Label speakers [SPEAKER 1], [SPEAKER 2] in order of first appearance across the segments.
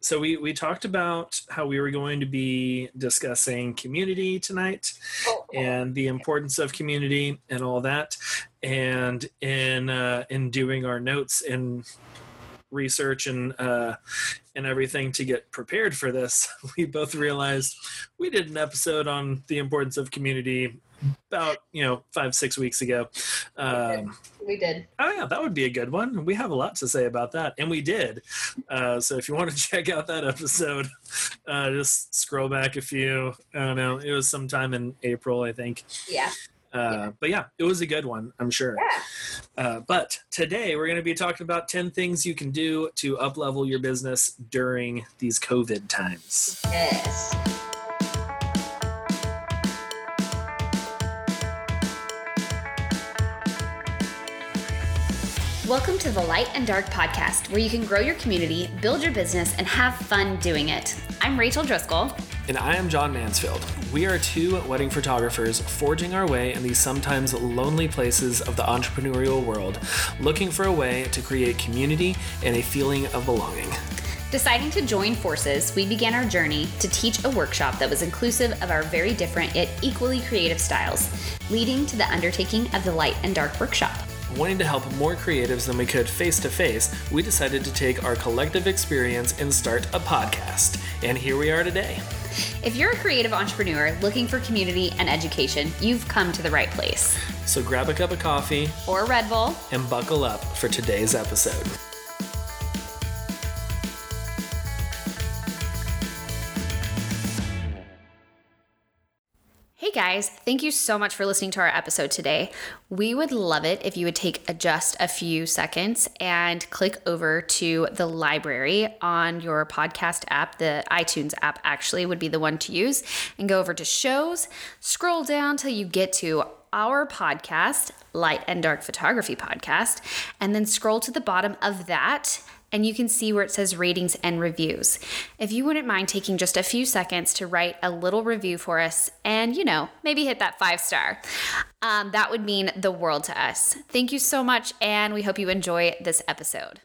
[SPEAKER 1] so we we talked about how we were going to be discussing community tonight
[SPEAKER 2] Oh,
[SPEAKER 1] and the importance of community and all that. And in uh, in doing our notes and research and uh, and everything to get prepared for this we both realized we did an episode on the importance of community about you know five six weeks ago um,
[SPEAKER 2] we did.
[SPEAKER 1] Oh yeah, that would be a good one. We have a lot to say about that, and we did. Uh, so if you want to check out that episode, uh, just scroll back a few. I don't know. It was sometime in April, I think.
[SPEAKER 2] Yeah.
[SPEAKER 1] Uh, But yeah, it was a good one, I'm sure.
[SPEAKER 2] Yeah.
[SPEAKER 1] Uh, but today we're going to be talking about 10 things you can do to uplevel your business during these COVID times.
[SPEAKER 2] Yes.
[SPEAKER 3] Welcome to the Light and Dark podcast, where you can grow your community, build your business, and have fun doing it. I'm Rachel Driscoll.
[SPEAKER 1] And I am John Mansfield. We are two wedding photographers forging our way in these sometimes lonely places of the entrepreneurial world, looking for a way to create community and a feeling of belonging.
[SPEAKER 3] Deciding to join forces, we began our journey to teach a workshop that was inclusive of our very different yet equally creative styles, leading to the undertaking of the Light and Dark workshop.
[SPEAKER 1] Wanting to help more creatives than we could face to face, we decided to take our collective experience and start a podcast. And here we are today.
[SPEAKER 3] If you're a creative entrepreneur looking for community and education, you've come to the right place.
[SPEAKER 1] So grab a cup of coffee
[SPEAKER 3] Or Red Bull.
[SPEAKER 1] and buckle up for today's episode.
[SPEAKER 3] Hey guys, thank you so much for listening to our episode today. We would love it if you would take a- just a few seconds and click over to the library on your podcast app. The iTunes app actually would be the one to use, and go over to shows, scroll down till you get to our podcast, Light and Dark Photography Podcast, and then scroll to the bottom of that and you can see where it says ratings and reviews. If you wouldn't mind taking just a few seconds to write a little review for us and, you know, maybe hit that five star, um, that would mean the world to us. Thank you so much, and we hope you enjoy this episode.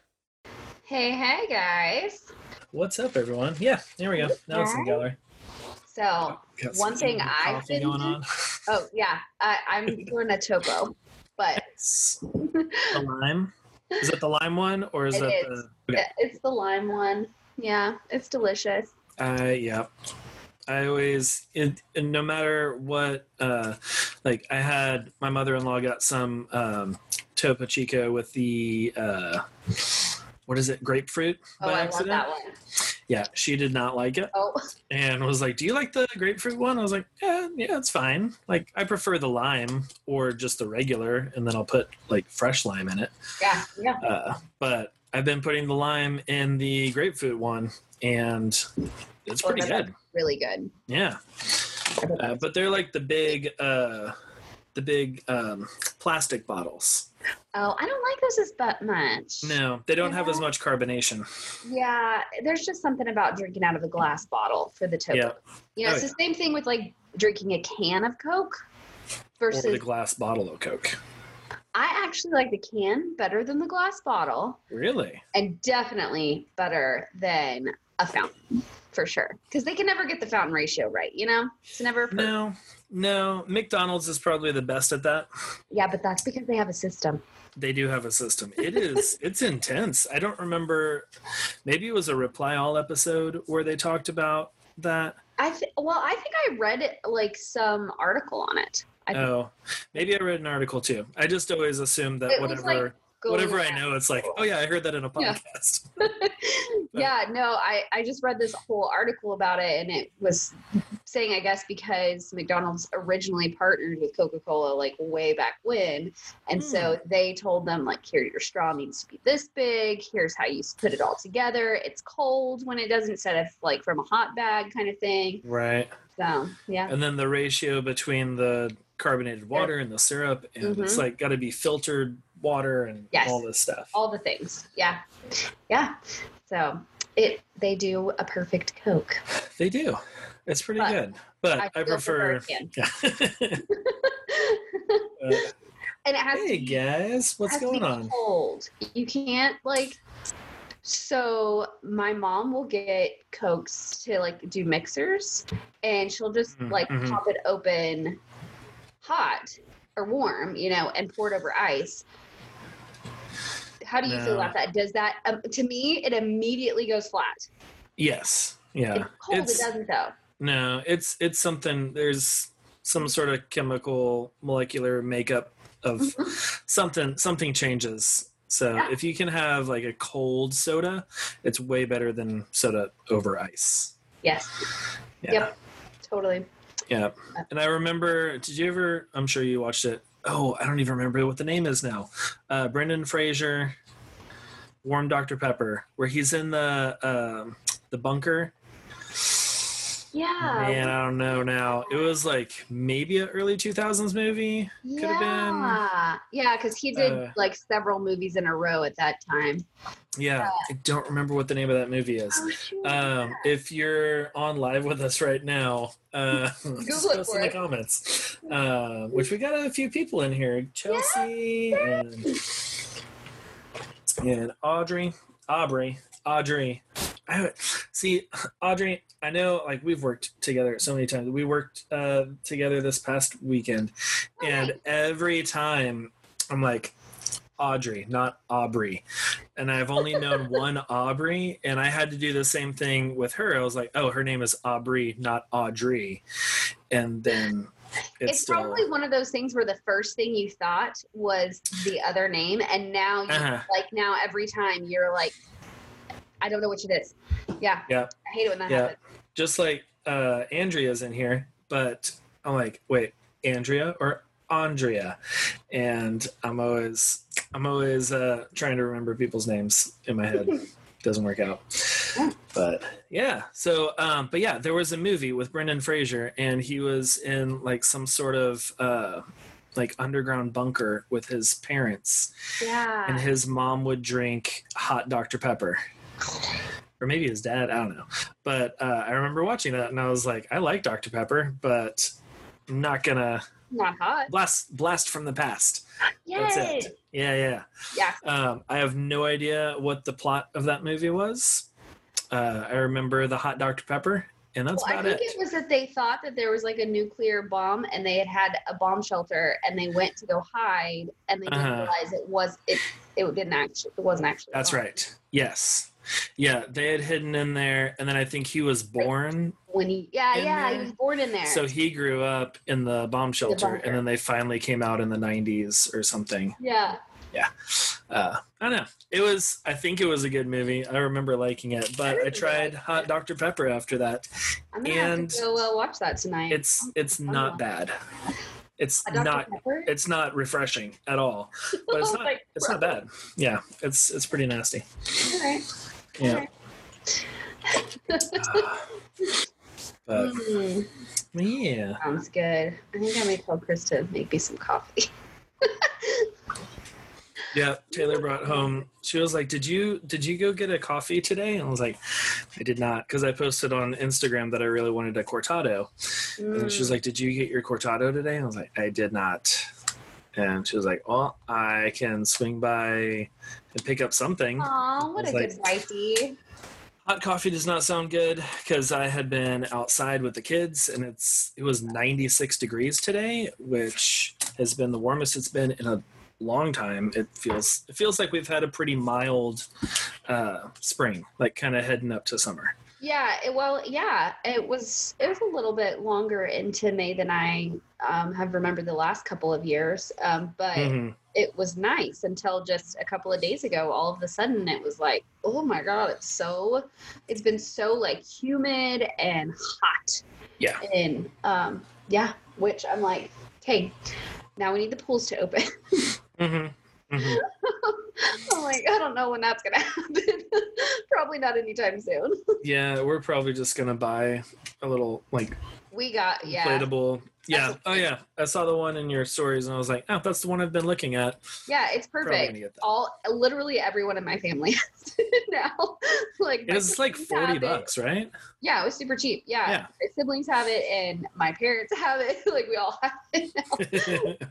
[SPEAKER 2] Hey, hey, guys.
[SPEAKER 1] What's up, everyone? Yeah, there we go. Now it's in the gallery.
[SPEAKER 2] So, one thing I've been
[SPEAKER 1] going on.
[SPEAKER 2] oh yeah, I, I'm doing a topo, but
[SPEAKER 1] the lime. Is it the lime one or is
[SPEAKER 2] It
[SPEAKER 1] that
[SPEAKER 2] is.
[SPEAKER 1] the? Okay.
[SPEAKER 2] it's the lime one. Yeah, it's delicious.
[SPEAKER 1] Uh, yeah. I always, it, and no matter what, uh, like I had my mother-in-law got some um, Topo Chico with the uh, what is it, grapefruit
[SPEAKER 2] Oh,
[SPEAKER 1] by
[SPEAKER 2] I
[SPEAKER 1] accident.
[SPEAKER 2] love that one.
[SPEAKER 1] Yeah, she did not like it,
[SPEAKER 2] Oh,
[SPEAKER 1] and was like, "Do you like the grapefruit one?" I was like, "Yeah, yeah, it's fine. Like, I prefer the lime or just the regular, and then I'll put like fresh lime in it."
[SPEAKER 2] yeah, yeah.
[SPEAKER 1] Uh, but I've been putting the lime in the grapefruit one, and it's
[SPEAKER 2] Oh,
[SPEAKER 1] pretty
[SPEAKER 2] that's
[SPEAKER 1] good.
[SPEAKER 2] Really good.
[SPEAKER 1] Yeah, uh, but they're like the big, uh, the big um, plastic bottles.
[SPEAKER 2] Oh, I don't like those as that much.
[SPEAKER 1] No, they don't have as much carbonation.
[SPEAKER 2] Yeah, there's just something about drinking out of a glass bottle for the topo.
[SPEAKER 1] Yeah.
[SPEAKER 2] You know,
[SPEAKER 1] Oh,
[SPEAKER 2] it's the same thing with like drinking a can of Coke
[SPEAKER 1] Or the glass bottle of Coke.
[SPEAKER 2] I actually like the can better than the glass bottle
[SPEAKER 1] Really?
[SPEAKER 2] and definitely better than a fountain for sure. Because they can never get the fountain ratio right, you know? It's never perfect.
[SPEAKER 1] No, no. McDonald's is probably the best at that.
[SPEAKER 2] Yeah, but that's because they have a system.
[SPEAKER 1] They do have a system. It is. it's intense. I don't remember. Maybe it was a reply all episode where they talked about that.
[SPEAKER 2] I th- well, I think I read like some article on it. I
[SPEAKER 1] Oh, maybe I read an article too. I just always assume that
[SPEAKER 2] It
[SPEAKER 1] whatever
[SPEAKER 2] like, going
[SPEAKER 1] whatever I know, it's like, oh yeah, I heard that in a podcast.
[SPEAKER 2] yeah, no, I, I just read this whole article about it and it was saying, I guess, because McDonald's originally partnered with Coca Cola like way back when. And so they told them, like, here, your straw needs to be this big. Here's how you put it all together. It's cold when it doesn't, instead of like from a hot bag kind of thing.
[SPEAKER 1] Right.
[SPEAKER 2] So, yeah.
[SPEAKER 1] And then the ratio between the carbonated water and the syrup, and it's
[SPEAKER 2] Mhm.
[SPEAKER 1] like got to be filtered water and
[SPEAKER 2] Yes.
[SPEAKER 1] all this stuff.
[SPEAKER 2] All the things. Yeah. Yeah. So it they do a perfect Coke.
[SPEAKER 1] They do. It's pretty
[SPEAKER 2] But
[SPEAKER 1] good. But I,
[SPEAKER 2] still
[SPEAKER 1] prefer. Yeah. Uh,
[SPEAKER 2] and it has
[SPEAKER 1] hey
[SPEAKER 2] be
[SPEAKER 1] guys, what's
[SPEAKER 2] has to be
[SPEAKER 1] going on?
[SPEAKER 2] Cold. You can't like So my mom will get cokes to like do mixers, and she'll just
[SPEAKER 1] Mm,
[SPEAKER 2] like
[SPEAKER 1] mhm.
[SPEAKER 2] pop it open, hot or warm, you know, and pour it over ice. How do you feel about that? Does that um, to me it immediately goes flat?
[SPEAKER 1] Yes. Yeah.
[SPEAKER 2] It's cold.
[SPEAKER 1] It's-
[SPEAKER 2] it doesn't though.
[SPEAKER 1] No, it's it's something. There's some sort of chemical molecular makeup of something. Something changes. So
[SPEAKER 2] Yeah.
[SPEAKER 1] if you can have like a cold soda, it's way better than soda over ice.
[SPEAKER 2] Yes.
[SPEAKER 1] Yeah.
[SPEAKER 2] Yep. Totally.
[SPEAKER 1] Yeah. And I remember. Did you ever? I'm sure you watched it. Oh, I don't even remember what the name is now. Uh, Brendan Fraser, Warm Dr Pepper, where he's in the um, the bunker.
[SPEAKER 2] Yeah.
[SPEAKER 1] Man, I don't know now. It was like maybe an early 2000s movie.
[SPEAKER 2] yeah.
[SPEAKER 1] could've been.
[SPEAKER 2] Yeah, because he did
[SPEAKER 1] Uh,
[SPEAKER 2] like several movies in a row at that time.
[SPEAKER 1] Yeah, I don't remember what the name of that movie is.
[SPEAKER 2] Oh, shoot.
[SPEAKER 1] Um, if you're on live with us right now, uh, just
[SPEAKER 2] it
[SPEAKER 1] post in the comments. Uh, which we got a few people in here: Chelsea and, and Audrey, Aubrey, Audrey. I see Audrey. I know, like we've worked together so many times. We worked uh, together this past weekend, and every time I'm like Audrey, not Aubrey, and I've only known one Aubrey, and I had to do the same thing with her. I was like, oh, her name is Aubrey, not Audrey, and then it's,
[SPEAKER 2] it's
[SPEAKER 1] still
[SPEAKER 2] probably one of those things where the first thing you thought was the other name, and now you
[SPEAKER 1] Uh-huh.
[SPEAKER 2] like now every time you're like, I don't know which it is. Yeah.
[SPEAKER 1] Yeah.
[SPEAKER 2] I hate it when that
[SPEAKER 1] Yeah.
[SPEAKER 2] happens.
[SPEAKER 1] just like uh, Andrea's in here, but I'm like, wait, Andrea or Andrea, and I'm always I'm always uh, trying to remember people's names in my head. Doesn't work out, but yeah. So, um, but yeah, there was a movie with Brendan Fraser, and he was in like some sort of uh, like underground bunker with his parents,
[SPEAKER 2] Yeah.
[SPEAKER 1] and his mom would drink hot Dr Pepper or maybe his dad. I don't know. But uh, I remember watching that, and I was like, I like Dr Pepper, but I'm not gonna
[SPEAKER 2] Not hot.
[SPEAKER 1] blast blast from the past.
[SPEAKER 2] Yay.
[SPEAKER 1] That's it. Yeah, yeah.
[SPEAKER 2] Yeah.
[SPEAKER 1] Um, I have no idea what the plot of that movie was. Uh, I remember the hot Dr Pepper, and that's
[SPEAKER 2] Well,
[SPEAKER 1] about it.
[SPEAKER 2] I think
[SPEAKER 1] it.
[SPEAKER 2] it was that they thought that there was like a nuclear bomb and they had had a bomb shelter and they went to go hide and they didn't
[SPEAKER 1] Uh-huh.
[SPEAKER 2] realize it was it it didn't actually it wasn't actually
[SPEAKER 1] That's right. Yes. Yeah, they had hidden in there, and then I think he was born
[SPEAKER 2] when he yeah yeah he was born in there
[SPEAKER 1] So he grew up in the bomb shelter,
[SPEAKER 2] bunker.
[SPEAKER 1] and then they finally came out in the 90s or something.
[SPEAKER 2] yeah Yeah.
[SPEAKER 1] Uh, I don't know. It was, I think it was a good movie. I remember liking it, but I
[SPEAKER 2] really
[SPEAKER 1] tried Hot
[SPEAKER 2] it.
[SPEAKER 1] Dr. Pepper after that.
[SPEAKER 2] I'm gonna
[SPEAKER 1] And
[SPEAKER 2] have to go uh, watch that tonight.
[SPEAKER 1] It's it's not bad. It's not
[SPEAKER 2] Pepper?
[SPEAKER 1] it's not refreshing at all, but it's
[SPEAKER 2] Oh
[SPEAKER 1] not it's not bad. Yeah, it's it's pretty nasty.
[SPEAKER 2] All right.
[SPEAKER 1] Yeah, but
[SPEAKER 2] Mm,
[SPEAKER 1] yeah.
[SPEAKER 2] sounds good. I think I may tell Chris to make me some coffee.
[SPEAKER 1] Yeah, Taylor brought home. She was like, "Did you did you go get a coffee today?" And I was like, "I did not," because I posted on Instagram that I really wanted a cortado. And she was
[SPEAKER 2] Mm.
[SPEAKER 1] like, "Did you get your cortado today?" And I was like, "I did not." And she was like, "Oh, I can swing by and pick up something."
[SPEAKER 2] Aw, what a
[SPEAKER 1] was
[SPEAKER 2] good wifey.
[SPEAKER 1] Hot coffee does not sound good because I had been outside with the kids and it's it was 96 degrees today, which has been the warmest it's been in a long time. It feels it feels like we've had a pretty mild uh, spring, like kind of heading up to summer.
[SPEAKER 2] Yeah, it, well, yeah, it was it was a little bit longer into May than I um, have remembered the last couple of years, um, but
[SPEAKER 1] Mhm.
[SPEAKER 2] it was nice until just a couple of days ago. All of a sudden, it was like, oh my god, it's so it's been so like humid and hot.
[SPEAKER 1] Yeah.
[SPEAKER 2] and um, yeah, which I'm like, okay, now we need the pools to open.
[SPEAKER 1] Mhm. Mhm.
[SPEAKER 2] I'm like, I don't know when that's gonna happen. Probably not anytime soon.
[SPEAKER 1] Yeah, we're probably just gonna buy a little like
[SPEAKER 2] We got yeah.
[SPEAKER 1] inflatable Yeah. Oh yeah. I saw the one in your stories and I was like, oh, that's the one I've been looking at.
[SPEAKER 2] Yeah, it's perfect.
[SPEAKER 1] gonna get that.
[SPEAKER 2] All literally everyone in my family has it now. like
[SPEAKER 1] It is like forty
[SPEAKER 2] have it.
[SPEAKER 1] bucks, right?
[SPEAKER 2] Yeah, it was super cheap. Yeah.
[SPEAKER 1] Yeah.
[SPEAKER 2] My siblings have it and my parents have it. like we all have it now.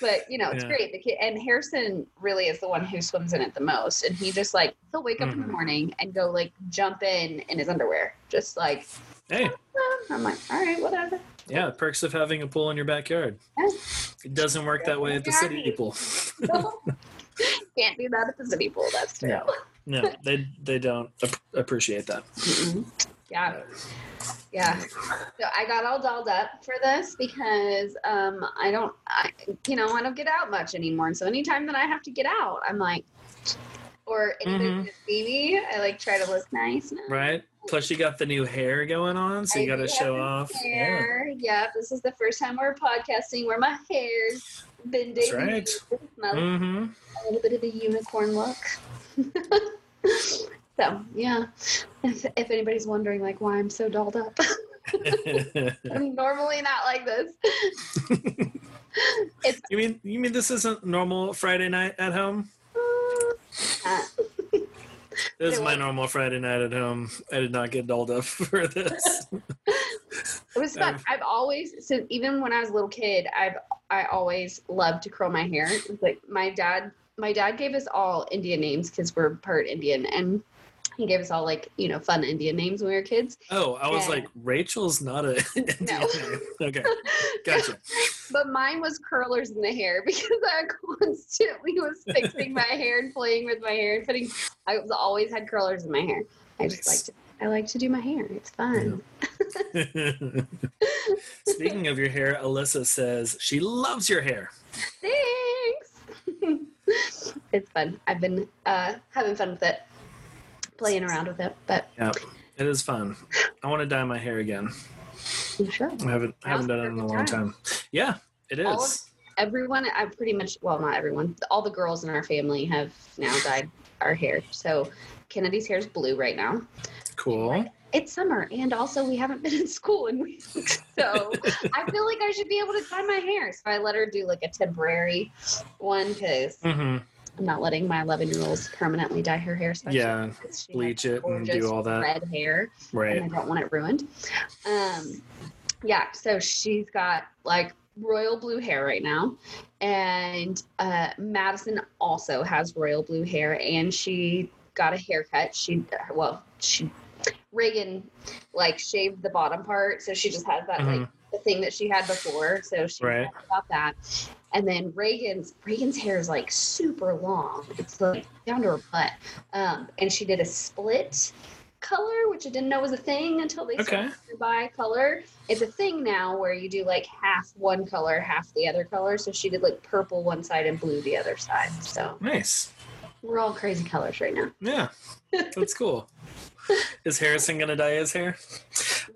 [SPEAKER 2] but you know, it's
[SPEAKER 1] Yeah.
[SPEAKER 2] great. The kid and Harrison really is the one who swims in it the most. And he just like he'll wake up in the
[SPEAKER 1] Mhm.
[SPEAKER 2] morning and go like jump in in his underwear. Just like
[SPEAKER 1] hey.
[SPEAKER 2] I'm like, all right, whatever.
[SPEAKER 1] Yeah, perks of having a pool in your backyard.
[SPEAKER 2] Yeah.
[SPEAKER 1] It doesn't work that way at the city pool.
[SPEAKER 2] Can't do that at the city pool. That's true.
[SPEAKER 1] No. No, they they don't ap- appreciate that.
[SPEAKER 2] Mm-mm. Yeah. Yeah. So I got all dolled up for this because um I don't I you know, I don't get out much anymore. And so anytime that I have to get out, I'm like or anybody
[SPEAKER 1] Mhm.
[SPEAKER 2] see me, I like try to look nice. now.
[SPEAKER 1] Right? Plus, you got the new hair going on, so you got to show off. Yeah,
[SPEAKER 2] Hair. Yeah. this is the first time we're podcasting where my hair's been
[SPEAKER 1] That's right.
[SPEAKER 2] my
[SPEAKER 1] mm-hmm.
[SPEAKER 2] a little bit of a unicorn look. so yeah, if, if anybody's wondering like why I'm so dolled up, I'm normally not like this.
[SPEAKER 1] you mean you mean this isn't normal Friday night at home?
[SPEAKER 2] uh,
[SPEAKER 1] This is my normal Friday night at home. I did not get dolled up for this.
[SPEAKER 2] it was fun.
[SPEAKER 1] I've-
[SPEAKER 2] I've always since even when I was a little kid, I've I always loved to curl my hair. Like my dad, my dad gave us all Indian names because we're part Indian, and he gave us all like you know fun Indian names when we were kids.
[SPEAKER 1] Oh, I was
[SPEAKER 2] Yeah.
[SPEAKER 1] like, Rachel's not a Indian
[SPEAKER 2] No.
[SPEAKER 1] name. Okay, gotcha.
[SPEAKER 2] But mine was curlers in the hair because I constantly was fixing my hair and playing with my hair and putting. I was always had curlers in my hair. I just
[SPEAKER 1] Nice.
[SPEAKER 2] like to. I like to do my hair. It's fun.
[SPEAKER 1] Speaking of your hair, Alyssa says she loves your hair.
[SPEAKER 2] Thanks. it's fun. I've been uh, having fun with it, playing around with it. But
[SPEAKER 1] yeah, it is fun. I want to dye my hair again.
[SPEAKER 2] you sure.
[SPEAKER 1] I haven't I haven't done it in a long
[SPEAKER 2] perfect
[SPEAKER 1] time. Yeah, it
[SPEAKER 2] is. Of- Everyone, I pretty much. Well, not everyone. All the girls in our family have now dyed our hair. So Kennedy's hair is blue right now.
[SPEAKER 1] Cool.
[SPEAKER 2] it's summer and also we haven't been in school in weeks so i feel like i should be able to dye my hair so i let her do like a temporary one because
[SPEAKER 1] hmm
[SPEAKER 2] i'm not letting my 11 year olds permanently dye her hair especially
[SPEAKER 1] Yeah, bleach it and do all that.
[SPEAKER 2] red hair
[SPEAKER 1] Right.
[SPEAKER 2] and i don't want it ruined um yeah so she's got like royal blue hair right now and uh madison also has royal blue hair and she got a haircut she well she reagan like shaved the bottom part so she just has that like the thing that she had before so she
[SPEAKER 1] Mm-hmm. Right.
[SPEAKER 2] about that and then reagan's reagan's hair is like super long it's like down to her butt um and she did a split color which i didn't know was a thing until they
[SPEAKER 1] Okay.
[SPEAKER 2] started buy color it's a thing now where you do like half one color half the other color so she did like purple one side and blue the other side so
[SPEAKER 1] Nice.
[SPEAKER 2] we're all crazy colors right now
[SPEAKER 1] Yeah, that's cool. Is Harrison gonna dye his hair?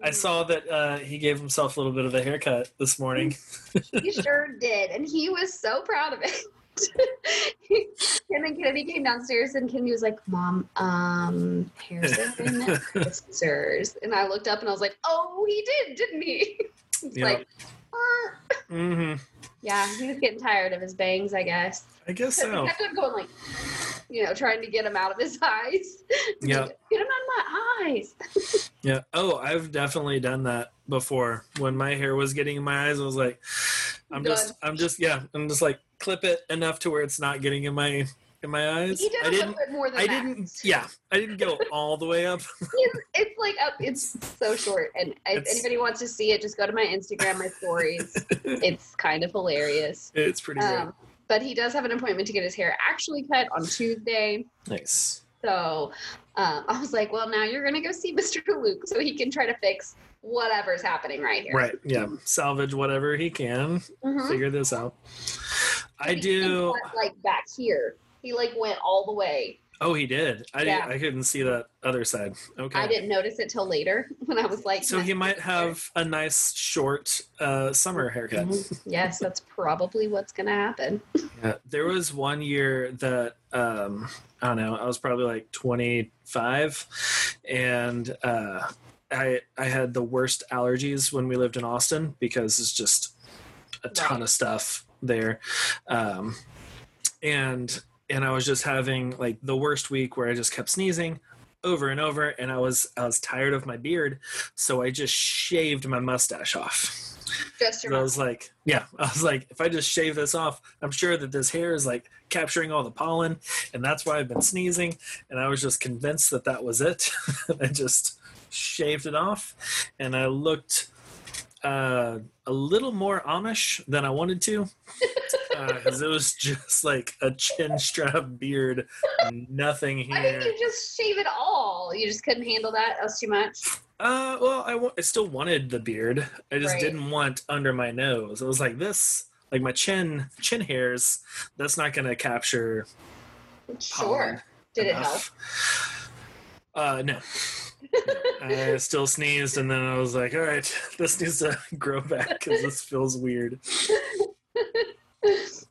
[SPEAKER 1] I saw that uh, he gave himself a little bit of a haircut this morning.
[SPEAKER 2] he sure did and he was so proud of it and then Kennedy came downstairs and Kennedy was like, Mom, um, Harrison sisters. And I looked up and I was like, Oh, he did, didn't he? It's
[SPEAKER 1] Yeah.
[SPEAKER 2] like, "Uh." Yeah, he was getting tired of his bangs, I guess.
[SPEAKER 1] I guess
[SPEAKER 2] So he kept on going like, you know, trying to get him out of his eyes.
[SPEAKER 1] Yeah.
[SPEAKER 2] Get him out of my eyes.
[SPEAKER 1] Yeah. Oh, I've definitely done that before. When my hair was getting in my eyes, I was like, I'm just, I'm just, yeah, I'm just like clip it enough to where it's not getting in my in my eyes.
[SPEAKER 2] He did
[SPEAKER 1] I
[SPEAKER 2] a little
[SPEAKER 1] didn't.
[SPEAKER 2] bit more than
[SPEAKER 1] I
[SPEAKER 2] that.
[SPEAKER 1] didn't. Yeah, I didn't go all the way up.
[SPEAKER 2] It's, it's like up. It's so short, and if
[SPEAKER 1] It's-
[SPEAKER 2] anybody wants to see it, just go to my Instagram, my stories. it's kind of hilarious.
[SPEAKER 1] It's pretty.
[SPEAKER 2] Um, but he does have an appointment to get his hair actually cut on Tuesday.
[SPEAKER 1] Nice.
[SPEAKER 2] So um, I was like, well, now you're going to go see Mr. Luke so he can try to fix whatever's happening right here.
[SPEAKER 1] Right. Yeah. Salvage whatever he can.
[SPEAKER 2] Mhm.
[SPEAKER 1] Figure this out. I do.
[SPEAKER 2] cut, like back here. He like went all the way.
[SPEAKER 1] Oh, he did. I
[SPEAKER 2] Yeah.
[SPEAKER 1] I couldn't see that other side. Okay.
[SPEAKER 2] I didn't notice it till later when I was like,
[SPEAKER 1] So he might have a nice short uh, summer haircut.
[SPEAKER 2] Yes, that's probably what's going to happen.
[SPEAKER 1] Yeah, there was one year that um, I don't know. I was probably like 25, and uh, I I had the worst allergies when we lived in Austin because it's just a ton
[SPEAKER 2] Right.
[SPEAKER 1] of stuff there, um, and and I was just having like the worst week where I just kept sneezing over and over, and I was I was tired of my beard, so I just shaved my mustache off.
[SPEAKER 2] Just your
[SPEAKER 1] I was like, yeah, I was like, if I just shave this off, I'm sure that this hair is like capturing all the pollen, and that's why I've been sneezing. And I was just convinced that that was it. I just shaved it off, and I looked uh, a little more Amish than I wanted to, because it was just like a chin strap beard, nothing here.
[SPEAKER 2] you just shave it all? You just couldn't handle that. That was too much.
[SPEAKER 1] Uh, well, I, I still wanted the beard. I just
[SPEAKER 2] Right.
[SPEAKER 1] didn't want under my nose. It was like this, like my chin, chin hairs. That's not going to capture.
[SPEAKER 2] Sure. Did it help?
[SPEAKER 1] Uh, no. I still sneezed, and then I was like, "All right, this needs to grow back because this feels weird."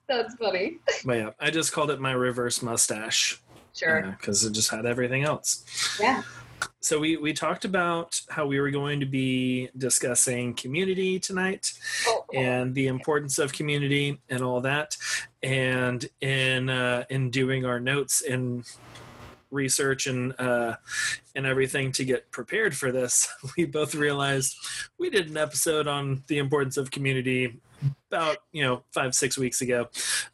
[SPEAKER 2] That's funny.
[SPEAKER 1] But yeah, I just called it my reverse mustache
[SPEAKER 2] Sure.
[SPEAKER 1] because it just had everything else.
[SPEAKER 2] Yeah.
[SPEAKER 1] So we we talked about how we were going to be discussing community tonight.
[SPEAKER 2] Oh,
[SPEAKER 1] and the importance of community and all that and in uh, in doing our notes and research and uh, and everything to get prepared for this we both realized we did an episode on the importance of community about you know five six weeks ago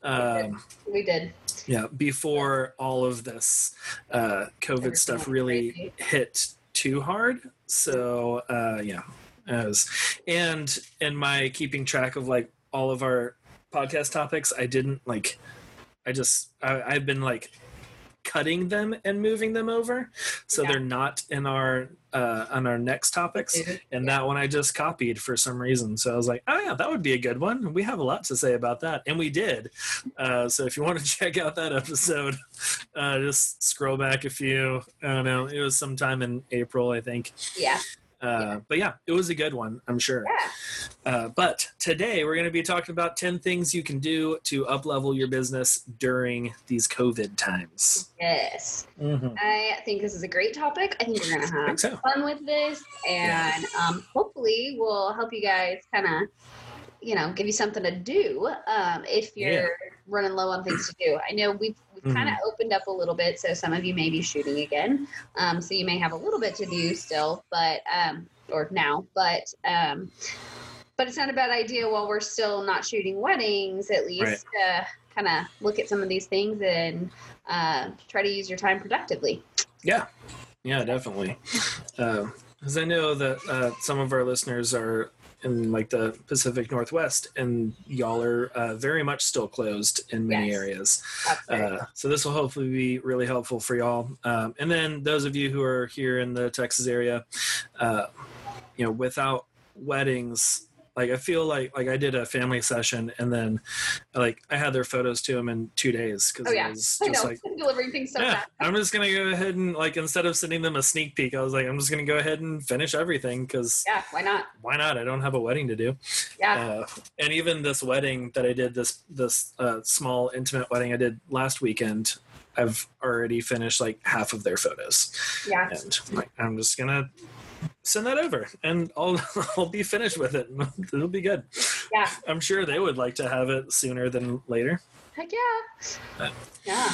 [SPEAKER 1] um,
[SPEAKER 2] we did.
[SPEAKER 1] yeah before all of this uh, covid stuff really
[SPEAKER 2] crazy.
[SPEAKER 1] hit too hard so uh, yeah as and in my keeping track of like all of our podcast topics i didn't like i just I, i've been like cutting them and moving them over so
[SPEAKER 2] Yeah.
[SPEAKER 1] they're not in our uh on our next topics and that one I just copied for some reason. So I was like, oh yeah, that would be a good one. We have a lot to say about that, and we did. Uh, so if you want to check out that episode, uh, just scroll back a few. I don't know. It was sometime in April, I think.
[SPEAKER 2] Yeah.
[SPEAKER 1] Uh, but yeah, it was a good one, I'm sure.
[SPEAKER 2] Yeah.
[SPEAKER 1] Uh, but today we're going to be talking about 10 things you can do to uplevel your business during these COVID times.
[SPEAKER 2] Yes.
[SPEAKER 1] Mm-hmm.
[SPEAKER 2] I think this is a great topic. I think we're gonna have
[SPEAKER 1] think so.
[SPEAKER 2] fun with this, and um, hopefully, we'll help you guys kind of, you know, give you something to do um, if you're
[SPEAKER 1] Yeah.
[SPEAKER 2] Running low on things to do. I know we've, we've kind of
[SPEAKER 1] Mm-hmm.
[SPEAKER 2] opened up a little bit, so some of you may be shooting again, um, so you may have a little bit to do still, but um, or now, but. Um, but it's not a bad idea while we're still not shooting weddings, at least uh, kind of look at some of these things and uh, try to use your time productively.
[SPEAKER 1] Yeah, yeah, definitely. Because I know that uh, some of our listeners are in like the Pacific Northwest, and y'all are uh, very much still closed in many
[SPEAKER 2] Yes.
[SPEAKER 1] areas. Uh, so this will hopefully be really helpful for y'all. Um, and then those of you who are here in the Texas area, uh, you know, without weddings. Like I feel like like I did a family session and then like I had their photos to them in two days because
[SPEAKER 2] Oh, yeah.
[SPEAKER 1] it was just
[SPEAKER 2] know
[SPEAKER 1] like
[SPEAKER 2] delivering things so
[SPEAKER 1] yeah,
[SPEAKER 2] fast.
[SPEAKER 1] I'm just gonna go ahead and like instead of sending them a sneak peek, I was like, I'm just gonna go ahead and finish everything because
[SPEAKER 2] Yeah, why not?
[SPEAKER 1] why not? I don't have a wedding to do.
[SPEAKER 2] Yeah,
[SPEAKER 1] Uh, and even this wedding that I did, this this uh, small intimate wedding I did last weekend, I've already finished like half of their photos,
[SPEAKER 2] yeah,
[SPEAKER 1] and like, I'm just gonna send that over, and I'll I'll be finished with it. It'll be good.
[SPEAKER 2] yeah.
[SPEAKER 1] I'm sure they would like to have it sooner than later.
[SPEAKER 2] Heck yeah.
[SPEAKER 1] Uh,
[SPEAKER 2] Yeah.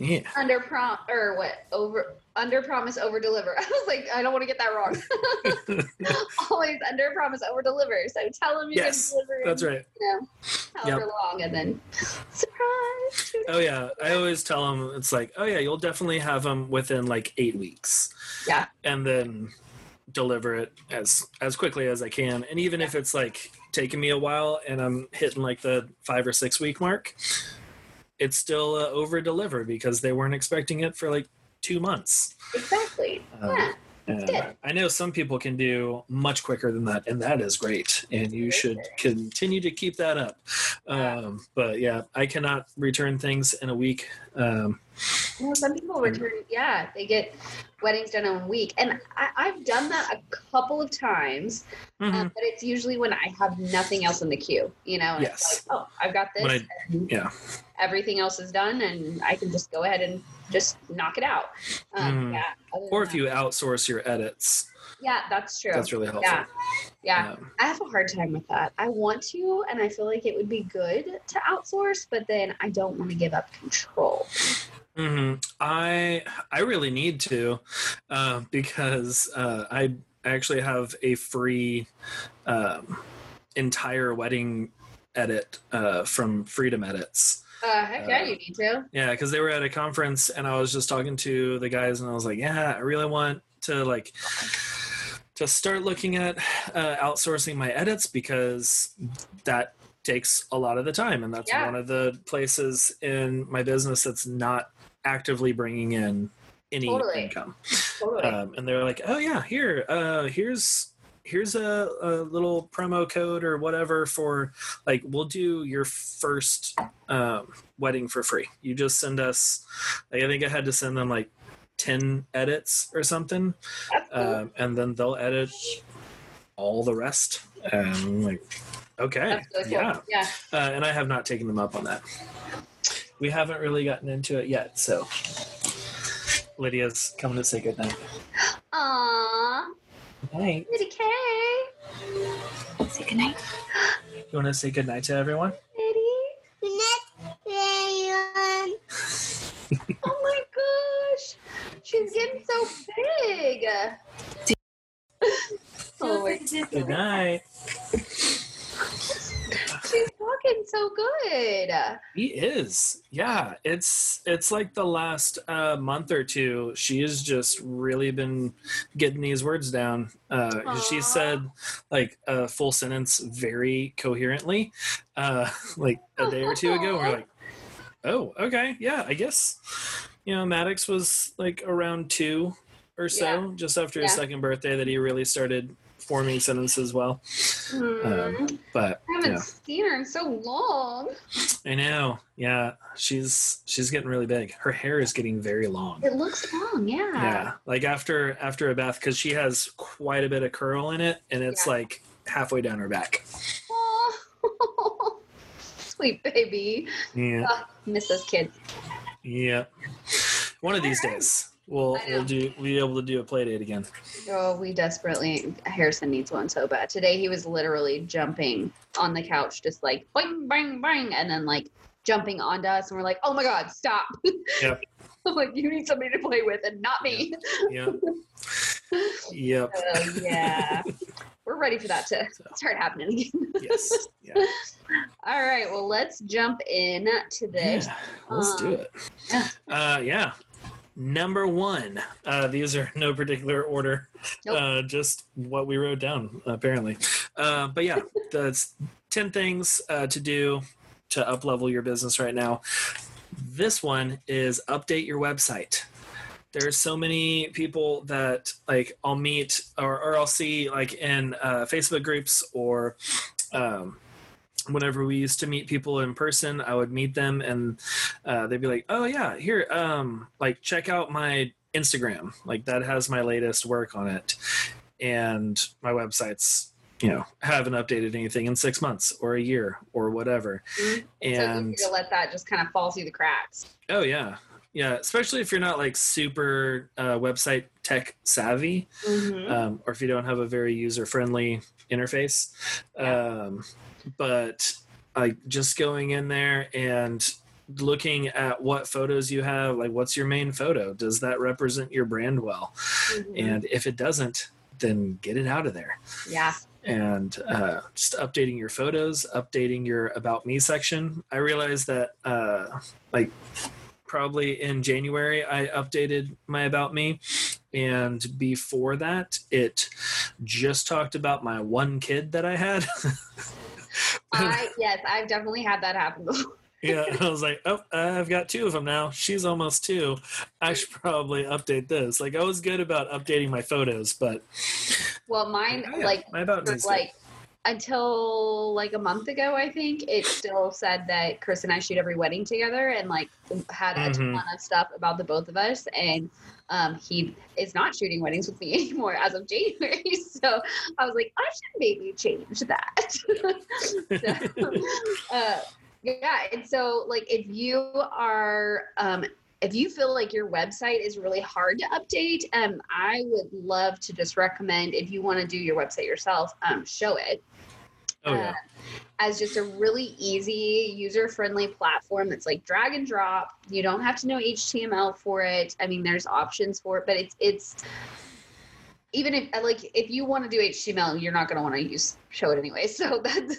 [SPEAKER 1] Yeah.
[SPEAKER 2] Under prom or what? Over under promise, over deliver. I was like, I don't want to get that wrong. Always under promise, over deliver. So tell them you
[SPEAKER 1] Yes,
[SPEAKER 2] can deliver.
[SPEAKER 1] That's right.
[SPEAKER 2] You know, however long, and then surprise.
[SPEAKER 1] Oh yeah, I always tell them it's like, oh yeah, you'll definitely have them within like eight weeks.
[SPEAKER 2] Yeah.
[SPEAKER 1] and then deliver it as as quickly as I can. And even if it's like taking me a while and I'm hitting like the five or six week mark, it's still uh, over deliver because they weren't expecting it for like two months.
[SPEAKER 2] Exactly.
[SPEAKER 1] Um,
[SPEAKER 2] yeah. good.
[SPEAKER 1] I know some people can do much quicker than that, and that is great. And you should continue to keep that up. Um, but yeah, I cannot return things in a week. Um,
[SPEAKER 2] Well, some people return, yeah, they get weddings done in a week. And I, I've done that a couple of times, um, but it's usually when I have nothing else in the queue, you know?
[SPEAKER 1] Yes.
[SPEAKER 2] It's like, oh, I've got this.
[SPEAKER 1] I-
[SPEAKER 2] and
[SPEAKER 1] yeah.
[SPEAKER 2] Everything else is done, and I can just go ahead and just knock it out. Um,
[SPEAKER 1] Mhm.
[SPEAKER 2] Yeah.
[SPEAKER 1] Or if you outsource your edits,
[SPEAKER 2] yeah, that's true.
[SPEAKER 1] that's really helpful.
[SPEAKER 2] yeah, yeah.
[SPEAKER 1] Um,
[SPEAKER 2] I have a hard time with that. I want to, and I feel like it would be good to outsource, but then I don't want to give up control.
[SPEAKER 1] Hmm I I really need to uh, because uh, I actually have a free um, entire wedding edit uh, from Freedom Edits.
[SPEAKER 2] Uh, heck yeah,
[SPEAKER 1] Uh,
[SPEAKER 2] you need to.
[SPEAKER 1] Yeah, because they were at a conference and I was just talking to the guys and I was like, yeah, I really want to like to start looking at uh, outsourcing my edits because that takes a lot of the time and that's
[SPEAKER 2] Yeah.
[SPEAKER 1] one of the places in my business that's not actively bringing in any
[SPEAKER 2] Totally.
[SPEAKER 1] income.
[SPEAKER 2] Totally.
[SPEAKER 1] Um, and they're like, oh yeah, here, uh, here's here's a, a little promo code or whatever for like we'll do your first um, wedding for free. You just send us. Like, I think I had to send them like ten edits or something, um, and then they'll edit all the rest. And I'm like, okay,
[SPEAKER 2] cool.
[SPEAKER 1] yeah.
[SPEAKER 2] Yeah.
[SPEAKER 1] Uh, and I have not taken them up on that. We haven't really gotten into it yet, so Lydia's coming to say goodnight.
[SPEAKER 2] Aww.
[SPEAKER 1] Night.
[SPEAKER 2] Little K. Say goodnight.
[SPEAKER 1] You want to say goodnight to everyone?
[SPEAKER 2] Eddie. Oh my gosh. She's getting so big. oh my
[SPEAKER 1] Good night.
[SPEAKER 2] She's talking so good.
[SPEAKER 1] He is. Yeah, it's it's like the last uh, month or two. She has just really been getting these words down. Uh, she said like a full sentence very coherently, uh, like a day or two ago. We're like, oh, okay, yeah, I guess. You know, Maddox was like around two or so,
[SPEAKER 2] Yeah.
[SPEAKER 1] just after his second birthday, that he really started forming sentences well.
[SPEAKER 2] Hmm.
[SPEAKER 1] But
[SPEAKER 2] I haven't
[SPEAKER 1] yeah.
[SPEAKER 2] seen her in so long.
[SPEAKER 1] I know. Yeah, she's she's getting really big. Her hair is getting very long.
[SPEAKER 2] It looks long, yeah.
[SPEAKER 1] Yeah, like after after a bath because she has quite a bit of curl in it, and it's
[SPEAKER 2] Yeah.
[SPEAKER 1] like halfway down her back.
[SPEAKER 2] Aw. Sweet baby.
[SPEAKER 1] Yeah,
[SPEAKER 2] Ah, miss those kids.
[SPEAKER 1] yeah. One of these days, we'll we'll do we'll be able to do a play date again.
[SPEAKER 2] Oh, we desperately. Harrison needs one so bad. Today he was literally jumping on the couch, just like bang, bang, bang, and then like jumping onto us, and we're like, "Oh my god, stop!"
[SPEAKER 1] Yep.
[SPEAKER 2] I'm like, "You need somebody to play with, and not me."
[SPEAKER 1] Yep. yep.
[SPEAKER 2] Yeah, we're ready for that to start happening again.
[SPEAKER 1] Yes. Yeah.
[SPEAKER 2] All right, well, let's jump in to this.
[SPEAKER 1] Yeah, let's do
[SPEAKER 2] Um,
[SPEAKER 1] it.
[SPEAKER 2] yeah.
[SPEAKER 1] Uh, yeah. Number one. Uh, these are no particular order.
[SPEAKER 2] Nope.
[SPEAKER 1] Uh, just what we wrote down, apparently. Uh, but yeah, that's 10 things uh, to do to up level your business right now. This one is update your website. There's so many people that like I'll meet or, or I'll see like in uh, Facebook groups or um, whenever we used to meet people in person, I would meet them and uh, they'd be like, "Oh yeah, here, um, like check out my Instagram. Like that has my latest work on it, and my websites, you know, haven't updated anything in six months or a year or whatever."
[SPEAKER 2] Mhm.
[SPEAKER 1] And
[SPEAKER 2] so to let that just kind of fall through the cracks.
[SPEAKER 1] oh yeah, yeah, especially if you're not like super uh, website tech savvy,
[SPEAKER 2] Mhm.
[SPEAKER 1] um, or if you don't have a very user friendly interface. Um, but like just going in there and looking at what photos you have, like what's your main photo? Does that represent your brand well?
[SPEAKER 2] Mhm.
[SPEAKER 1] And if it doesn't, then get it out of there.
[SPEAKER 2] yeah,
[SPEAKER 1] And uh, just updating your photos, updating your about me section. I realized that uh, like probably in January I updated my about me and before that it just talked about my one kid that I had.
[SPEAKER 2] I yes, I've definitely had that happen before.
[SPEAKER 1] yeah, I was like, oh, I've got two of them now. She's almost two. I should probably update this. Like, I was good about updating my photos, but
[SPEAKER 2] Well, mine
[SPEAKER 1] oh, yeah,
[SPEAKER 2] like
[SPEAKER 1] my about
[SPEAKER 2] like until like a month ago, I think it still said that Chris and I shoot every wedding together, and like had a
[SPEAKER 1] Mhm.
[SPEAKER 2] ton of stuff about the both of us. And um, he is not shooting weddings with me anymore as of January. So I was like, I should maybe change that. so, uh, yeah, and so like if you are um, if you feel like your website is really hard to update, um, I would love to just recommend if you want to do your website yourself, um, Showit.
[SPEAKER 1] Oh yeah.
[SPEAKER 2] Uh, as just a really easy, user friendly platform that's like drag and drop. You don't have to know HTML for it. I mean, there's options for it, but it's it's even if uh, like if you want to do HTML, you're not going to want to use Showit anyway. So that's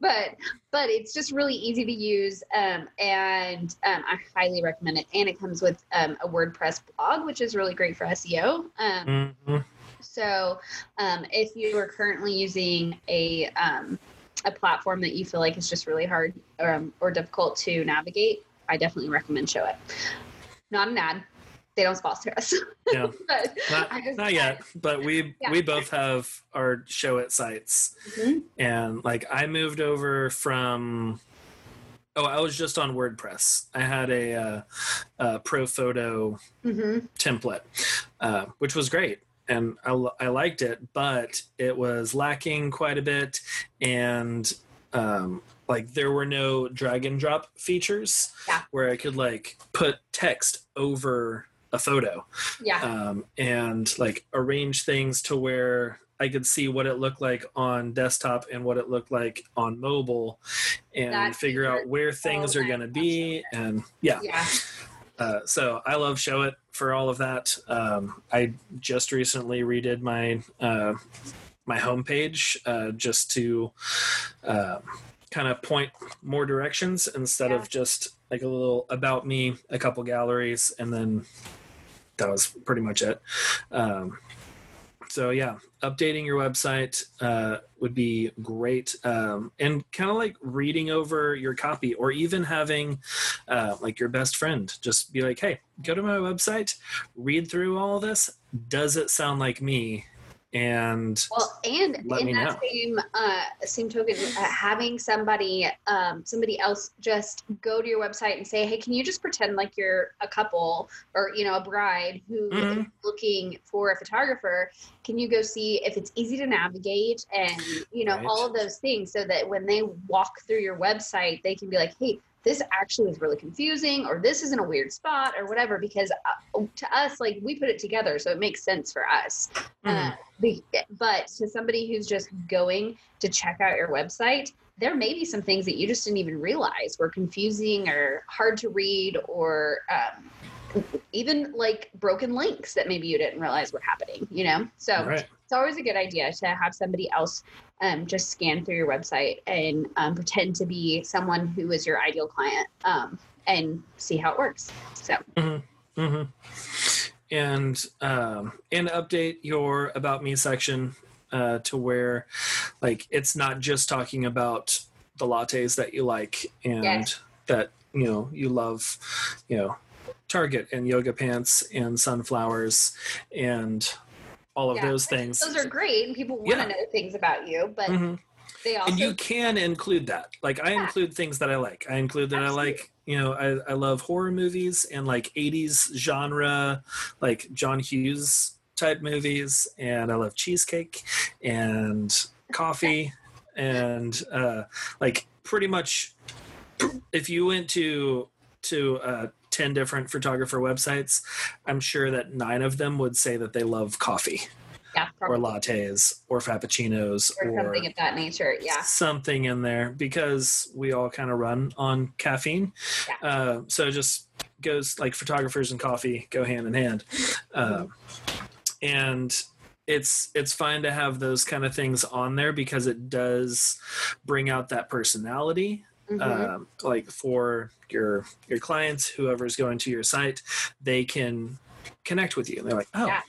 [SPEAKER 2] but but it's just really easy to use, um, and um, I highly recommend it. And it comes with um, a WordPress blog, which is really great for SEO. Um,
[SPEAKER 1] Mhm.
[SPEAKER 2] so, um, if you are currently using a um, a platform that you feel like is just really hard um, or difficult to navigate, I definitely recommend Showit. Not an ad; they don't sponsor us.
[SPEAKER 1] Yeah. Not,
[SPEAKER 2] just-
[SPEAKER 1] not yet, but we
[SPEAKER 2] Yeah.
[SPEAKER 1] we both have our Showit sites,
[SPEAKER 2] Mhm.
[SPEAKER 1] and like I moved over from. Oh, I was just on WordPress. I had a, uh, uh ProPhoto
[SPEAKER 2] Mhm.
[SPEAKER 1] template, uh, which was great. And I, I liked it, but it was lacking quite a bit. And um, like there were no drag and drop features
[SPEAKER 2] Yeah.
[SPEAKER 1] where I could like put text over a photo
[SPEAKER 2] Yeah.
[SPEAKER 1] um, and like arrange things to where I could see what it looked like on desktop and what it looked like on mobile and figure out where things are going to be. And yeah,
[SPEAKER 2] yeah.
[SPEAKER 1] uh, so I love Showit for all of that. Um, I just recently redid my uh, my homepage uh, just to uh, kind of point more directions instead
[SPEAKER 2] Yeah.
[SPEAKER 1] of just like a little about me, a couple galleries, and then that was pretty much it. Um, so yeah, updating your website uh, would be great, um, and kind of like reading over your copy, or even having uh, like your best friend just be like, "Hey, go to my website, read through all this. Does it sound like me?" And
[SPEAKER 2] Well, and in that
[SPEAKER 1] know.
[SPEAKER 2] same uh, same token, uh, having somebody um, somebody else just go to your website and say, "Hey, can you just pretend like you're a couple or you know a bride who is
[SPEAKER 1] Mhm.
[SPEAKER 2] looking for a photographer? Can you go see if it's easy to navigate and you know
[SPEAKER 1] Right.
[SPEAKER 2] all of those things so that when they walk through your website, they can be like, "Hey." This actually is really confusing, or this is in a weird spot, or whatever. Because uh, to us, like we put it together, so it makes sense for us. Uh, but to somebody who's just going to check out your website, there may be some things that you just didn't even realize were confusing or hard to read, or um, even like broken links that maybe you didn't realize were happening. You know, so
[SPEAKER 1] right.
[SPEAKER 2] it's always a good idea to have somebody else um, just scan through your website and um, pretend to be someone who is your ideal client um, and see how it works. So
[SPEAKER 1] hmm And um, and update your about me section uh, to where like it's not just talking about the lattes that you like and
[SPEAKER 2] Yes.
[SPEAKER 1] that you know you love, you know, Target and yoga pants and sunflowers and all of
[SPEAKER 2] Yeah.
[SPEAKER 1] those things.
[SPEAKER 2] those are great, and people want to
[SPEAKER 1] Yeah.
[SPEAKER 2] know things about you, but
[SPEAKER 1] Mhm.
[SPEAKER 2] they also
[SPEAKER 1] and you can include that like i
[SPEAKER 2] Yeah.
[SPEAKER 1] include things that i like i include that
[SPEAKER 2] Absolutely.
[SPEAKER 1] i like you know I, I love horror movies and like 80s genre like john hughes type movies and i love cheesecake and coffee and uh like pretty much if you went to to uh 10 different photographer websites i'm sure that nine of them would say that they love coffee
[SPEAKER 2] yeah,
[SPEAKER 1] or lattes or frappuccinos
[SPEAKER 2] or
[SPEAKER 1] or
[SPEAKER 2] something of that nature. Yeah,
[SPEAKER 1] something in there because we all kind of run on caffeine.
[SPEAKER 2] Yeah.
[SPEAKER 1] Uh, so it just goes like photographers and coffee go hand in hand. Uh, and it's it's fine to have those kind of things on there because it does bring out that personality
[SPEAKER 2] Mhm.
[SPEAKER 1] um, like for your your clients whoever's going to your site they can connect with you. They're like oh
[SPEAKER 2] Yeah.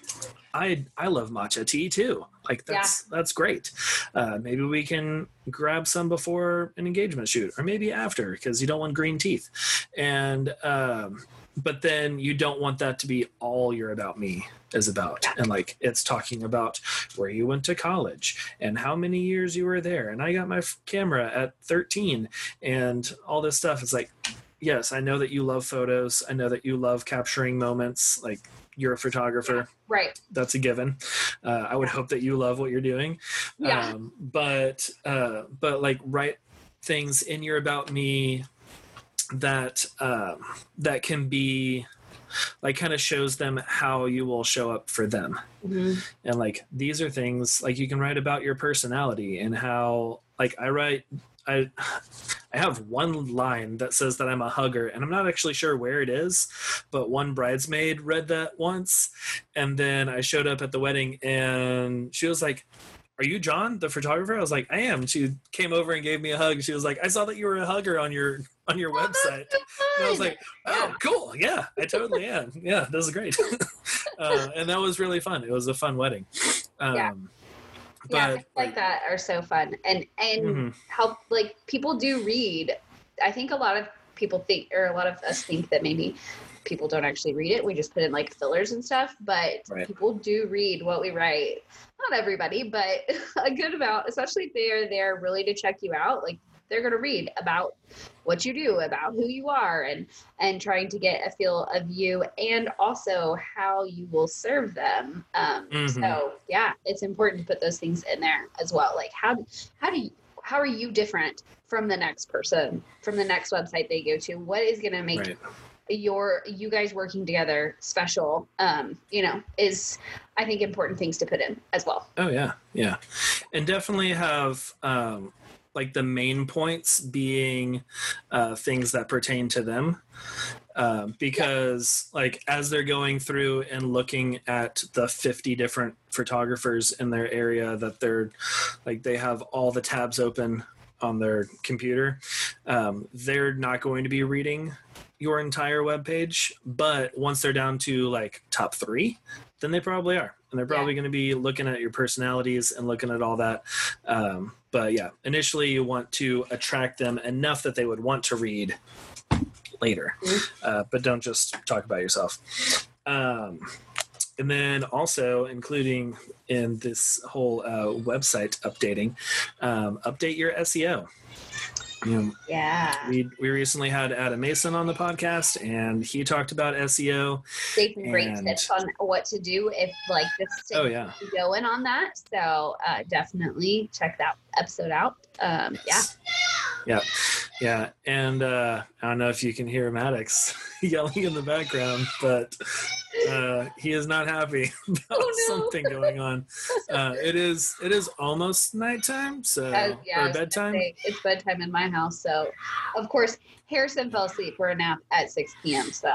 [SPEAKER 1] i i love matcha tea too. Like that's that's great. Uh, maybe we can grab some before an engagement shoot or maybe after because you don't want green teeth. And um, but then you don't want that to be all you're about me is about and like it's talking about where you went to college and how many years you were there. And i got my f- camera at 13 and all this stuff. Is like yes i know that you love photos. I know that you love capturing moments. Like you're a photographer.
[SPEAKER 2] Right.
[SPEAKER 1] that's a given. Uh, i would hope that you love what you're doing.
[SPEAKER 2] Yeah.
[SPEAKER 1] um, but uh, but like write things in your about me that um, that can be like kind of shows them how you will show up for them.
[SPEAKER 2] Mhm.
[SPEAKER 1] and like these are things like you can write about your personality and how like i write i i have one line that says that i'm a hugger and i'm not actually sure where it is but one bridesmaid read that once and then i showed up at the wedding and she was like are you john the photographer? I was like i am. She came over and gave me a hug. She was like i saw that you were a hugger on your on your
[SPEAKER 2] Oh,
[SPEAKER 1] website and I was like, oh, cool. Yeah, I totally am. Yeah, this is great. uh, and that was really fun. It was a fun wedding. Um,
[SPEAKER 2] Yeah.
[SPEAKER 1] But,
[SPEAKER 2] yeah, things like that are so fun, and and
[SPEAKER 1] mhm,
[SPEAKER 2] help like people do read. I think a lot of people think, or a lot of us think that maybe people don't actually read it. We just put in like fillers and stuff, but
[SPEAKER 1] Right.
[SPEAKER 2] people do read what we write. Not everybody, but a good amount, especially if they're there really to check you out. Like they're going to read about what you do, about who you are, and and trying to get a feel of you, and also how you will serve them. Um,
[SPEAKER 1] Mhm.
[SPEAKER 2] So yeah, it's important to put those things in there as well. Like how how do you how are you different from the next person from the next website they go to? What is going to make
[SPEAKER 1] right.
[SPEAKER 2] your you guys working together special? Um, you know, is I think important things to put in as well.
[SPEAKER 1] Oh yeah, yeah, and definitely have um, like the main points being uh, things that pertain to them, um, because like as they're going through and looking at the fifty different photographers in their area that they're like they have all the tabs open on their computer, um, they're not going to be reading your entire web page. But once they're down to like top three then they probably are. And they're probably going to be looking at your personalities and looking at all that. Um, but yeah initially you want to attract them enough that they would want to read later.
[SPEAKER 2] Mhm.
[SPEAKER 1] uh, but don't just talk about yourself. Um, and then also including in this whole uh, website updating um, update your seo you know,
[SPEAKER 2] Yeah,
[SPEAKER 1] we we recently had Adam Mason on the podcast, and he talked about SEO.
[SPEAKER 2] gave some great tips on what to do if like this
[SPEAKER 1] Oh yeah,
[SPEAKER 2] going on that. So uh, definitely check that episode out. Um, yeah.
[SPEAKER 1] Yeah, yeah. And uh, I don't know if you can hear Maddox yelling in the background, but uh, he is not happy about
[SPEAKER 2] Oh, no.
[SPEAKER 1] something going on. Uh, it is it is almost nighttime, so
[SPEAKER 2] Uh, yeah,
[SPEAKER 1] or bedtime.
[SPEAKER 2] say, It's bedtime in my house. So, of course, Harrison fell asleep for a nap at 6 p.m. So,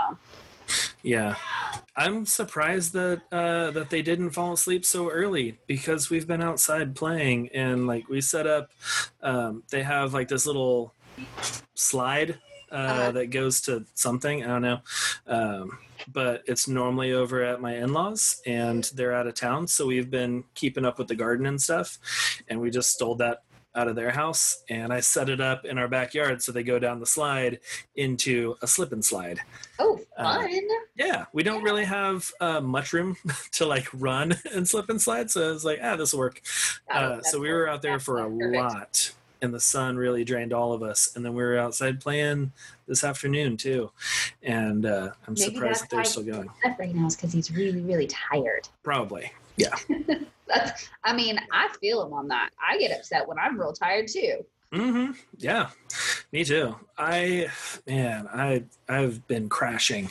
[SPEAKER 1] Yeah, I'm surprised that uh, that they didn't fall asleep so early because we've been outside playing and like we set up. Um, they have like this little slide uh,
[SPEAKER 2] Uh-huh.
[SPEAKER 1] that goes to something I don't know, um, but it's normally over at my in-laws and they're out of town, so we've been keeping up with the garden and stuff, and we just stole that out of their house and I set it up in our backyard so they go down the slide into a slip and slide.
[SPEAKER 2] oh,
[SPEAKER 1] Uh,
[SPEAKER 2] fun.
[SPEAKER 1] Yeah, we don't really have uh, much room to like run and slip and slide, so it's like, ah, this will work.
[SPEAKER 2] Oh,
[SPEAKER 1] Uh, so we were out there for a
[SPEAKER 2] perfect.
[SPEAKER 1] lot, and the sun really drained all of us. And then we were outside playing this afternoon too, and uh, I'm
[SPEAKER 2] Maybe
[SPEAKER 1] surprised that they're still going.
[SPEAKER 2] Right now is because he's really, really tired.
[SPEAKER 1] Probably,
[SPEAKER 2] That's, I mean, I feel him on that. I get upset when I'm real tired too.
[SPEAKER 1] hmm Yeah, me too. I man, I I've been crashing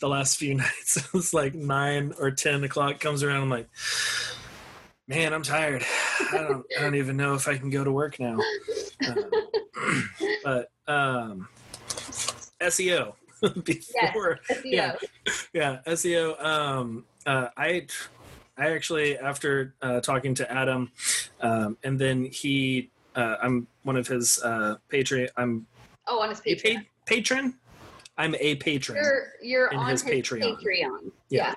[SPEAKER 1] the last few nights. it's like nine or ten o'clock comes around. I'm like, man, I'm tired. I don't I don't even know if I can go to work now. Um, but um, SEO before
[SPEAKER 2] SEO.
[SPEAKER 1] Yeah. yeah seo um uh i i actually after uh talking to adam um and then he uh i'm one of his uh patron i'm
[SPEAKER 2] Oh, on his
[SPEAKER 1] a
[SPEAKER 2] Patreon.
[SPEAKER 1] pa- patron i'm a patron
[SPEAKER 2] You're you're
[SPEAKER 1] in
[SPEAKER 2] on
[SPEAKER 1] his
[SPEAKER 2] his,
[SPEAKER 1] Patreon.
[SPEAKER 2] Patreon.
[SPEAKER 1] Yeah.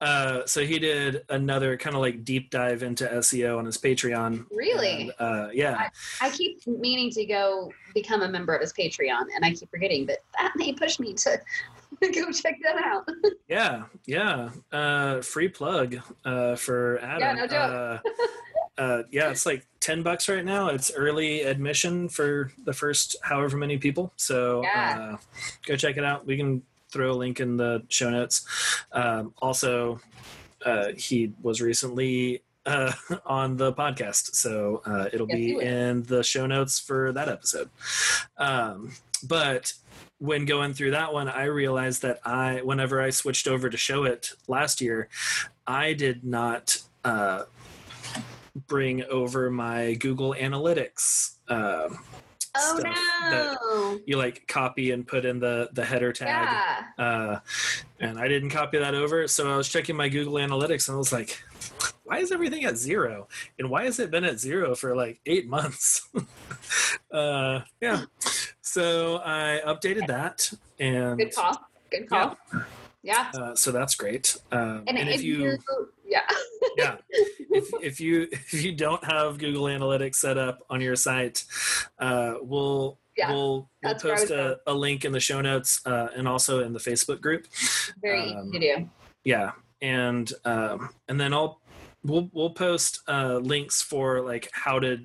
[SPEAKER 2] Yeah.
[SPEAKER 1] uh so he did another kind of like deep dive into seo on his patreon
[SPEAKER 2] Really?
[SPEAKER 1] And, uh yeah
[SPEAKER 2] I keep meaning to go become a member of his Patreon, and I keep forgetting, but that may push me to go check that out.
[SPEAKER 1] Yeah, yeah. Uh, free plug uh, for Adam.
[SPEAKER 2] Yeah, no joke.
[SPEAKER 1] Uh, uh, yeah, it's like ten bucks right now. It's early admission for the first however many people. So
[SPEAKER 2] Yeah.
[SPEAKER 1] uh, go check it out. We can throw a link in the show notes. Um, also, uh, he was recently uh, on the podcast. So uh, it'll
[SPEAKER 2] Yes,
[SPEAKER 1] be in the show notes for that episode. Um, but when going through that one, I realized that I, whenever I switched over to Showit last year, I did not uh, bring over my Google Analytics. Um,
[SPEAKER 2] Oh
[SPEAKER 1] stuff that
[SPEAKER 2] no!
[SPEAKER 1] you like copy and put in the the header tag
[SPEAKER 2] Yeah.
[SPEAKER 1] uh, and I didn't copy that over. So I was checking my Google Analytics and I was like, why is everything at zero? And why has it been at zero for like eight months? uh, yeah. So I updated that and
[SPEAKER 2] Good call. Good call. Yeah.
[SPEAKER 1] uh, so that's great. Um,
[SPEAKER 2] And,
[SPEAKER 1] and if you,
[SPEAKER 2] you, yeah,
[SPEAKER 1] yeah, if, if you if you don't have Google Analytics set up on your site, uh, we'll
[SPEAKER 2] Yeah,
[SPEAKER 1] we'll we'll
[SPEAKER 2] that's where I
[SPEAKER 1] post a, a link in the show notes uh, and also in the Facebook group.
[SPEAKER 2] very
[SPEAKER 1] Um,
[SPEAKER 2] easy to do.
[SPEAKER 1] yeah and um and then i'll we'll we'll post uh links for like how to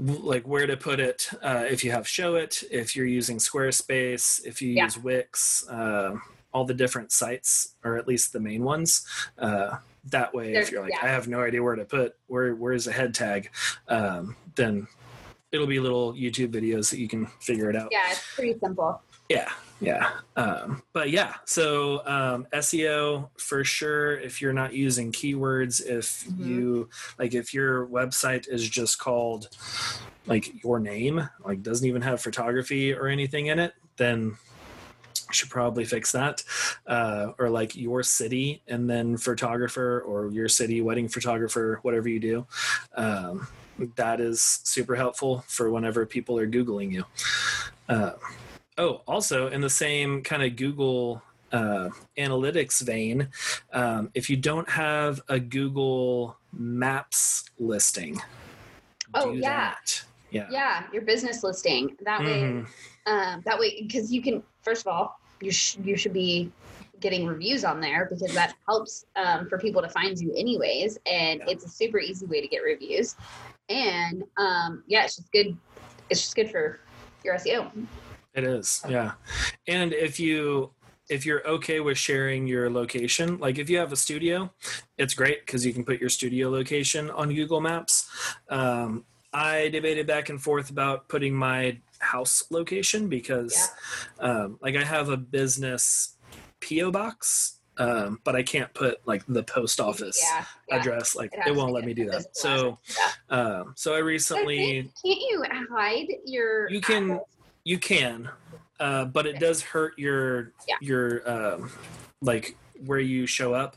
[SPEAKER 1] like where to put it uh if you have Showit if you're using squarespace if you
[SPEAKER 2] Yeah.
[SPEAKER 1] use wix uh, all the different sites or at least the main ones uh that way if you're like
[SPEAKER 2] yeah.
[SPEAKER 1] i have no idea where to put where where's a head tag um then it'll be little youtube videos that you can figure it out
[SPEAKER 2] Yeah, it's pretty simple.
[SPEAKER 1] Yeah, yeah. Um, but yeah, so um, SEO for sure. If you're not using keywords, if
[SPEAKER 2] Mhm.
[SPEAKER 1] you like, if your website is just called like your name, like doesn't even have photography or anything in it, then you should probably fix that. Uh, or like your city and then photographer or your city wedding photographer, whatever you do. Um, that is super helpful for whenever people are Googling you. Uh, oh, also in the same kind of Google uh, analytics vein, um, if you don't have a Google Maps listing,
[SPEAKER 2] Oh, yeah.
[SPEAKER 1] that. Yeah.
[SPEAKER 2] Yeah, your business listing. That way,
[SPEAKER 1] Mhm.
[SPEAKER 2] um, that way, because you can. First of all, you sh- you should be getting reviews on there because that helps um, for people to find you anyways, and
[SPEAKER 1] Yeah.
[SPEAKER 2] it's a super easy way to get reviews. And um, yeah, it's just good. It's just good for your SEO.
[SPEAKER 1] It is, yeah. And if you if you're okay with sharing your location, like if you have a studio, it's great because you can put your studio location on Google Maps. Um, I debated back and forth about putting my house location because, um, like, I have a business PO box, um, but I can't put like the post office
[SPEAKER 2] Yeah, yeah.
[SPEAKER 1] address. Like,
[SPEAKER 2] It
[SPEAKER 1] it, won't let me do that. So,
[SPEAKER 2] yeah.
[SPEAKER 1] um, so I recently.
[SPEAKER 2] can't, can't you hide your?
[SPEAKER 1] You can-
[SPEAKER 2] address?
[SPEAKER 1] You can, uh, but it does hurt your
[SPEAKER 2] Yeah.
[SPEAKER 1] your um, like where you show up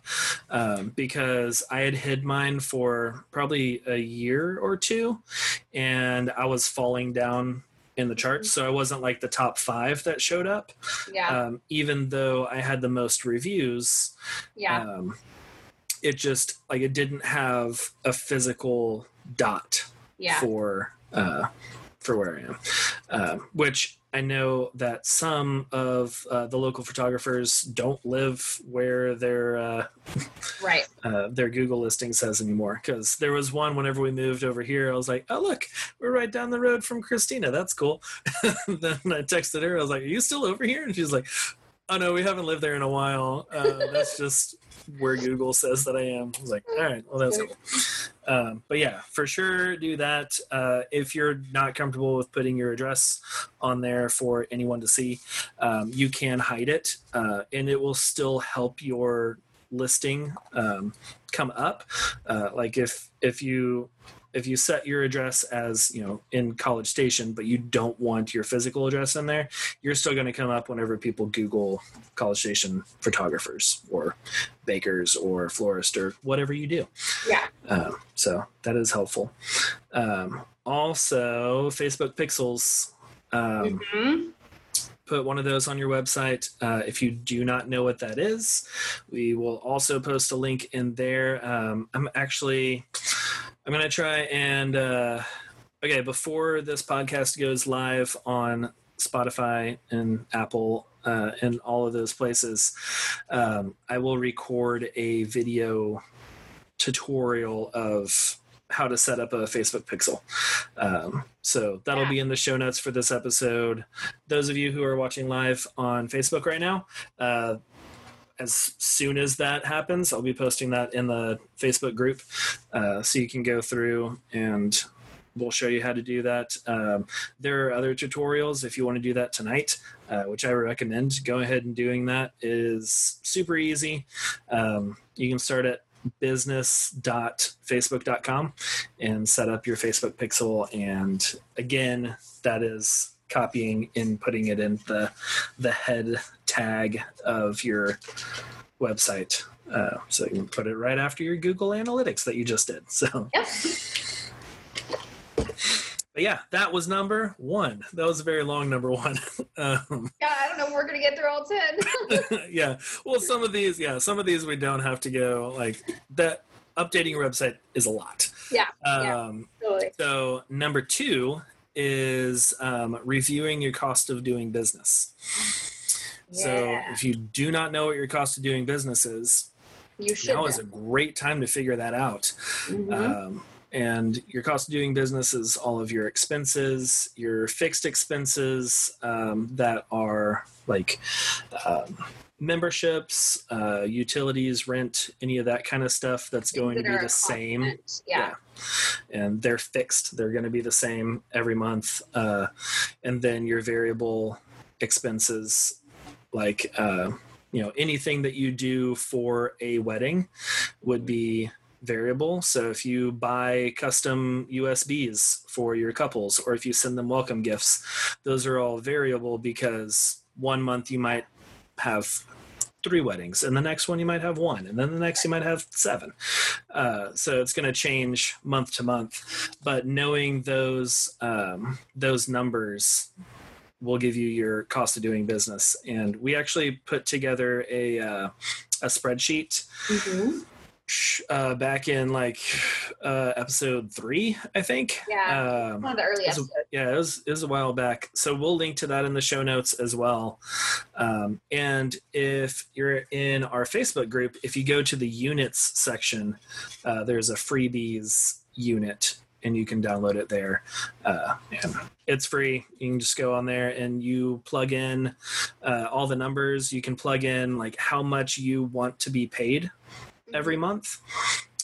[SPEAKER 1] um, because I had hid mine for probably a year or two, and I was falling down in the charts, so I wasn't like the top five that showed up.
[SPEAKER 2] Yeah,
[SPEAKER 1] Um, even though I had the most reviews,
[SPEAKER 2] yeah,
[SPEAKER 1] um, it just like it didn't have a physical dot
[SPEAKER 2] yeah.
[SPEAKER 1] for uh, for where I am, um, which I know that some of uh, the local photographers don't live where their uh,
[SPEAKER 2] Right.
[SPEAKER 1] uh, their Google listing says anymore. Because there was one whenever we moved over here, I was like, "Oh look, we're right down the road from Christina. That's cool." then I texted her. I was like, "Are you still over here?" And she's like, "Oh no, we haven't lived there in a while. Uh, that's just where Google says that I am." I was like, "All right, well that's cool." Um, but yeah, for sure, do that. Uh, if you're not comfortable with putting your address on there for anyone to see, um, you can hide it, uh, and it will still help your listing um, come up. Uh, like if if you if you set your address as you know in College Station, but you don't want your physical address in there, you're still going to come up whenever people Google College Station photographers or bakers or florist or whatever you do.
[SPEAKER 2] Yeah.
[SPEAKER 1] Um, so that is helpful. Um, also, Facebook Pixels. Um,
[SPEAKER 2] Mhm.
[SPEAKER 1] put one of those on your website. Uh, if you do not know what that is, we will also post a link in there. Um, I'm actually, I'm to try and, uh, okay, before this podcast goes live on Spotify and Apple uh, and all of those places, um, I will record a video tutorial of how to set up a Facebook pixel. Um, so that'll
[SPEAKER 2] Yeah.
[SPEAKER 1] be in the show notes for this episode. Those of you who are watching live on Facebook right now, uh, as soon as that happens, I'll be posting that in the Facebook group, uh, so you can go through and we'll show you how to do that. Um, there are other tutorials if you want to do that tonight, uh, which I recommend. Go ahead and doing that is super easy. Um, you can start at business.facebook.com and set up your Facebook pixel. And again, that is copying and putting it in the the head tag of your website. Uh, so you can put it right after your Google Analytics that you just did. So
[SPEAKER 2] Yep.
[SPEAKER 1] but yeah, that was number one. That was a very long number one. um,
[SPEAKER 2] Yeah, I don't know. if We're gonna get through all ten.
[SPEAKER 1] yeah. Well, some of these, yeah, some of these we don't have to go like that. Updating your website is a lot.
[SPEAKER 2] Yeah, yeah.
[SPEAKER 1] Um,
[SPEAKER 2] totally.
[SPEAKER 1] So number two is um, reviewing your cost of doing business. So if you do not know what your cost of doing business is,
[SPEAKER 2] You should.
[SPEAKER 1] now is a great time to figure that out.
[SPEAKER 2] Mhm.
[SPEAKER 1] Um, and your cost of doing business is all of your expenses, your fixed expenses um, that are like um, memberships, uh, utilities, rent, any of that kind of stuff that's going to be the same.
[SPEAKER 2] constant. Yeah.
[SPEAKER 1] And they're fixed. They're going to be the same every month. Uh, and then your variable expenses, like, uh, you know, anything that you do for a wedding would be variable. So if you buy custom USBs for your couples or if you send them welcome gifts, those are all variable because one month you might have three weddings and the next one you might have one and then the next you might have seven uh, so it's going to change month to month but knowing those um, those numbers will give you your cost of doing business and we actually put together a uh, a spreadsheet
[SPEAKER 2] Mhm.
[SPEAKER 1] Uh, back in like uh, episode three i think
[SPEAKER 2] Yeah.
[SPEAKER 1] um,
[SPEAKER 2] One of the early
[SPEAKER 1] It's a-
[SPEAKER 2] episodes.
[SPEAKER 1] yeah, it was, it was a while back. So we'll link to that in the show notes as well. Um, and if you're in our Facebook group, if you go to the units section, uh, there's a freebies unit and you can download it there. Uh, and it's free. You can just go on there and you plug in uh, all the numbers. You can plug in like how much you want to be paid every month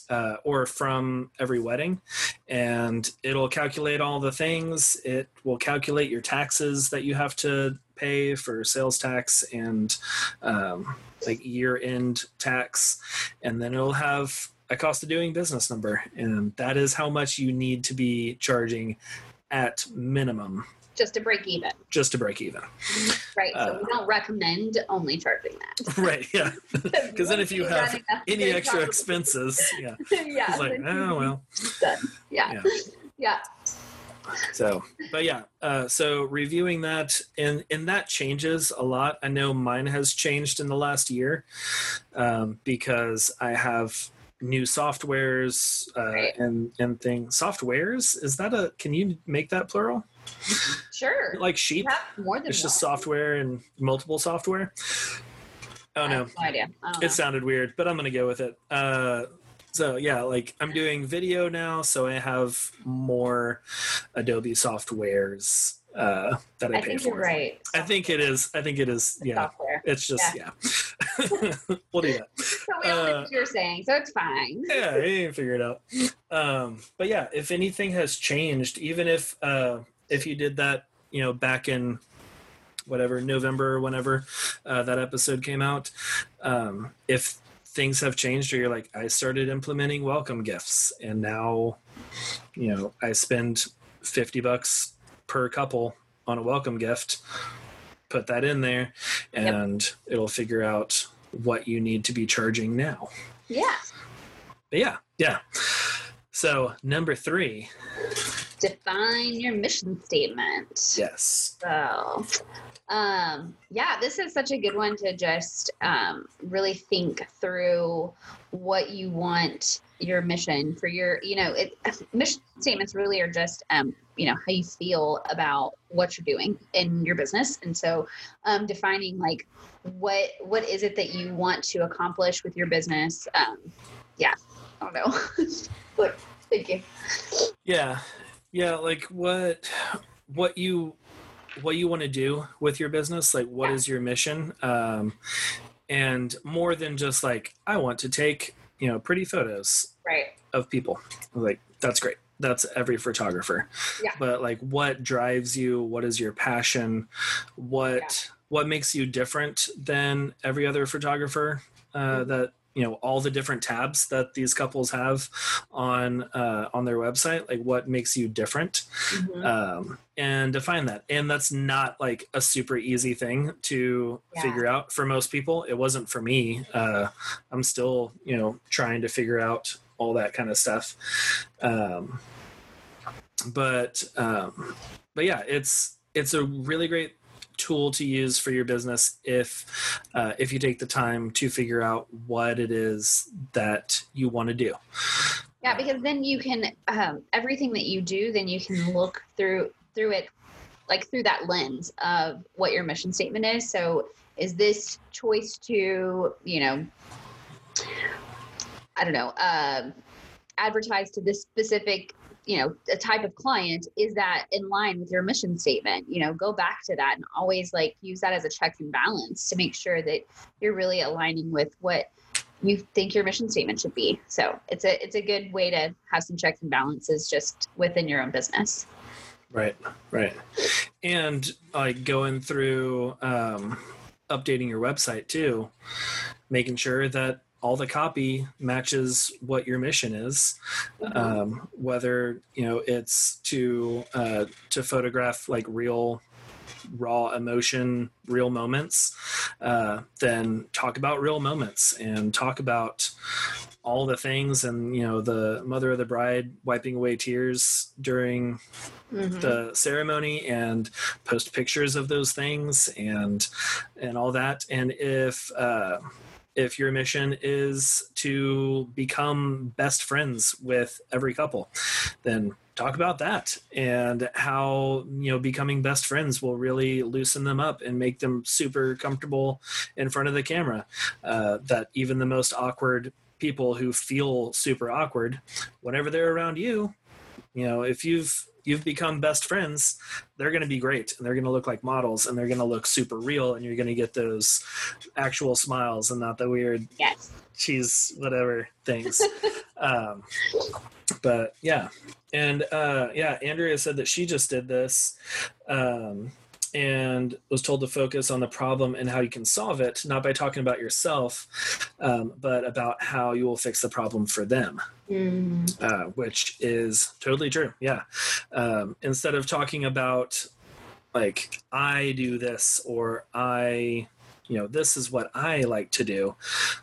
[SPEAKER 1] uh, or from every wedding. And it'll calculate all the things. It will calculate your taxes that you have to pay for sales tax and um, like year end tax. And then it'll have a cost of doing business number. And that is how much you need to be charging at minimum
[SPEAKER 2] just to break even.
[SPEAKER 1] just to break even
[SPEAKER 2] Right. So
[SPEAKER 1] Uh,
[SPEAKER 2] we don't recommend only charging that.
[SPEAKER 1] right yeah because then if you have any extra expenses yeah
[SPEAKER 2] yeah.
[SPEAKER 1] it's like oh well
[SPEAKER 2] done. Yeah.
[SPEAKER 1] Yeah.
[SPEAKER 2] Yeah.
[SPEAKER 1] so but yeah uh, so reviewing that and and that changes a lot i know mine has changed in the last year um, because i have new softwares uh,
[SPEAKER 2] Right.
[SPEAKER 1] and and things softwares is that a can you make that plural
[SPEAKER 2] Sure.
[SPEAKER 1] like sheep
[SPEAKER 2] more than
[SPEAKER 1] it's just
[SPEAKER 2] one.
[SPEAKER 1] software and multiple software oh no
[SPEAKER 2] no idea.
[SPEAKER 1] It
[SPEAKER 2] know.
[SPEAKER 1] sounded weird, but I'm gonna go with it. Uh, so yeah, like I'm doing video now, so I have more Adobe softwares uh, that I,
[SPEAKER 2] I
[SPEAKER 1] pay
[SPEAKER 2] think
[SPEAKER 1] for.
[SPEAKER 2] you're right.
[SPEAKER 1] I think it is. I think it is. Yeah,
[SPEAKER 2] Software.
[SPEAKER 1] it's just yeah. we'll do that.
[SPEAKER 2] So we all know
[SPEAKER 1] Uh,
[SPEAKER 2] what you're saying, so it's fine.
[SPEAKER 1] Yeah, you can figure it out. Um, but yeah, if anything has changed, even if uh, if you did that, you know, back in whatever November or whenever uh, that episode came out, um, if things have changed or you're like, I started implementing welcome gifts and now, you know, I spend fifty bucks per couple on a welcome gift. Put that in there, and it'll figure out what you need to be charging now.
[SPEAKER 2] Yeah.
[SPEAKER 1] But yeah, yeah. So number three,
[SPEAKER 2] Define your mission statement.
[SPEAKER 1] yes,
[SPEAKER 2] So, um, yeah, this is such a good one to just um, really think through what you want your mission for your, you know, it, mission statements really are just, um, you know, how you feel about what you're doing in your business. And so, um, defining like what what is it that you want to accomplish with your business? Um, yeah, I don't know. Thank you.
[SPEAKER 1] yeah, yeah. Like what, what you, what you want to do with your business. Like what
[SPEAKER 2] Yeah.
[SPEAKER 1] is your mission? Um, and more than just like i want to take you know pretty photos
[SPEAKER 2] Right.
[SPEAKER 1] of people like that's great that's every photographer
[SPEAKER 2] Yeah.
[SPEAKER 1] but like what drives you what is your passion what what makes you different than every other photographer uh,
[SPEAKER 2] Mhm.
[SPEAKER 1] that you know all the different tabs that these couples have on uh, on their website like what makes you different
[SPEAKER 2] Mhm.
[SPEAKER 1] um, and define that. And that's not like a super easy thing to
[SPEAKER 2] Yeah.
[SPEAKER 1] figure out for most people. It wasn't for me. Uh, I'm still, you know, trying to figure out all that kind of stuff. Um, but um, but yeah, it's it's a really great tool to use for your business if uh, if you take the time to figure out what it is that you want to do.
[SPEAKER 2] Yeah, because then you can um, everything that you do, then you can look through through it, like through that lens of what your mission statement is. So, is this choice to you know, I don't know, um, advertise to this specific you know a type of client is that in line with your mission statement you know go back to that and always like use that as a check and balance to make sure that you're really aligning with what you think your mission statement should be. So it's a it's a good way to have some checks and balances just within your own business.
[SPEAKER 1] Right, right. And like going through um, updating your website too, making sure that all the copy matches what your mission is. Um, whether you know it's to uh, to photograph like real raw emotion real moments uh, then talk about real moments and talk about all the things and you know the mother of the bride wiping away tears during
[SPEAKER 2] Mhm.
[SPEAKER 1] the ceremony and post pictures of those things and and all that and if uh if your mission is to become best friends with every couple then talk about that and how you know becoming best friends will really loosen them up and make them super comfortable in front of the camera. Uh, that even the most awkward people who feel super awkward whenever they're around you you know if you've you've become best friends they're going to be great and they're going to look like models and they're going to look super real and you're going to get those actual smiles and not the weird
[SPEAKER 2] Yes.
[SPEAKER 1] cheese whatever things um, but yeah and uh, yeah andrea said that she just did this um, and was told to focus on the problem and how you can solve it not by talking about yourself um, but about how you will fix the problem for them
[SPEAKER 2] Mm.
[SPEAKER 1] uh, which is totally true. Yeah. Um, instead of talking about like I do this or I, you know, this is what I like to do,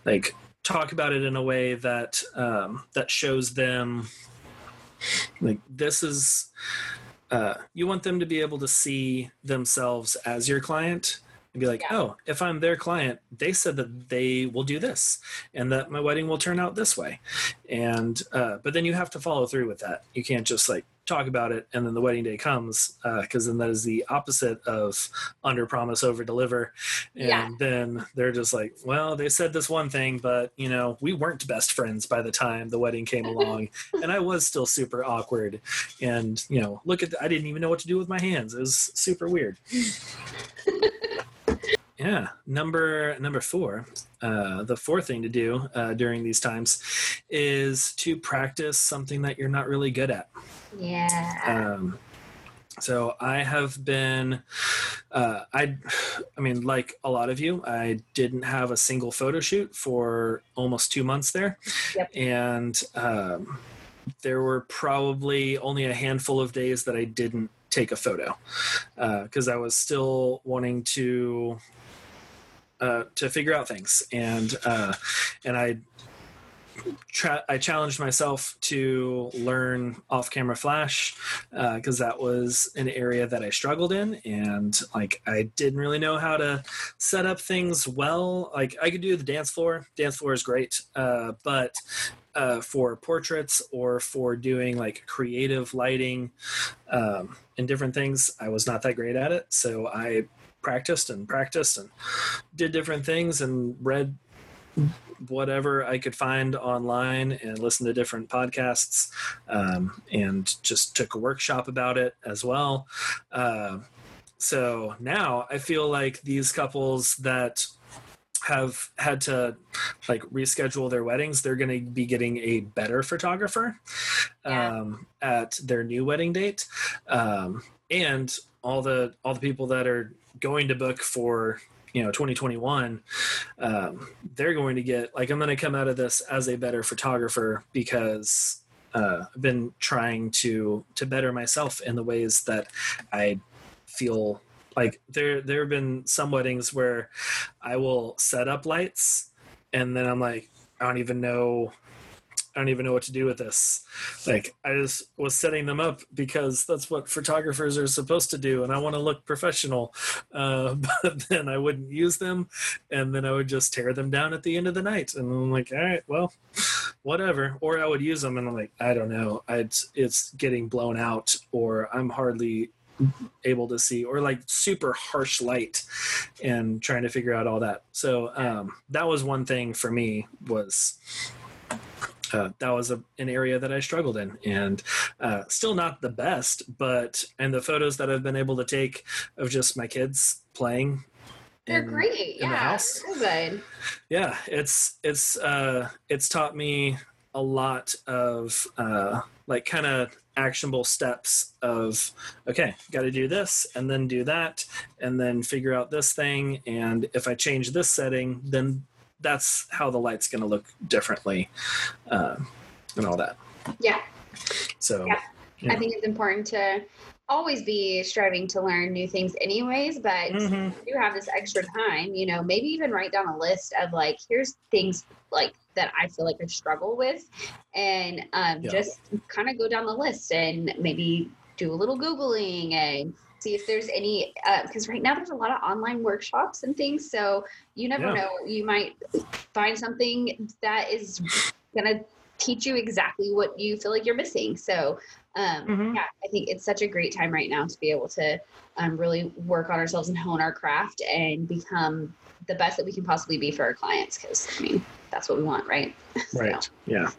[SPEAKER 1] like talk about it in a way that um, that shows them like this is. Uh, you want them to be able to see themselves as your client and be like,
[SPEAKER 2] Yeah.
[SPEAKER 1] oh, if I'm their client, they said that they will do this and that my wedding will turn out this way. And uh, but then you have to follow through with that. You can't just like talk about it and then the wedding day comes because then that is the opposite of under promise over deliver. And
[SPEAKER 2] Yeah.
[SPEAKER 1] then they're just like well they said this one thing but you know we weren't best friends by the time the wedding came along. And i was still super awkward and you know look at the, i didn't even know what to do with my hands. It was super weird yeah number number four uh, the fourth thing to do uh, during these times is to practice something that you're not really good at
[SPEAKER 2] Yeah.
[SPEAKER 1] um, so i have been uh, i i mean like a lot of you i didn't have a single photo shoot for almost two months there
[SPEAKER 2] Yep.
[SPEAKER 1] and um, there were probably only a handful of days that i didn't take a photo because i was still wanting to uh, to figure out things and uh, and i tra- I challenged myself to learn off-camera flash because that was an area that I struggled in, and like I didn't really know how to set up things well. Like I could do the dance floor. Dance floor is great, uh, but uh, for portraits or for doing like creative lighting um, and different things, I was not that great at it. So I practiced and practiced and did different things and read whatever I could find online and listen to different podcasts um, and just took a workshop about it as well. Uh, so now I feel like these couples that have had to like reschedule their weddings they're going to be getting a better photographer
[SPEAKER 2] Yeah.
[SPEAKER 1] um, at their new wedding date um, and all the all the people that are going to book for you know 2021 um, they're going to get like i'm going to come out of this as a better photographer because uh, i've been trying to to better myself in the ways that i feel like there there have been some weddings where i will set up lights and then i'm like i don't even know I don't even know what to do with this. Like I just was setting them up because that's what photographers are supposed to do, and I want to look professional. Uh, but then I wouldn't use them, and then I would just tear them down at the end of the night. And I'm like, all right, well, whatever. Or I would use them, and I'm like, I don't know, I'd, it's getting blown out, or I'm hardly able to see or like super harsh light and trying to figure out all that so um, that was one thing for me was uh, that was a, an area that I struggled in, and uh, still not the best. But and the photos that I've been able to take of just my kids playing,
[SPEAKER 2] They're
[SPEAKER 1] in-
[SPEAKER 2] great.
[SPEAKER 1] in the
[SPEAKER 2] Yeah. good.
[SPEAKER 1] Yeah, it's it's uh, it's taught me a lot of uh, like kind of actionable steps of okay, got to do this and then do that and then figure out this thing, and if I change this setting, then that's how the light's going to look differently, uh, and all that.
[SPEAKER 2] Yeah.
[SPEAKER 1] So
[SPEAKER 2] Yeah. I think it's important to always be striving to learn new things anyways, but
[SPEAKER 1] Mhm.
[SPEAKER 2] if you have this extra time, you know, maybe even write down a list of like, here's things like that I feel like I struggle with and um,
[SPEAKER 1] Yeah.
[SPEAKER 2] just kind of go down the list and maybe do a little Googling and see if there's any, because right now there's a lot of online workshops and things. So you never
[SPEAKER 1] Yeah.
[SPEAKER 2] know, you might find something that is to teach you exactly what you feel like you're missing. So, um,
[SPEAKER 1] Mhm.
[SPEAKER 2] yeah, I think it's such a great time right now to be able to um, really work on ourselves and hone our craft and become the best that we can possibly be for our clients. Because I mean, that's what we want, right? So,
[SPEAKER 1] Right. Yeah.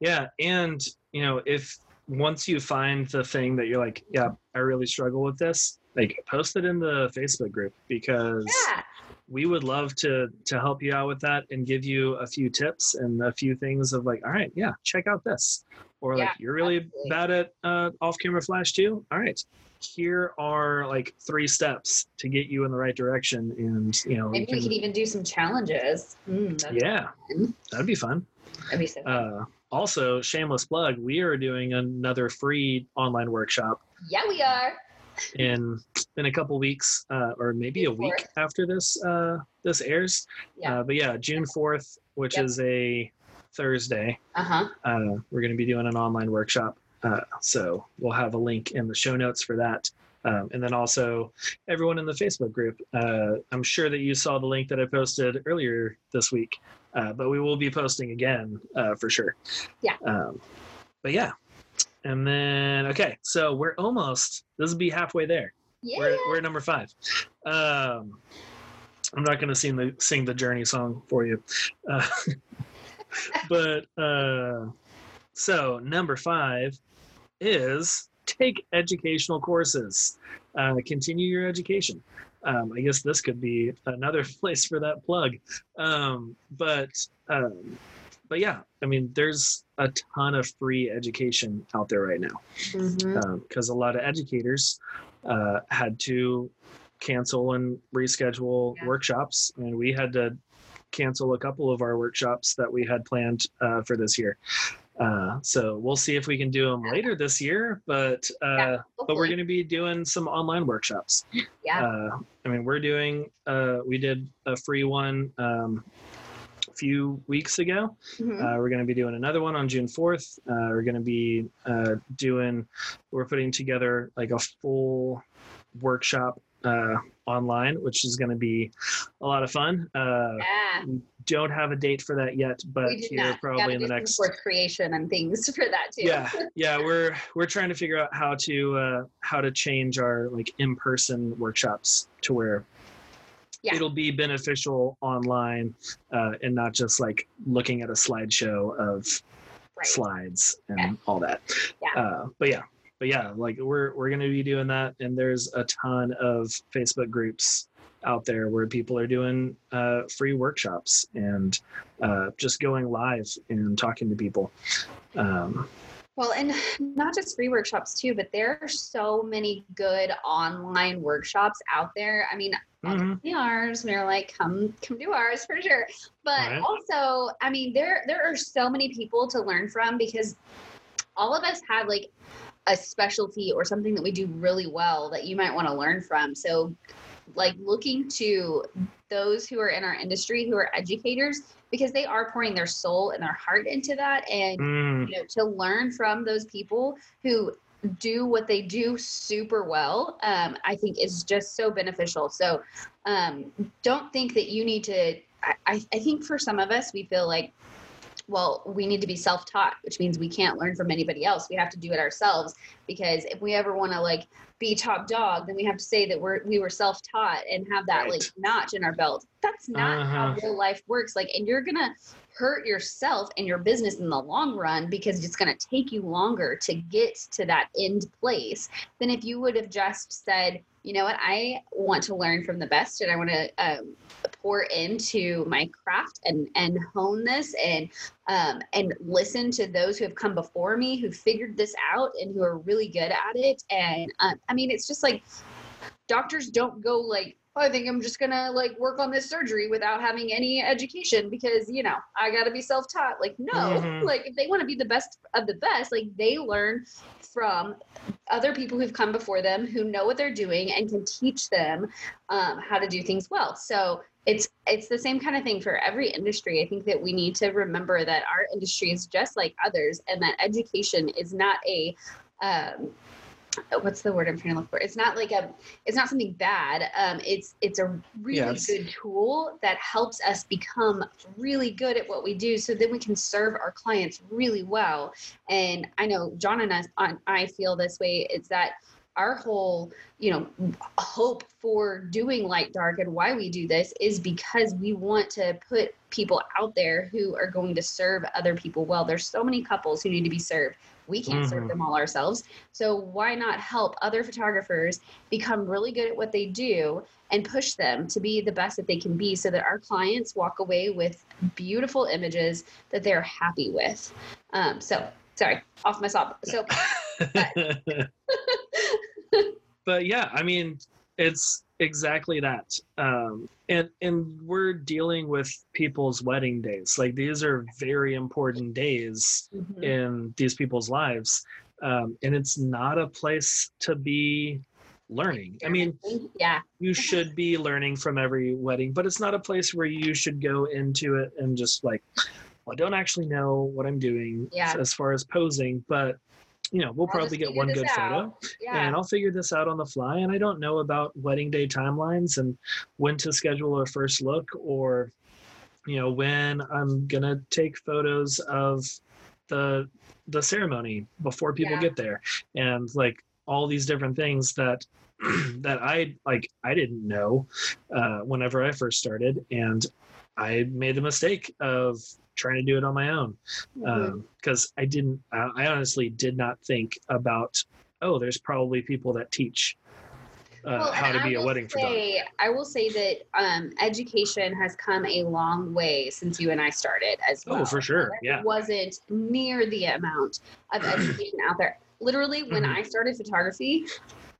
[SPEAKER 1] Yeah. And, you know, if once you find the thing that you're like, yeah, I really struggle with this, like post it in the Facebook group because
[SPEAKER 2] yeah,
[SPEAKER 1] we would love to to help you out with that and give you a few tips and a few things of like, all right, yeah, check out this. Or like you're really
[SPEAKER 2] absolutely.
[SPEAKER 1] bad at uh, off camera flash too. All right. Here are like three steps to get you in the right direction and you know we
[SPEAKER 2] maybe we
[SPEAKER 1] can-
[SPEAKER 2] could even do some challenges. Mm, that'd,
[SPEAKER 1] yeah that'd be fun
[SPEAKER 2] that'd be so. Fun.
[SPEAKER 1] uh, also, shameless plug, we are doing another free online workshop
[SPEAKER 2] yeah, we are.
[SPEAKER 1] in in a couple weeks, uh, or maybe a week
[SPEAKER 2] 4th.
[SPEAKER 1] after this uh, this airs.
[SPEAKER 2] Yeah.
[SPEAKER 1] Uh, but yeah, June fourth, which
[SPEAKER 2] Yep.
[SPEAKER 1] is a Thursday,
[SPEAKER 2] Uh huh.
[SPEAKER 1] uh, we're going to be doing an online workshop. Uh, so we'll have a link in the show notes for that. Um, and then also everyone in the Facebook group. Uh, I'm sure that you saw the link that I posted earlier this week, uh, but we will be posting again uh, for sure.
[SPEAKER 2] Yeah.
[SPEAKER 1] Um, but yeah. And then, okay, so we're almost, this will be halfway there.
[SPEAKER 2] Yeah.
[SPEAKER 1] We're, we're at number five. Um, I'm not going to sing the sing the Journey song for you, uh, but uh, so number five is take educational courses. Uh, continue your education. Um, I guess this could be another place for that plug. Um, but um, but yeah, I mean, there's a ton of free education out there right now because a lot of educators uh, had to cancel and reschedule
[SPEAKER 2] Yeah.
[SPEAKER 1] workshops, and we had to cancel a couple of our workshops that we had planned uh, for this year. Uh, so we'll see if we can do them later this year, but uh,
[SPEAKER 2] Yeah,
[SPEAKER 1] but we're going to be doing some online workshops.
[SPEAKER 2] Yeah.
[SPEAKER 1] Uh, I mean, we're doing. Uh, we did a free one um, a few weeks ago.
[SPEAKER 2] Mhm.
[SPEAKER 1] Uh, we're going to be doing another one on June 4th. Uh, we're going to be uh, doing, we're putting together like a full workshop uh, online, which is going to be a lot of fun. Uh,
[SPEAKER 2] yeah.
[SPEAKER 1] don't have a date for that yet, but here probably in the next.
[SPEAKER 2] course creation and things for that too.
[SPEAKER 1] Yeah, yeah, we're we're trying to figure out how to uh, how to change our like in person workshops to where
[SPEAKER 2] Yeah.
[SPEAKER 1] it'll be beneficial online uh, and not just like looking at a slideshow of
[SPEAKER 2] Right.
[SPEAKER 1] slides and
[SPEAKER 2] Yeah.
[SPEAKER 1] all that.
[SPEAKER 2] Yeah.
[SPEAKER 1] Uh, but yeah, but yeah, like we're we're gonna be doing that, and there's a ton of Facebook groups out there where people are doing uh, free workshops and uh, just going live and talking to people. Um,
[SPEAKER 2] well, and not just free workshops too, but there are so many good online workshops out there. I mean,
[SPEAKER 1] mhm.
[SPEAKER 2] ours, we are like, come come do ours for sure. But
[SPEAKER 1] Right.
[SPEAKER 2] also, I mean, there there are so many people to learn from because all of us have like a specialty or something that we do really well that you might want to learn from. So like looking to those who are in our industry who are educators because they are pouring their soul and their heart into that and
[SPEAKER 1] Mm,
[SPEAKER 2] you know to learn from those people who do what they do super well um, i think is just so beneficial so um, don't think that you need to I, I I think for some of us we feel like well we need to be self-taught which means we can't learn from anybody else. We have to do it ourselves because if we ever want to like be top dog then we have to say that we're we were self-taught and have that like notch in our belt. That's not how
[SPEAKER 1] Uh-huh.
[SPEAKER 2] real life works. Like and you're gonna hurt yourself and your business in the long run because it's going to take you longer to get to that end place than if you would have just said you know what? I want to learn from the best and i want to um, pour into my craft and and hone this and um, and listen to those who have come before me who figured this out and who are really good at it. And um, i mean it's just like doctors don't go like oh, i think i'm just gonna like work on this surgery without having any education because you know i gotta be self-taught. Like no
[SPEAKER 1] Mhm.
[SPEAKER 2] like if they want to be the best of the best like they learn from other people who've come before them who know what they're doing and can teach them um, how to do things well. So it's it's the same kind of thing for every industry. I think that we need to remember that our industry is just like others and that education is not a um, what's the word i'm trying to look for? It's not like a it's not something bad. Um, it's it's a really
[SPEAKER 1] Yes.
[SPEAKER 2] good tool that helps us become really good at what we do so then we can serve our clients really well. And i know john and on, i feel this way is that our whole you know hope for doing light dark and why we do this is because we want to put people out there who are going to serve other people well. There's so many couples who need to be served we can't serve
[SPEAKER 1] Mhm.
[SPEAKER 2] them all ourselves. So why not help other photographers become really good at what they do and push them to be the best that they can be so that our clients walk away with beautiful images that they're happy with? Um, so sorry off my soap so
[SPEAKER 1] but yeah, I mean, it's exactly that. Um, and and we're dealing with people's wedding days. Like these are very important days
[SPEAKER 2] Mhm.
[SPEAKER 1] in these people's lives, um, and it's not a place to be learning. I mean,
[SPEAKER 2] yeah
[SPEAKER 1] you should be learning from every wedding, but it's not a place where you should go into it and just like, well, I don't actually know what I'm doing
[SPEAKER 2] Yeah.
[SPEAKER 1] as far as posing, but you know, we'll
[SPEAKER 2] I'll
[SPEAKER 1] probably get one good photo
[SPEAKER 2] yeah
[SPEAKER 1] and I'll figure this out on the fly. And I don't know about wedding day timelines and when to schedule a first look or, you know, when I'm gonna take photos of the the ceremony before people
[SPEAKER 2] Yeah.
[SPEAKER 1] get there, and like all these different things that that I like I didn't know uh, whenever I first started, and I made the mistake of trying to do it on my own because I didn't. I honestly did not think about. Oh, there's probably people that teach uh,
[SPEAKER 2] Well,
[SPEAKER 1] how to be a wedding photographer.
[SPEAKER 2] say, I will say that um, education has come a long way since you and I started as
[SPEAKER 1] Oh, for sure,
[SPEAKER 2] There
[SPEAKER 1] yeah.
[SPEAKER 2] wasn't near the amount of education out there. Literally, when
[SPEAKER 1] Mhm.
[SPEAKER 2] I started photography,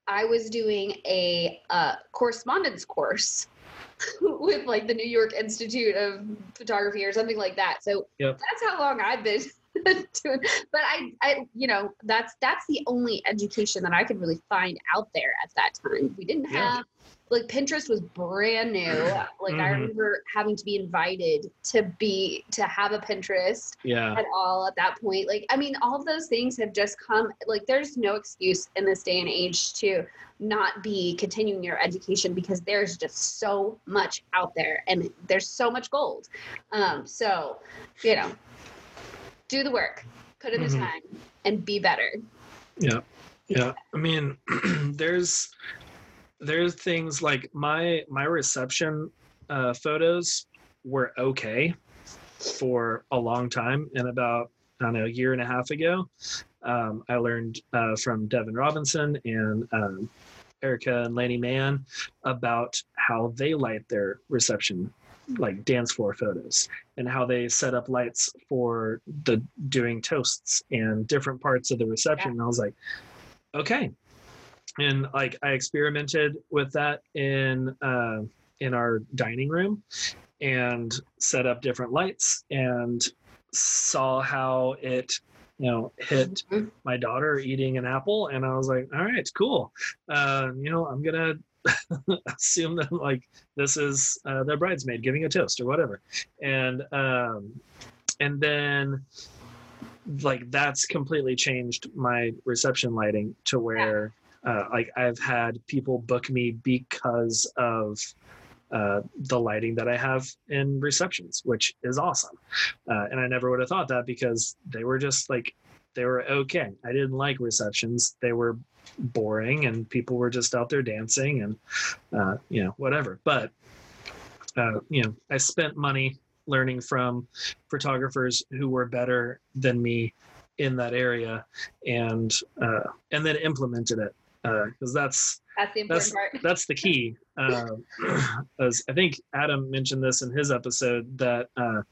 [SPEAKER 2] I was doing a uh, correspondence course with like the New York Institute of Photography or something like that. So
[SPEAKER 1] Yep.
[SPEAKER 2] that's how long I've been doing. But I, I, you know, that's that's the only education that I could really find out there at that time. We didn't
[SPEAKER 1] Yeah.
[SPEAKER 2] Like Pinterest was brand new. Like I
[SPEAKER 1] Mhm.
[SPEAKER 2] remember having to be invited to be to have a Pinterest
[SPEAKER 1] Yeah,
[SPEAKER 2] at all at that point. Like, I mean, all of those things have just come, like, there's no excuse in this day and age to not be continuing your education because there's just so much out there and there's so much gold. Um, so, you know, do the work, put in the
[SPEAKER 1] Mhm.
[SPEAKER 2] time, and be better.
[SPEAKER 1] yeah, yeah. I mean, there's there's things like my my reception uh, photos were okay for a long time, and about I don't know a year and a half ago, um, I learned uh, from Devin Robinson and um, Erica and Lanny Mann about how they light their reception like dance floor photos and how they set up lights for the doing toasts and different parts of the reception. And I was like, okay. And like I experimented with that in uh, in our dining room and set up different lights and saw how it you know hit
[SPEAKER 2] Mhm.
[SPEAKER 1] my daughter eating an apple. And i was like all right cool. Uh, you know i'm gonna assume that like this is uh, the bridesmaid giving a toast or whatever. And um and then like that's completely changed my reception lighting to where uh, like i've had people book me because of uh, the lighting that I have in receptions, which is awesome. Uh, and I never would have thought that because they were just like, they were okay. I didn't like receptions. They were boring and people were just out there dancing and, uh, you know, whatever. But, uh, you know, I spent money learning from photographers who were better than me in that area and, uh, and then implemented it. Because that's
[SPEAKER 2] That's the important
[SPEAKER 1] That's-
[SPEAKER 2] part.
[SPEAKER 1] that's the key. Um, as I think Adam mentioned this in his episode that uh,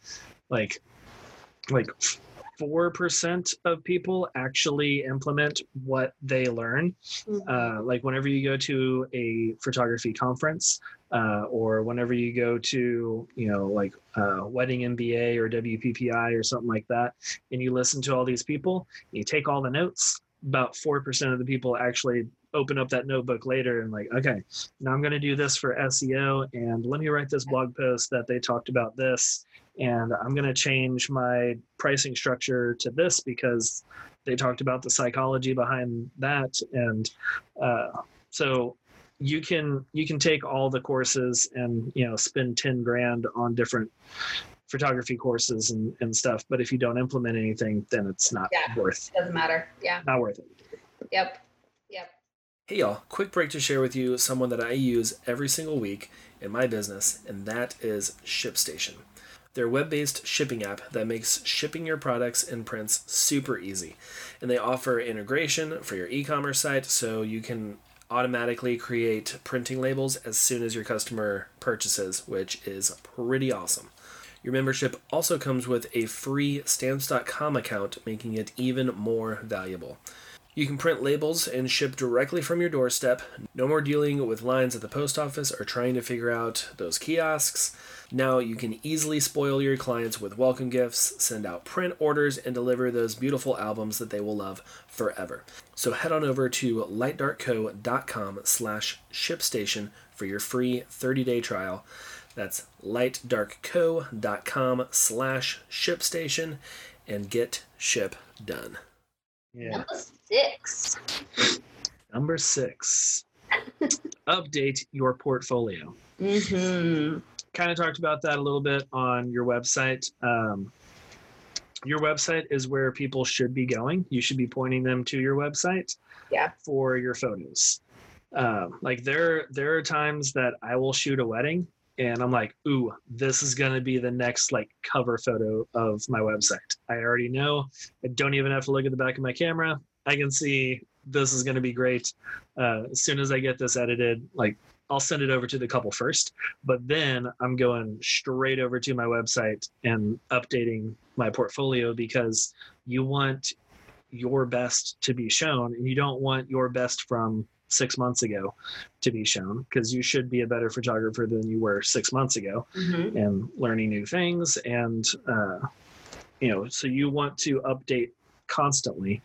[SPEAKER 1] like like four percent of people actually implement what they learn.
[SPEAKER 2] Mhm.
[SPEAKER 1] Uh, like whenever you go to a photography conference, uh, or whenever you go to you know like uh, wedding MBA or WPPI or something like that, and you listen to all these people, you take all the notes. About four percent of the people actually open up that notebook later and like, okay, now I'm going to do this for SEO, and let me write this blog post that they talked about this, and I'm going to change my pricing structure to this because they talked about the psychology behind that, and uh, so you can you can take all the courses and you know spend 10 grand on different photography courses and, and stuff but if you don't implement anything then it's not
[SPEAKER 2] Yeah.
[SPEAKER 1] worth it
[SPEAKER 2] Doesn't matter. Yeah.
[SPEAKER 1] not worth it
[SPEAKER 2] Yep. Yep.
[SPEAKER 4] Hey y'all, quick break to share with you someone that I use every single week in my business, and that is ShipStation. They're a web based shipping app that makes shipping your products and prints super easy. And they offer integration for your e commerce site so you can automatically create printing labels as soon as your customer purchases, which is pretty awesome. Your membership also comes with a free stamps.com account, making it even more valuable. You can print labels and ship directly from your doorstep. No more dealing with lines at the post office or trying to figure out those kiosks. Now you can easily spoil your clients with welcome gifts, send out print orders, and deliver those beautiful albums that they will love forever. So head on over to lightdarkco.com slash shipstation for your free 30-day trial. That's lightdarkco.com slash shipstation and get ship done.
[SPEAKER 1] yeah
[SPEAKER 2] Number six.
[SPEAKER 1] Number six, update your portfolio.
[SPEAKER 2] Mm-hmm.
[SPEAKER 1] Kind of talked about that a little bit on your website. Um, your website is where people should be going. You should be pointing them to your website
[SPEAKER 2] Yeah.
[SPEAKER 1] for your photos. Um, like there, there are times that I will shoot a wedding and I'm like, ooh, this is going to be the next like cover photo of my website. I already know. I don't even have to look at the back of my camera. I can see this is going to be great. Uh, as soon as I get this edited, like I'll send it over to the couple first, but then I'm going straight over to my website and updating my portfolio because you want your best to be shown and you don't want your best from six months ago to be shown because you should be a better photographer than you were six months ago
[SPEAKER 2] Mm-hmm.
[SPEAKER 1] and learning new things and uh, you know so you want to update constantly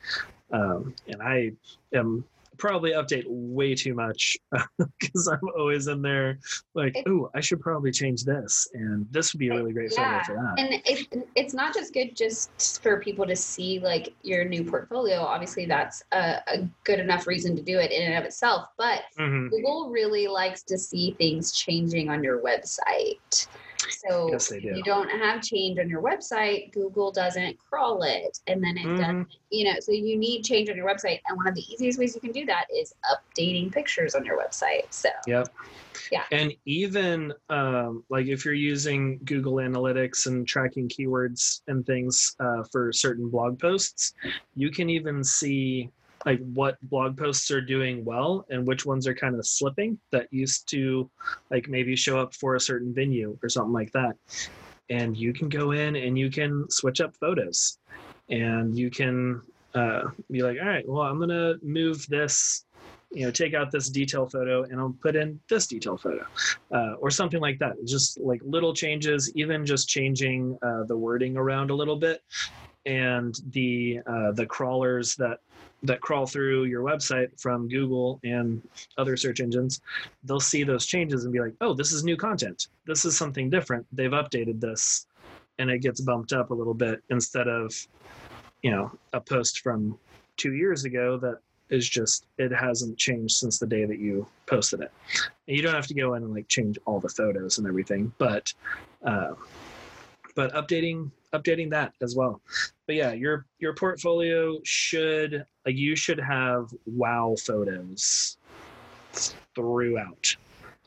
[SPEAKER 1] um, and i am probably update way too much because i'm always in there like oh i should probably change this and this would be a really great
[SPEAKER 2] Yeah,
[SPEAKER 1] photo for that
[SPEAKER 2] And it, it's not just good just for people to see like your new portfolio. Obviously, that's a, a good enough reason to do it in and of itself. But
[SPEAKER 1] Mhm.
[SPEAKER 2] Google really likes to see things changing on your website. So
[SPEAKER 1] Yes, do.
[SPEAKER 2] you don't have change on your website, Google doesn't crawl it, and then it
[SPEAKER 1] Mhm.
[SPEAKER 2] doesn't. You know, so you need change on your website, and one of the easiest ways you can do that is updating pictures on your website. So
[SPEAKER 1] Yep.
[SPEAKER 2] Yeah.
[SPEAKER 1] And even um, like if you're using Google Analytics and tracking keywords and things uh, for certain blog posts, you can even see like what blog posts are doing well and which ones are kind of slipping that used to like maybe show up for a certain venue or something like that. And you can go in and you can switch up photos. And you can uh, be like all right well i'm gonna move this you know take out this detail photo and i'll put in this detail photo uh, or something like that. Just like little changes even just changing uh, the wording around a little bit and the uh, the crawlers that that crawl through your website from Google and other search engines, they'll see those changes and be like, "Oh, this is new content. This is something different. They've updated this." And it gets bumped up a little bit instead of, you know, a post from 2 years ago that is just it hasn't changed since the day that you posted it. And you don't have to go in and like change all the photos and everything, but uh, but updating updating that as well. But yeah your your portfolio should like you should have wow photos throughout.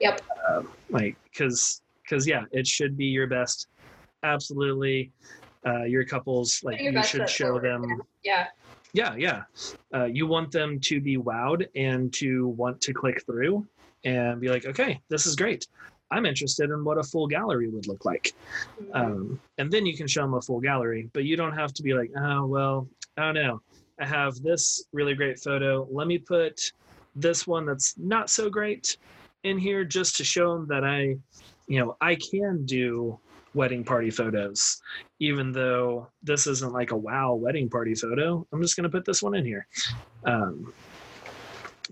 [SPEAKER 2] Yep.
[SPEAKER 1] um, like because because yeah it should be your best. Absolutely. Uh, your couples like
[SPEAKER 2] Your
[SPEAKER 1] you should show
[SPEAKER 2] forward,
[SPEAKER 1] them
[SPEAKER 2] Yeah.
[SPEAKER 1] yeah yeah. Uh, you want them to be wowed and to want to click through and be like okay this is great i'm interested in what a full gallery would look like.
[SPEAKER 2] Mhm.
[SPEAKER 1] um, and then you can show them a full gallery but you don't have to be like oh well i don't know. I have this really great photo. Let me put this one that's not so great in here just to show them that i you know i can do wedding party photos even though this isn't like a wow wedding party photo. I'm just going to put this one in here. Um,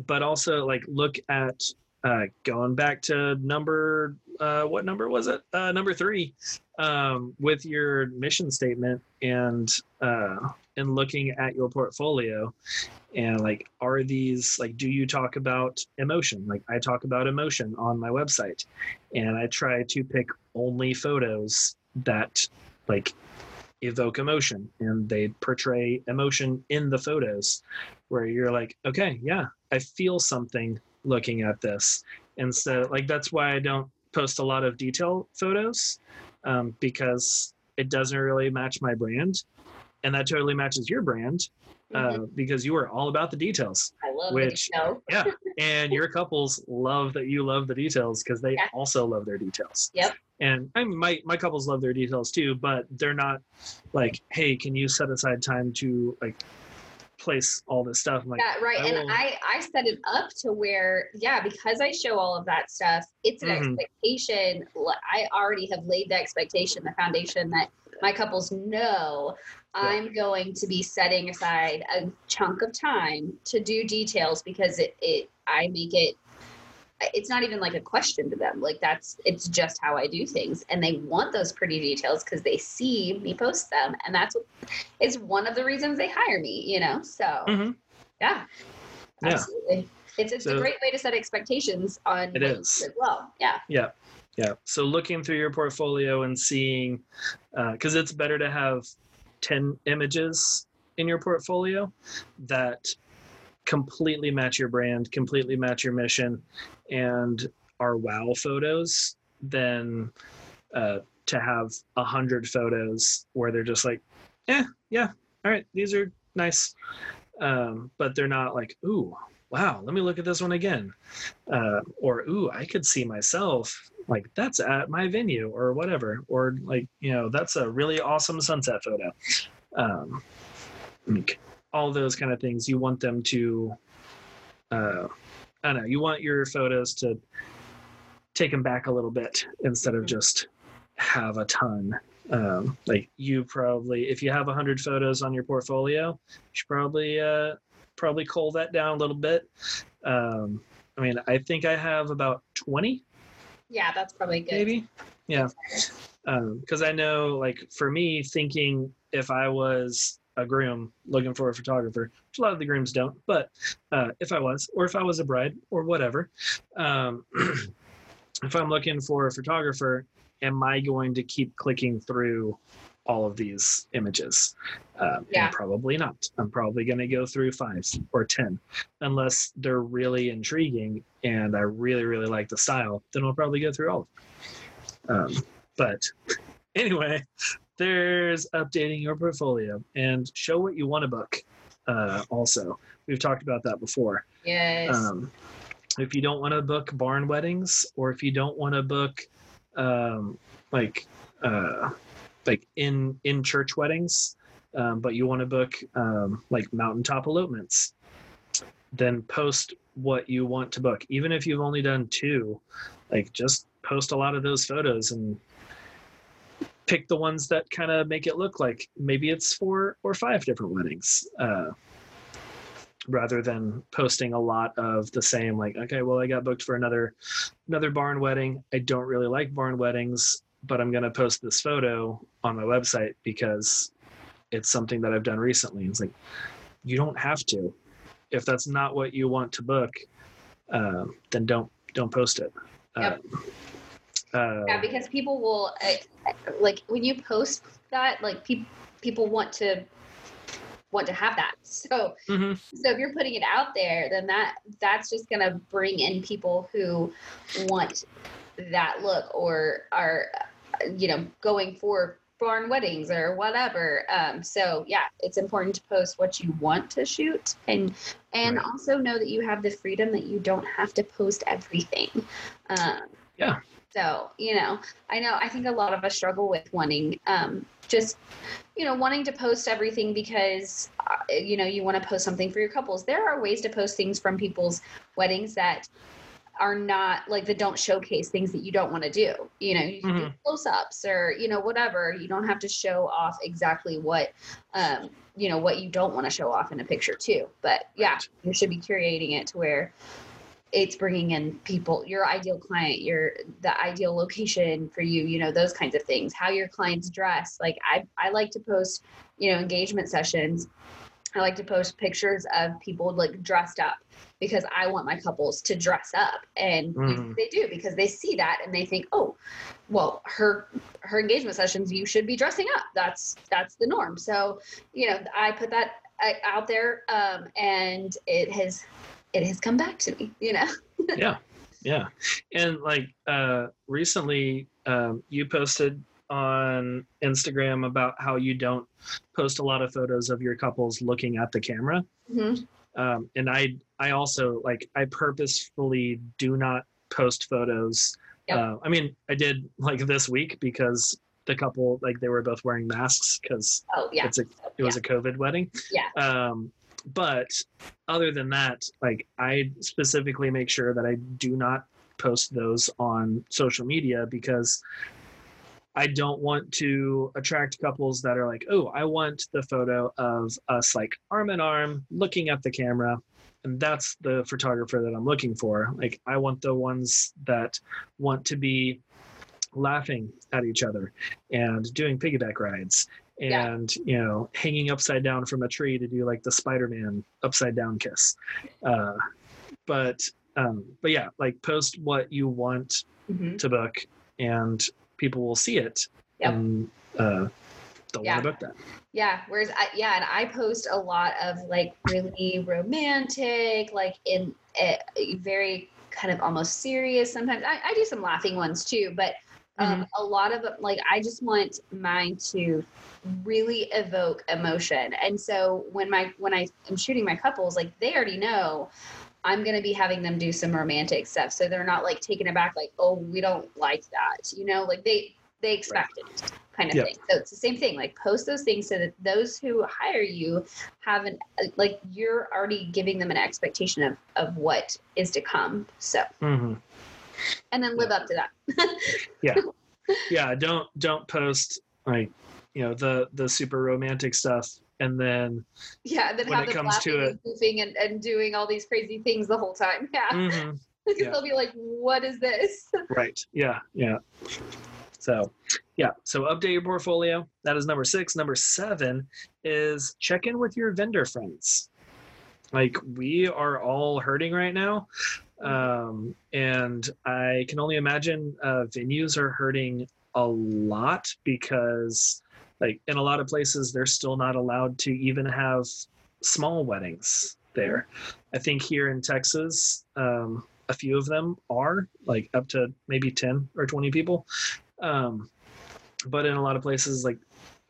[SPEAKER 1] but also like look at uh, going back to number uh, what number was it? Uh, number three um, with your mission statement and uh, and looking at your portfolio and like are these like do you talk about emotion? Like i talk about emotion on my website and i try to pick only photos that like evoke emotion and they portray emotion in the photos where you're like okay yeah i feel something looking at this instead like that's why i don't post a lot of detail photos um, because it doesn't really match my brand and that totally matches your brand uh,
[SPEAKER 2] Mhm.
[SPEAKER 1] because you are all about the details
[SPEAKER 2] I love
[SPEAKER 1] which- yeah and your couples love that you love the details because they
[SPEAKER 2] Yeah.
[SPEAKER 1] also love their details
[SPEAKER 2] Yep.
[SPEAKER 1] and I mean, my my couples love their details too but they're not like hey can you set aside time to like place all this stuff I'm like
[SPEAKER 2] yeah, right.
[SPEAKER 1] I
[SPEAKER 2] and I I set it up to where yeah, because I show all of that stuff, it's an
[SPEAKER 1] Mhm.
[SPEAKER 2] expectation. I already have laid the expectation, the foundation that my couples know I'm going to be setting aside a chunk of time to do details because it, it I make it it's not even like a question to them like that's it's just how i do things and they want those pretty details because they see me post them and that's what is one of the reasons they hire me you know so
[SPEAKER 1] Mhm.
[SPEAKER 2] yeah
[SPEAKER 1] Yeah.
[SPEAKER 2] absolutely it's, it's a great way to set expectations on
[SPEAKER 1] It is.
[SPEAKER 2] as well yeah
[SPEAKER 1] Yeah. Yeah. So looking through your portfolio and seeing, because it's better to have 10 images in your portfolio that completely match your brand, completely match your mission, and are wow photos than uh, to have a hundred photos where they're just like, yeah, yeah, all right, these are nice. Um, but they're not like, ooh, wow, let me look at this one again. Uh, or, ooh, I could see myself like that's at my venue or whatever. Or like, you know, that's a really awesome sunset photo. Um, all those kind of things. You want them to, uh, I don't know, you want your photos to take them back a little bit instead of just have a ton. Um, like you probably, if you have a hundred photos on your portfolio, you should probably uh, probably cull that down a little bit. Um, I mean, I think I have about twenty,
[SPEAKER 2] yeah that's probably good
[SPEAKER 1] maybe. Yeah, because I know, like for me, thinking if I was a groom looking for a photographer, which a lot of the grooms don't, but uh, if I was, or if I was a bride, or whatever, um, if I'm looking for a photographer, am I going to keep clicking through all of these images? Um,
[SPEAKER 2] Yeah.
[SPEAKER 1] Probably not. I'm probably going to go through five or 10, unless they're really intriguing and I really, really like the style, then I'll probably go through all of them. Um, but anyway, there's updating your portfolio and show what you want to book. uh, also. We've talked about that before.
[SPEAKER 2] Yes.
[SPEAKER 1] Um, if you don't want to book barn weddings, or if you don't want to book um, like uh, like in in church weddings, um, but you want to book um, like mountaintop elopements, then post what you want to book. Even if you've only done two, like just post a lot of those photos and pick the ones that kind of make it look like maybe it's four or five different weddings. Uh, rather than posting a lot of the same like okay well i got booked for another another barn wedding i don't really like barn weddings but i'm going to post this photo on my website because it's something that i've done recently it's like you don't have to if that's not what you want to book uh, then don't don't post it
[SPEAKER 2] Yep.
[SPEAKER 1] uh, uh,
[SPEAKER 2] yeah, because people will uh, like when you post that, like people people want to want to have that. So
[SPEAKER 1] mhm.
[SPEAKER 2] so if you're putting it out there, then that that's just gonna bring in people who want that look or are you know going for barn weddings or whatever. Um, so yeah, it's important to post what you want to shoot and and
[SPEAKER 1] Right.
[SPEAKER 2] also know that you have the freedom that you don't have to post everything. Um,
[SPEAKER 1] Yeah.
[SPEAKER 2] So you know, I know I think a lot of us struggle with wanting um, just you know wanting to post everything because uh, you know you want to post something for your couples. There are ways to post things from people's weddings that are not like that don't showcase things that you don't want to do. You know, you can do close-ups or you know whatever. You don't have to show off exactly what um, you know what you don't want to show off in a picture too. But yeah, you should be curating it to where it's bringing in people your ideal client your the ideal location for you you know those kinds of things how your clients dress. Like i i like to post you know engagement sessions. I like to post pictures of people like dressed up because i want my couples to dress up. And
[SPEAKER 1] Mhm.
[SPEAKER 2] they do because they see that and they think oh well her her engagement sessions you should be dressing up. That's that's the norm. So you know i put that uh, out there um, and it has it has come back to me you know?
[SPEAKER 1] Yeah yeah. And like uh recently um you posted on instagram about how you don't post a lot of photos of your couples looking at the camera.
[SPEAKER 2] Mhm.
[SPEAKER 1] um and i i also like i purposefully do not post photos.
[SPEAKER 2] Yep.
[SPEAKER 1] uh, i mean i did like this week because the couple like they were both wearing masks because
[SPEAKER 2] oh yeah.
[SPEAKER 1] it's a it was a covid wedding.
[SPEAKER 2] Yeah.
[SPEAKER 1] um but other than that like i specifically make sure that i do not post those on social media because i don't want to attract couples that are like oh i want the photo of us like arm in arm looking at the camera. And that's the photographer that i'm looking for. Like i want the ones that want to be laughing at each other and doing piggyback rides
[SPEAKER 2] Yeah.
[SPEAKER 1] and you know hanging upside down from a tree to do like the spider-man upside down kiss uh, but um, but yeah like post what you want
[SPEAKER 2] Mhm.
[SPEAKER 1] to book and people will see it
[SPEAKER 2] Yep.
[SPEAKER 1] and uh, they'll
[SPEAKER 2] Yeah.
[SPEAKER 1] want to book that
[SPEAKER 2] yeah whereas I, yeah and i post a lot of like really romantic like in a, very kind of almost serious sometimes I, I do some laughing ones too but um, a lot of like i just want mine to really evoke emotion. And so when my when i am shooting my couples like they already know i'm going to be having them do some romantic stuff. So they're not like taken aback like oh we don't like that you know? Like they they expect it kind of
[SPEAKER 1] Yeah.
[SPEAKER 2] thing. So it's the same thing like post those things so that those who hire you have an like you're already giving them an expectation of of what is to come so.
[SPEAKER 1] Hmm
[SPEAKER 2] and then live up to that
[SPEAKER 1] yeah Yeah. don't don't post like you know the the super romantic stuff and then
[SPEAKER 2] Yeah, and then
[SPEAKER 1] when
[SPEAKER 2] have
[SPEAKER 1] it
[SPEAKER 2] them
[SPEAKER 1] comes to
[SPEAKER 2] laughing and goofing and, and doing all these crazy things the whole time. Yeah.
[SPEAKER 1] Mhm.
[SPEAKER 2] Because
[SPEAKER 1] yeah.
[SPEAKER 2] they'll be like, what is this?
[SPEAKER 1] Right. Yeah. Yeah. So, yeah. So update your portfolio. That is number six. Number seven is check in with your vendor friends. Like we are all hurting right now. Um, and I can only imagine uh, venues are hurting a lot because, like, in a lot of places, they're still not allowed to even have small weddings there. I think here in Texas, um, a few of them are like up to maybe 10 or 20 people um, but in a lot of places like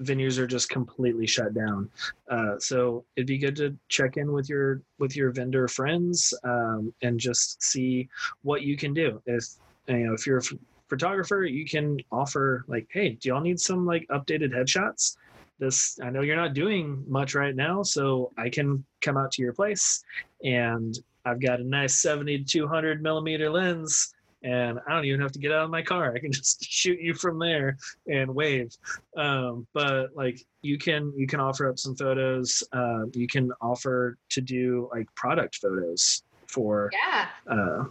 [SPEAKER 1] venues are just completely shut down. Uh, so it'd be good to check in with your with your vendor friends um, and just see what you can do. If you know if you're a ph- photographer, you can offer like, hey, do y'all need some like updated headshots? This I know you're not doing much right now, so I can come out to your place and I've got a nice 70 to 200 millimeter lens and I don't even have to get out of my car. I can just shoot you from there and wave. Um, but like you can you can offer up some photos. Uh, you can offer to do like product photos for
[SPEAKER 2] Yeah.
[SPEAKER 1] uh,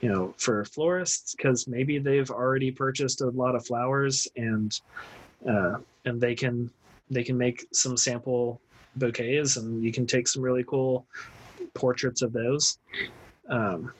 [SPEAKER 1] you know for florists because maybe they've already purchased a lot of flowers and uh, and they can they can make some sample bouquets and you can take some really cool portraits of those. Um,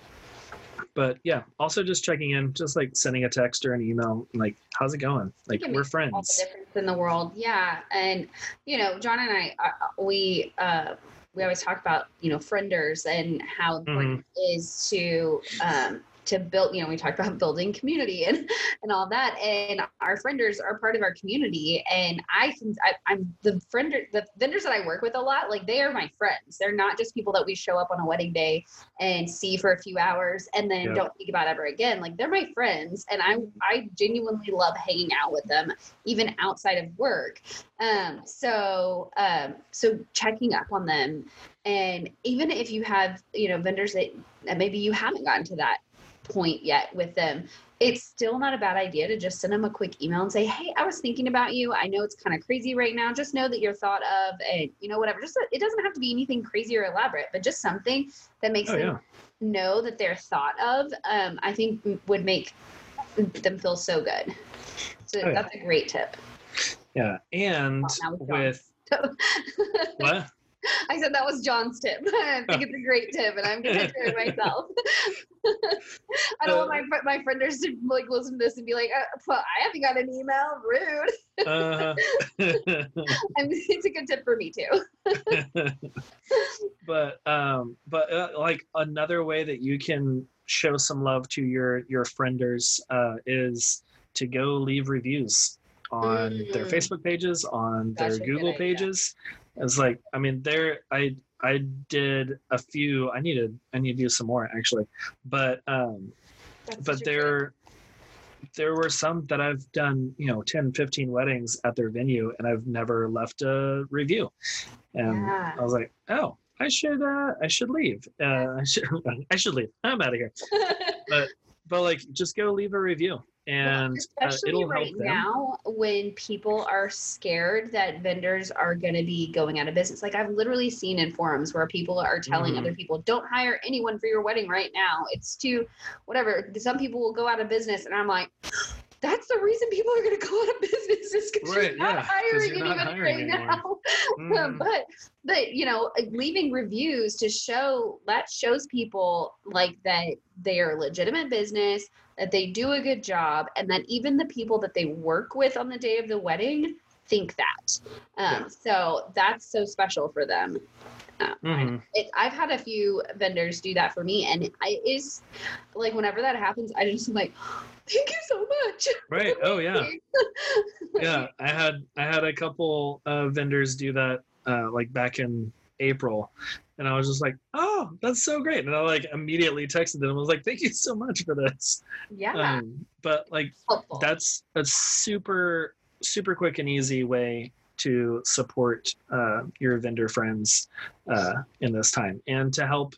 [SPEAKER 1] but yeah, also just checking in, just like sending a text or an email, like, how's it going? Like, we're friends.
[SPEAKER 2] All the difference in the world. Yeah. And, you know, John and I, uh, we, uh, we always talk about, you know, frienders and how important it is to, um, to build, you know, we talked about building community and, and all that. And our frienders are part of our community. And I can, I, I'm the friender, the vendors that I work with a lot, like they are my friends. They're not just people that we show up on a wedding day and see for a few hours and then
[SPEAKER 1] Yeah.
[SPEAKER 2] don't think about ever again. Like they're my friends. And I, I genuinely love hanging out with them even outside of work. Um, so, um, so checking up on them, and even if you have, you know, vendors that, that maybe you haven't gotten to that point yet with them, it's still not a bad idea to just send them a quick email and say, "Hey, I was thinking about you. I know it's kind of crazy right now. Just know that you're thought of, and you know, whatever. Just it doesn't have to be anything crazy or elaborate, but just something that makes
[SPEAKER 1] Oh,
[SPEAKER 2] them
[SPEAKER 1] yeah.
[SPEAKER 2] know that they're thought of. Um, I think would make them feel so good. So
[SPEAKER 1] Oh, yeah.
[SPEAKER 2] that's a great tip.
[SPEAKER 1] Yeah. And
[SPEAKER 2] now
[SPEAKER 1] with what?
[SPEAKER 2] I said that was John's tip. I think it's a great tip, and I'm gonna do it myself. I don't want my my frienders to like listen to this and be like, uh, well, "I haven't got an email. Rude."
[SPEAKER 1] Uh,
[SPEAKER 2] I mean, it's a good tip for me too.
[SPEAKER 1] but um but uh, like another way that you can show some love to your your frienders uh is to go leave reviews on their
[SPEAKER 2] Mm.
[SPEAKER 1] facebook pages on
[SPEAKER 2] That's
[SPEAKER 1] their google pages it's like i mean there i i did a few i needed i need to do some more actually. But um
[SPEAKER 2] That's
[SPEAKER 1] but there there were some that i've done you know 10 15 weddings at their venue and i've never left a review. And
[SPEAKER 2] Yeah.
[SPEAKER 1] i was like oh i should uh i should leave. Uh i should i should leave. I'm out of here. But but like just go leave a review and uh,
[SPEAKER 2] Especially
[SPEAKER 1] it'll
[SPEAKER 2] right now when people are scared that vendors are going to be going out of business. Like I've literally seen in forums where people are telling
[SPEAKER 1] Mhm.
[SPEAKER 2] other people, don't hire anyone for your wedding right now. It's too, whatever. Some people will go out of business. And I'm like, that's the reason people are going to go out of business is because
[SPEAKER 1] Right,
[SPEAKER 2] you're not
[SPEAKER 1] yeah,
[SPEAKER 2] hiring
[SPEAKER 1] you're not
[SPEAKER 2] anybody
[SPEAKER 1] hiring
[SPEAKER 2] right
[SPEAKER 1] anymore.
[SPEAKER 2] now.
[SPEAKER 1] Mhm.
[SPEAKER 2] but but you know leaving reviews to show that shows people like that they are a legitimate business that they do a good job and that even the people that they work with on the day of the wedding think that um,
[SPEAKER 1] Yeah.
[SPEAKER 2] so that's so special for them uh,
[SPEAKER 1] Mhm.
[SPEAKER 2] it, I've had a few vendors do that for me, and it is like whenever that happens, I just am like, thank you so much.
[SPEAKER 1] right. Oh yeah. Yeah i had i had a couple uh vendors do that uh like back in april and i was just like oh that's so great. And i like immediately texted them. I was like thank you so much for this.
[SPEAKER 2] Yeah,
[SPEAKER 1] um but like that's a super super quick and easy way to support uh, your vendor friends uh, in this time and to help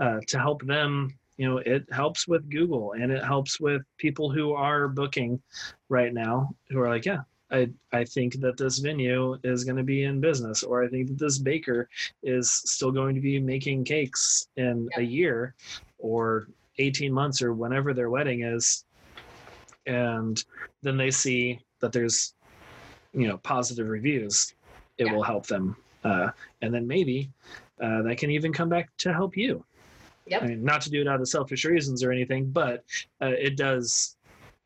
[SPEAKER 1] uh, to help them you know it helps with google and it helps with people who are booking right now who are like yeah i i think that this venue is going to be in business or i think that this baker is still going to be making cakes in a year or 18 months or whenever their wedding is. And then they see that there's you know positive reviews it
[SPEAKER 2] Yeah.
[SPEAKER 1] will help them uh, and then maybe uh, that can even come back to help you
[SPEAKER 2] Yep.
[SPEAKER 1] i mean not to do it out of selfish reasons or anything but uh, it does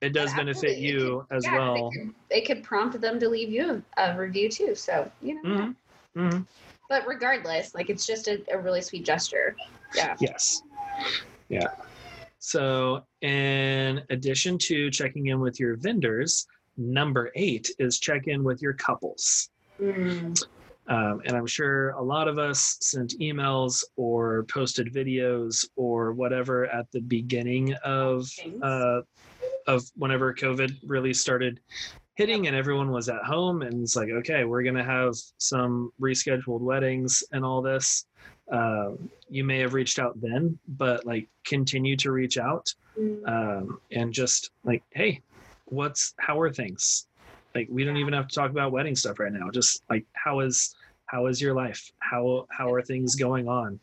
[SPEAKER 1] it does benefit
[SPEAKER 2] Absolutely. It
[SPEAKER 1] you
[SPEAKER 2] could-
[SPEAKER 1] as
[SPEAKER 2] yeah,
[SPEAKER 1] well
[SPEAKER 2] It could, prompt them to leave you a review too. So you know,
[SPEAKER 1] Mhm. Mhm.
[SPEAKER 2] but regardless, like it's just a, a really sweet gesture. Yeah.
[SPEAKER 1] Yes. Yeah. So, in addition to checking in with your vendors, number eight is check in with your couples.
[SPEAKER 2] Mm.
[SPEAKER 1] Um, and I'm sure a lot of us sent emails or posted videos or whatever at the beginning of uh, of whenever COVID really started hitting and everyone was at home and it's like, okay, we're gonna have some rescheduled weddings and all this. Uh, you may have reached out then, but like continue to reach out
[SPEAKER 2] Mm.
[SPEAKER 1] um, and just like, hey, what's how are things? Like we don't even have to talk about wedding stuff right now. Just like how is how is your life? How how are things going on?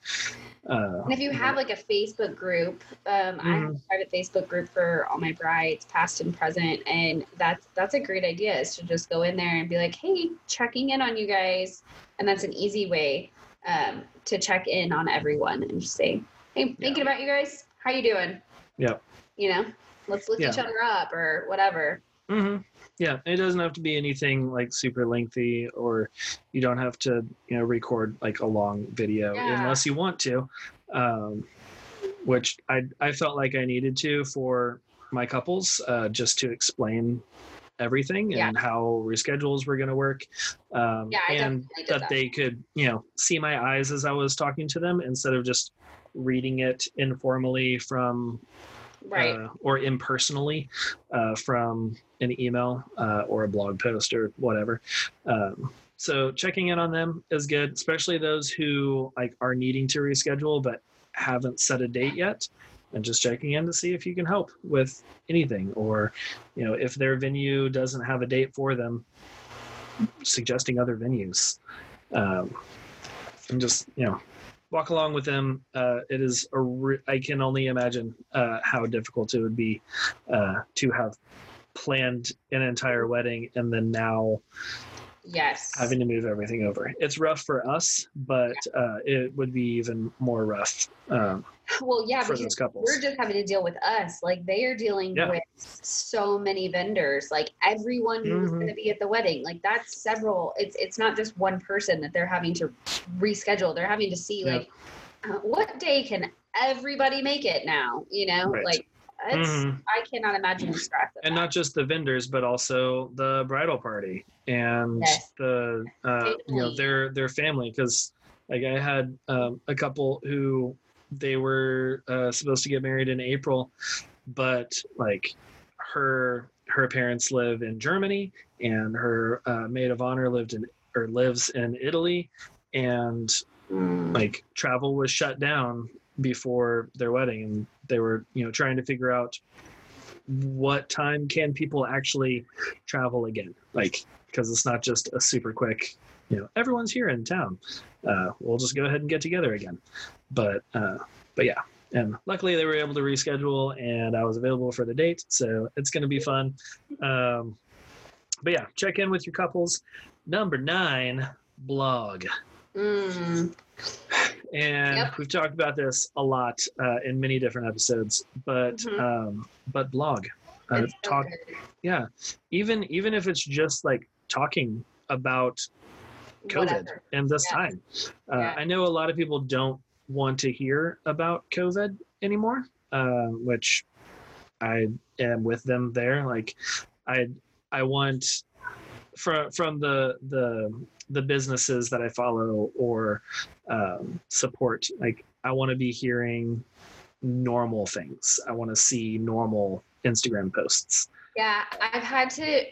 [SPEAKER 1] Uh,
[SPEAKER 2] And if you have like a Facebook group, um, I have a private Facebook group for all my brides, past and present, and that's that's a great idea. Is to just go in there and be like, "Hey, checking in on you guys," and that's an easy way um, to check in on everyone and just say, "Hey, thinking about you guys. How you doing?"
[SPEAKER 1] Yep.
[SPEAKER 2] You know, let's lift
[SPEAKER 1] Yeah.
[SPEAKER 2] each other up or whatever.
[SPEAKER 1] hmm Yeah, it doesn't have to be anything like super lengthy, or you don't have to, you know, record like a long video
[SPEAKER 2] Yeah.
[SPEAKER 1] unless you want to. Um, which I I felt like I needed to for my couples, uh, just to explain everything
[SPEAKER 2] Yeah.
[SPEAKER 1] and how reschedules were going to work, um,
[SPEAKER 2] Yeah,
[SPEAKER 1] and that,
[SPEAKER 2] that.
[SPEAKER 1] they could, you know, see my eyes as I was talking to them instead of just reading it informally from
[SPEAKER 2] Right.
[SPEAKER 1] uh, or impersonally uh, from an email uh, or a blog post or whatever. Um, so checking in on them is good, especially those who like are needing to reschedule but haven't set a date yet. And just checking in to see if you can help with anything, or you know, if their venue doesn't have a date for them, suggesting other venues. Um, and just you know, walk along with them. Uh, it is a re- I can only imagine uh, how difficult it would be uh, to have planned an entire wedding and then now
[SPEAKER 2] yes.
[SPEAKER 1] having to move everything over. It's rough for us, but uh, it would be even more rough um,
[SPEAKER 2] well, yeah,
[SPEAKER 1] for those couples.
[SPEAKER 2] we're just having to deal with us. Like they are dealing
[SPEAKER 1] Yeah.
[SPEAKER 2] with so many vendors. Like everyone who's
[SPEAKER 1] Mhm.
[SPEAKER 2] going to be at the wedding. Like that's several. It's it's not just one person that they're having to reschedule. They're having to see
[SPEAKER 1] Yeah.
[SPEAKER 2] like uh, what day can everybody make it now. You know,
[SPEAKER 1] Right.
[SPEAKER 2] like it's.
[SPEAKER 1] Mhm.
[SPEAKER 2] I cannot imagine the stress.
[SPEAKER 1] And
[SPEAKER 2] that.
[SPEAKER 1] not just the vendors but also the bridal party and
[SPEAKER 2] Yes.
[SPEAKER 1] the uh, you know their their family because like i had um, a couple who they were uh, supposed to get married in april but like her her parents live in germany and her uh, maid of honor lived in or lives in italy and
[SPEAKER 2] Mm.
[SPEAKER 1] like travel was shut down before their wedding and they were you know trying to figure out what time can people actually travel again? Like because it's not just a super quick you know everyone's here in town. Uh, we'll just go ahead and get together again. But uh, but yeah. And luckily they were able to reschedule and i was available for the date so it's going to be fun. Um, but yeah check in with your couples. Number nine blog.
[SPEAKER 2] Mm.
[SPEAKER 1] And
[SPEAKER 2] Yep.
[SPEAKER 1] we've talked about this a lot uh, in many different episodes but
[SPEAKER 2] Mhm.
[SPEAKER 1] um, but blog uh,
[SPEAKER 2] so
[SPEAKER 1] talk
[SPEAKER 2] good.
[SPEAKER 1] yeah even even if it's just like talking about covid
[SPEAKER 2] Whatever.
[SPEAKER 1] in this
[SPEAKER 2] Yeah.
[SPEAKER 1] time uh,
[SPEAKER 2] Yeah.
[SPEAKER 1] i know a lot of people don't want to hear about covid anymore uh, which i am with them there like i i want from from the the the businesses that i follow or um, support like i want to be hearing normal things i want to see normal instagram posts
[SPEAKER 2] Yeah, I've had to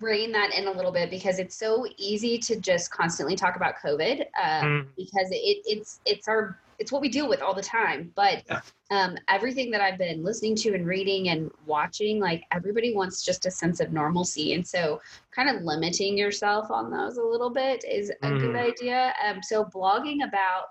[SPEAKER 2] rein that in a little bit because it's so easy to just constantly talk about COVID uh,
[SPEAKER 1] Mm.
[SPEAKER 2] because it, it's it's our it's what we deal with all the time. But um, everything that I've been listening to and reading and watching, like everybody wants just a sense of normalcy, and so kind of limiting yourself on those a little bit is a good
[SPEAKER 1] Mhm.
[SPEAKER 2] idea. Um, so blogging about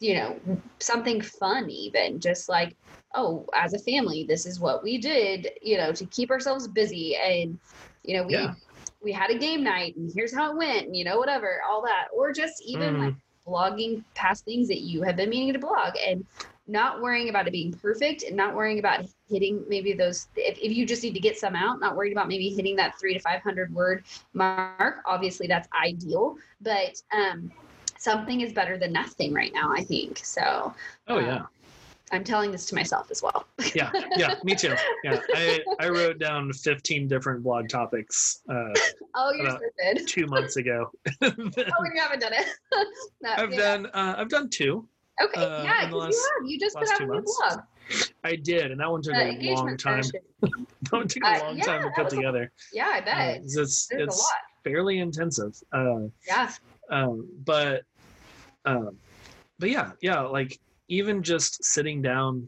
[SPEAKER 2] you know something fun even just like oh as a family this is what we did you know to keep ourselves busy and you know we
[SPEAKER 1] Yeah.
[SPEAKER 2] we had a game night and here's how it went and, you know whatever all that or just even
[SPEAKER 1] Mhm.
[SPEAKER 2] like blogging past things that you have been meaning to blog and not worrying about it being perfect and not worrying about hitting maybe those if, if you just need to get some out not worried about maybe hitting that three to 500 word mark obviously that's ideal but um something is better than nothing right now i think so
[SPEAKER 1] oh
[SPEAKER 2] Um,
[SPEAKER 1] yeah
[SPEAKER 2] I'm telling this to myself as well.
[SPEAKER 1] yeah, yeah, me too. Yeah, I, I wrote down 15 different blog topics uh,
[SPEAKER 2] oh, you're
[SPEAKER 1] Uh,
[SPEAKER 2] so good.
[SPEAKER 1] two months ago.
[SPEAKER 2] Oh, you haven't done it.
[SPEAKER 1] I've
[SPEAKER 2] yeah.
[SPEAKER 1] done uh, I've done two.
[SPEAKER 2] Okay,
[SPEAKER 1] uh,
[SPEAKER 2] yeah,
[SPEAKER 1] in the
[SPEAKER 2] 'cause
[SPEAKER 1] last-
[SPEAKER 2] you have. You just put out a new blog.
[SPEAKER 1] I did, and that one took
[SPEAKER 2] The
[SPEAKER 1] a long time. That one took a
[SPEAKER 2] Uh,
[SPEAKER 1] long
[SPEAKER 2] yeah,
[SPEAKER 1] time to put
[SPEAKER 2] was a-
[SPEAKER 1] together.
[SPEAKER 2] Yeah, I
[SPEAKER 1] Uh,
[SPEAKER 2] bet.
[SPEAKER 1] it's it's
[SPEAKER 2] lot.
[SPEAKER 1] fairly intensive. Uh,
[SPEAKER 2] Yeah.
[SPEAKER 1] um, but um, but yeah, yeah, like even just sitting down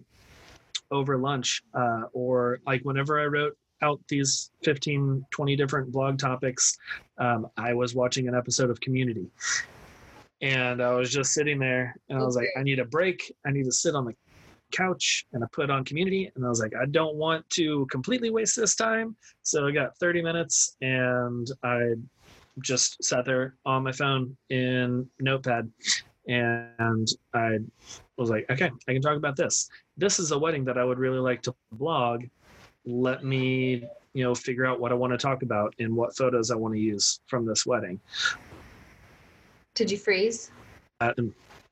[SPEAKER 1] over lunch, uh, or like whenever I wrote out these 15, 20 different blog topics, um, I was watching an episode of Community. And I was just sitting there and I was like, I need a break. I need to sit on the couch and I put on community and I was like, I don't want to completely waste this time. So I got 30 minutes and I just sat there on my phone in Notepad and I was like, okay, I can talk about this. This is a wedding that I would really like to blog. Let me, you know, figure out what I want to talk about and what photos I want to use from this wedding.
[SPEAKER 2] Did you freeze?
[SPEAKER 1] Uh,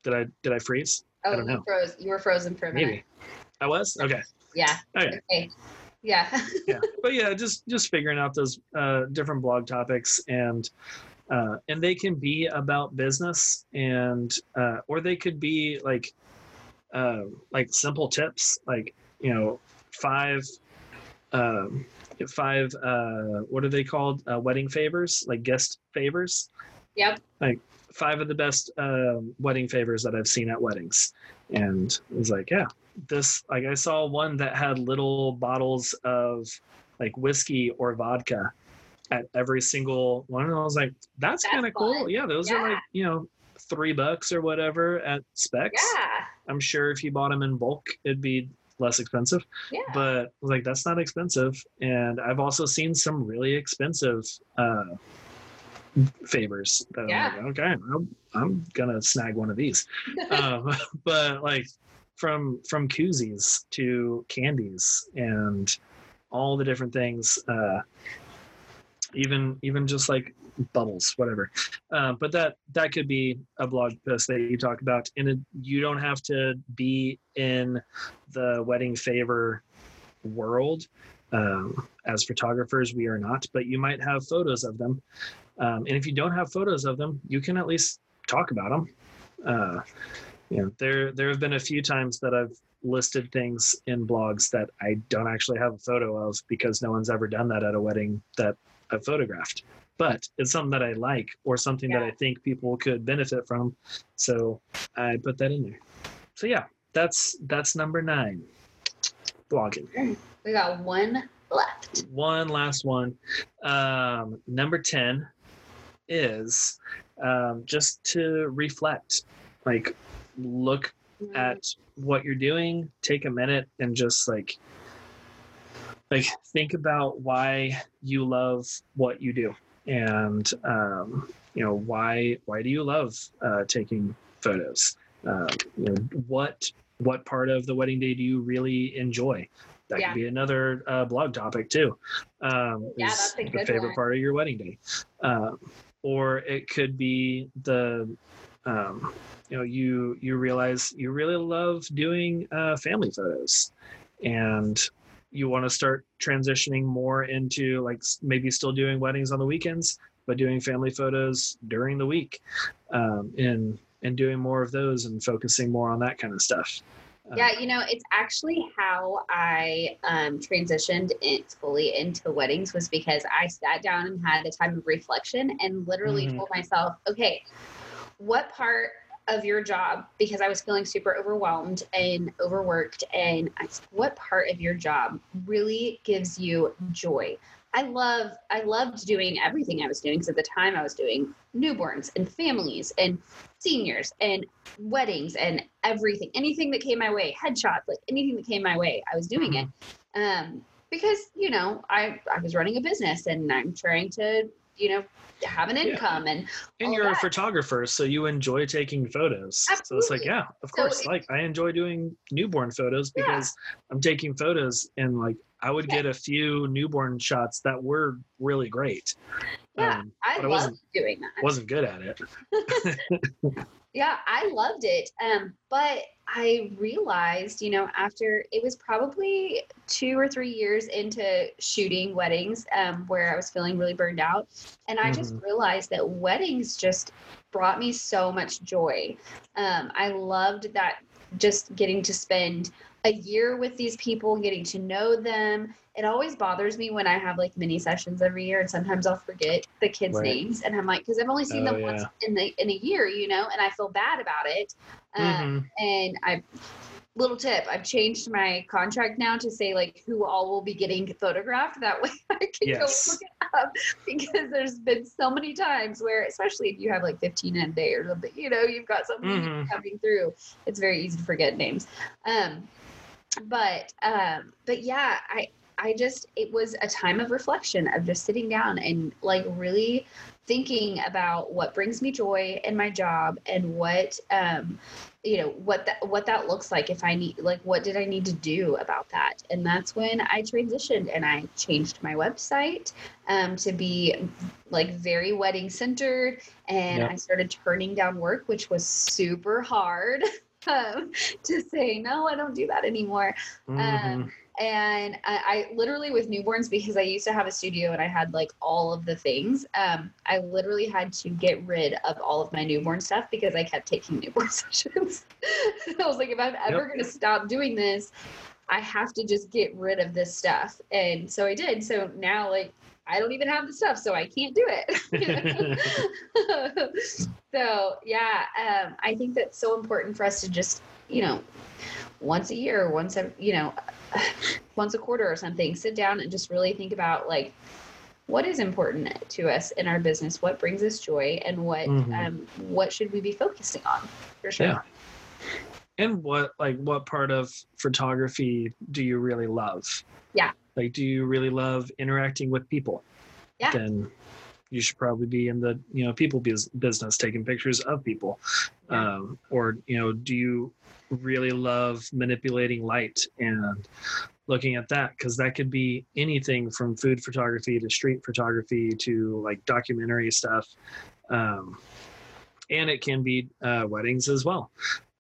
[SPEAKER 1] did I did I freeze?
[SPEAKER 2] Oh,
[SPEAKER 1] don't
[SPEAKER 2] you
[SPEAKER 1] know.
[SPEAKER 2] froze. You were frozen for a minute.
[SPEAKER 1] Maybe. I was? Okay.
[SPEAKER 2] Yeah.
[SPEAKER 1] Okay.
[SPEAKER 2] Okay. Yeah.
[SPEAKER 1] yeah but yeah just just figuring out those uh, different blog topics and uh, and they can be about business and uh, or they could be like uh, like simple tips like you know five um, five uh, what are they called uh, wedding favors like guest favors
[SPEAKER 2] yep.
[SPEAKER 1] like five of the best um, wedding favors that I've seen at weddings. And it was like, yeah, this, like, I saw one that had little bottles of like whiskey or vodka at every single one. And I was like, that's,
[SPEAKER 2] That's
[SPEAKER 1] kind of cool. Yeah, those are like, you know, three bucks or whatever at Specs.
[SPEAKER 2] Yeah.
[SPEAKER 1] I'm sure if you bought them in bulk, it'd be less expensive
[SPEAKER 2] Yeah.
[SPEAKER 1] but I was like that's not expensive and i've also seen some really expensive uh favors that
[SPEAKER 2] Yeah.
[SPEAKER 1] i'm like okay I'm, I'm gonna snag one of these um but like from from koozies to candies and all the different things uh even even just like bubbles whatever. Uh, but that that could be a blog post that you talk about and it, you don't have to be in the wedding favor world um, as photographers we are not but you might have photos of them. Um, and if you don't have photos of them you can at least talk about them uh, you know there there have been a few times that i've listed things in blogs that i don't actually have a photo of because no one's ever done that at a wedding that i've photographed but it's something that i like or something that i think people could benefit from. So i put that in there. So yeah that's that's number nine blogging.
[SPEAKER 2] We got one left.
[SPEAKER 1] one last one. Um, number 10 is um, just to reflect like look at what you're doing take a minute and just like like think about why you love what you do and um, you know why why do you love uh, taking photos? Um, you know what what part of the wedding day do you really enjoy? That
[SPEAKER 2] Yeah.
[SPEAKER 1] could be another uh, blog topic too. Um,
[SPEAKER 2] Yeah,
[SPEAKER 1] is
[SPEAKER 2] that's a
[SPEAKER 1] the
[SPEAKER 2] good
[SPEAKER 1] favorite
[SPEAKER 2] one.
[SPEAKER 1] part of your wedding day. Um, or it could be the um, you know you you realize you really love doing uh, family photos. And you want to start transitioning more into like maybe still doing weddings on the weekends but doing family photos during the week um, and and doing more of those and focusing more on that kind of stuff Uh,
[SPEAKER 2] Yeah, you know, it's actually how I um, transitioned it fully into weddings was because I sat down and had a time of reflection and literally
[SPEAKER 1] Mhm.
[SPEAKER 2] told myself, okay, what part of your job, because I was feeling super overwhelmed and overworked, and I, what part of your job really gives you joy? I love, I loved doing everything I was doing. So at the time I was doing newborns and families and seniors and weddings and everything, anything that came my way, headshots, like anything that came my way, I was doing it. Um, because you know, I I was running a business and I'm trying to, you know, have an
[SPEAKER 1] Yeah.
[SPEAKER 2] income and
[SPEAKER 1] and you're a photographer so you enjoy taking photos so it's like yeah of
[SPEAKER 2] So
[SPEAKER 1] course
[SPEAKER 2] it-
[SPEAKER 1] like i enjoy doing newborn photos
[SPEAKER 2] Yeah.
[SPEAKER 1] because i'm taking photos and like i would
[SPEAKER 2] Yeah.
[SPEAKER 1] get a few newborn shots that were really great
[SPEAKER 2] Yeah,
[SPEAKER 1] um,
[SPEAKER 2] I
[SPEAKER 1] But I wasn't-
[SPEAKER 2] doing that.
[SPEAKER 1] wasn't good at it
[SPEAKER 2] Yeah, I loved it. Um, but I realized, you know, after it was probably two or three years into shooting weddings, um, where I was feeling really burned out. And I just realized that weddings just brought me so much joy. Um, I loved that just getting to spend a year with these people, getting to know them. It always bothers me when I have like mini sessions every year, and sometimes I'll forget the kids'
[SPEAKER 1] Right.
[SPEAKER 2] names, and I'm like, because I've only seen
[SPEAKER 1] Oh,
[SPEAKER 2] them once in the in a year, you know, and I feel bad about it. Um,
[SPEAKER 1] Mhm.
[SPEAKER 2] And I, little tip, I've changed my contract now to say like who all will be getting photographed. That way I can
[SPEAKER 1] Yes.
[SPEAKER 2] go look it up because there's been so many times where, especially if you have like 15 in a day or something, you know, you've got something
[SPEAKER 1] Mhm.
[SPEAKER 2] coming through. It's very easy to forget names. Um, but um, but yeah, I I just it was a time of reflection of just sitting down and like really thinking about what brings me joy in my job and what um you know what that what that looks like if i need like what did i need to do about that and that's when i transitioned and i changed my website um, to be like very wedding centered and
[SPEAKER 1] Yep.
[SPEAKER 2] i started turning down work which was super hard um, to say no i don't do that anymore
[SPEAKER 1] Mhm.
[SPEAKER 2] um, and I, I literally with newborns because I used to have a studio and I had like all of the things. Um, I literally had to get rid of all of my newborn stuff because I kept taking newborn sessions. I was like, if I'm ever
[SPEAKER 1] Yep.
[SPEAKER 2] going to stop doing this, I have to just get rid of this stuff. And so I did. So now, like, I don't even have the stuff, so I can't do it. so yeah, um, I think that's so important for us to just, you know, once a year, once a, you know, once a quarter or something, sit down and just really think about like what is important to us in our business, what brings us joy, and what
[SPEAKER 1] Mhm.
[SPEAKER 2] um, what should we be focusing on for sure.
[SPEAKER 1] Yeah. and what like what part of photography do you really love
[SPEAKER 2] Yeah.
[SPEAKER 1] like do you really love interacting with people
[SPEAKER 2] Yeah.
[SPEAKER 1] then you should probably be in the you know people business taking pictures of people Um, or you know do you really love manipulating light and looking at that? Because that could be anything from food photography to street photography to like documentary stuff. Um, and it can be uh, weddings as well.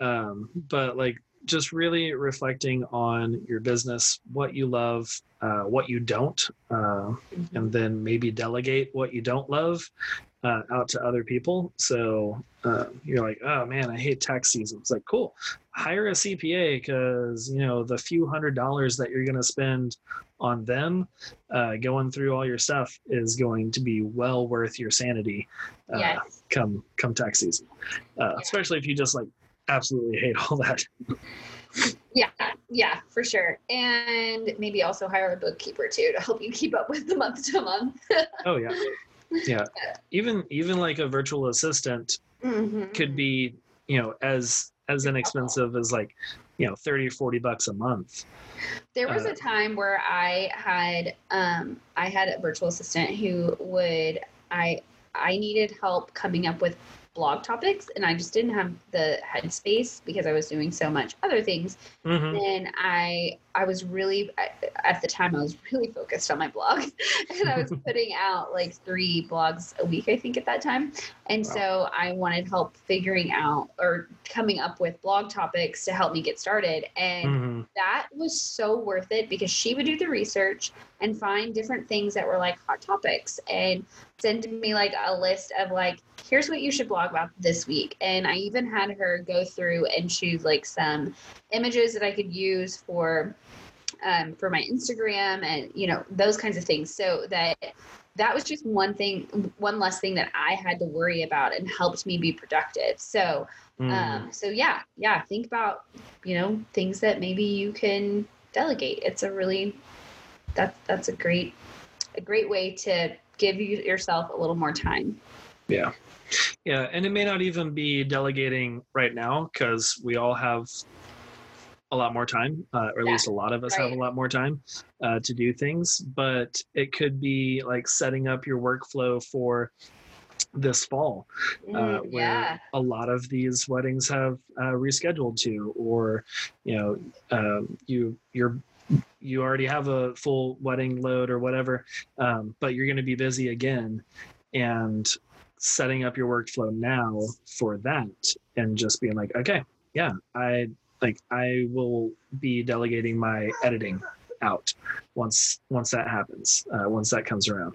[SPEAKER 1] Um, but like just really reflecting on your business what you love uh, what you don't uh,
[SPEAKER 2] Mhm.
[SPEAKER 1] and then maybe delegate what you don't love uh, out to other people. So uh, you're like, oh man, I hate tax season. It's like, cool, hire a CPA because you know the few hundred dollars that you're going to spend on them uh, going through all your stuff is going to be well worth your sanity uh,
[SPEAKER 2] Yes.
[SPEAKER 1] come come tax season. Uh,
[SPEAKER 2] Yeah.
[SPEAKER 1] Especially if you just like absolutely hate all that.
[SPEAKER 2] Yeah, yeah, for sure. And maybe also hire a bookkeeper too to help you keep up with the month to month.
[SPEAKER 1] Oh yeah, yeah. Even even like a virtual assistant
[SPEAKER 2] Mhm.
[SPEAKER 1] could be you know as as inexpensive as like you know 30 or 40 bucks a month
[SPEAKER 2] There was
[SPEAKER 1] Uh,
[SPEAKER 2] a time where I had um I had a virtual assistant who would I I needed help coming up with blog topics and I just didn't have the headspace because I was doing so much other things
[SPEAKER 1] Mhm.
[SPEAKER 2] and I I was really at the time I was really focused on my blog and I was putting out like three blogs a week I think at that time and
[SPEAKER 1] Wow.
[SPEAKER 2] so I wanted help figuring out or coming up with blog topics to help me get started and
[SPEAKER 1] Mhm.
[SPEAKER 2] that was so worth it because she would do the research and find different things that were like hot topics and send me like a list of like here's what you should blog about this week and i even had her go through and choose like some images that i could use for um, for my instagram and you know those kinds of things so that that was just one thing one less thing that i had to worry about and helped me be productive so
[SPEAKER 1] Mhm.
[SPEAKER 2] um, so yeah, yeah, think about, you know, things that maybe you can delegate. It's a really that's that's a great a great way to give you yourself a little more time.
[SPEAKER 1] yeah yeah and it may not even be delegating right now because we all have a lot more time uh, or at
[SPEAKER 2] Yeah,
[SPEAKER 1] least a lot of us have a lot more time uh, to do things but it could be like setting up your workflow for this fall uh,
[SPEAKER 2] Mm,
[SPEAKER 1] where
[SPEAKER 2] yeah.
[SPEAKER 1] a lot of these weddings have uh, rescheduled to, or you know, um, you you're you already have a full wedding load or whatever, um, but you're going to be busy again, and setting up your workflow now for that and just being like okay yeah i like i will be delegating my editing out once once that happens uh, once that comes around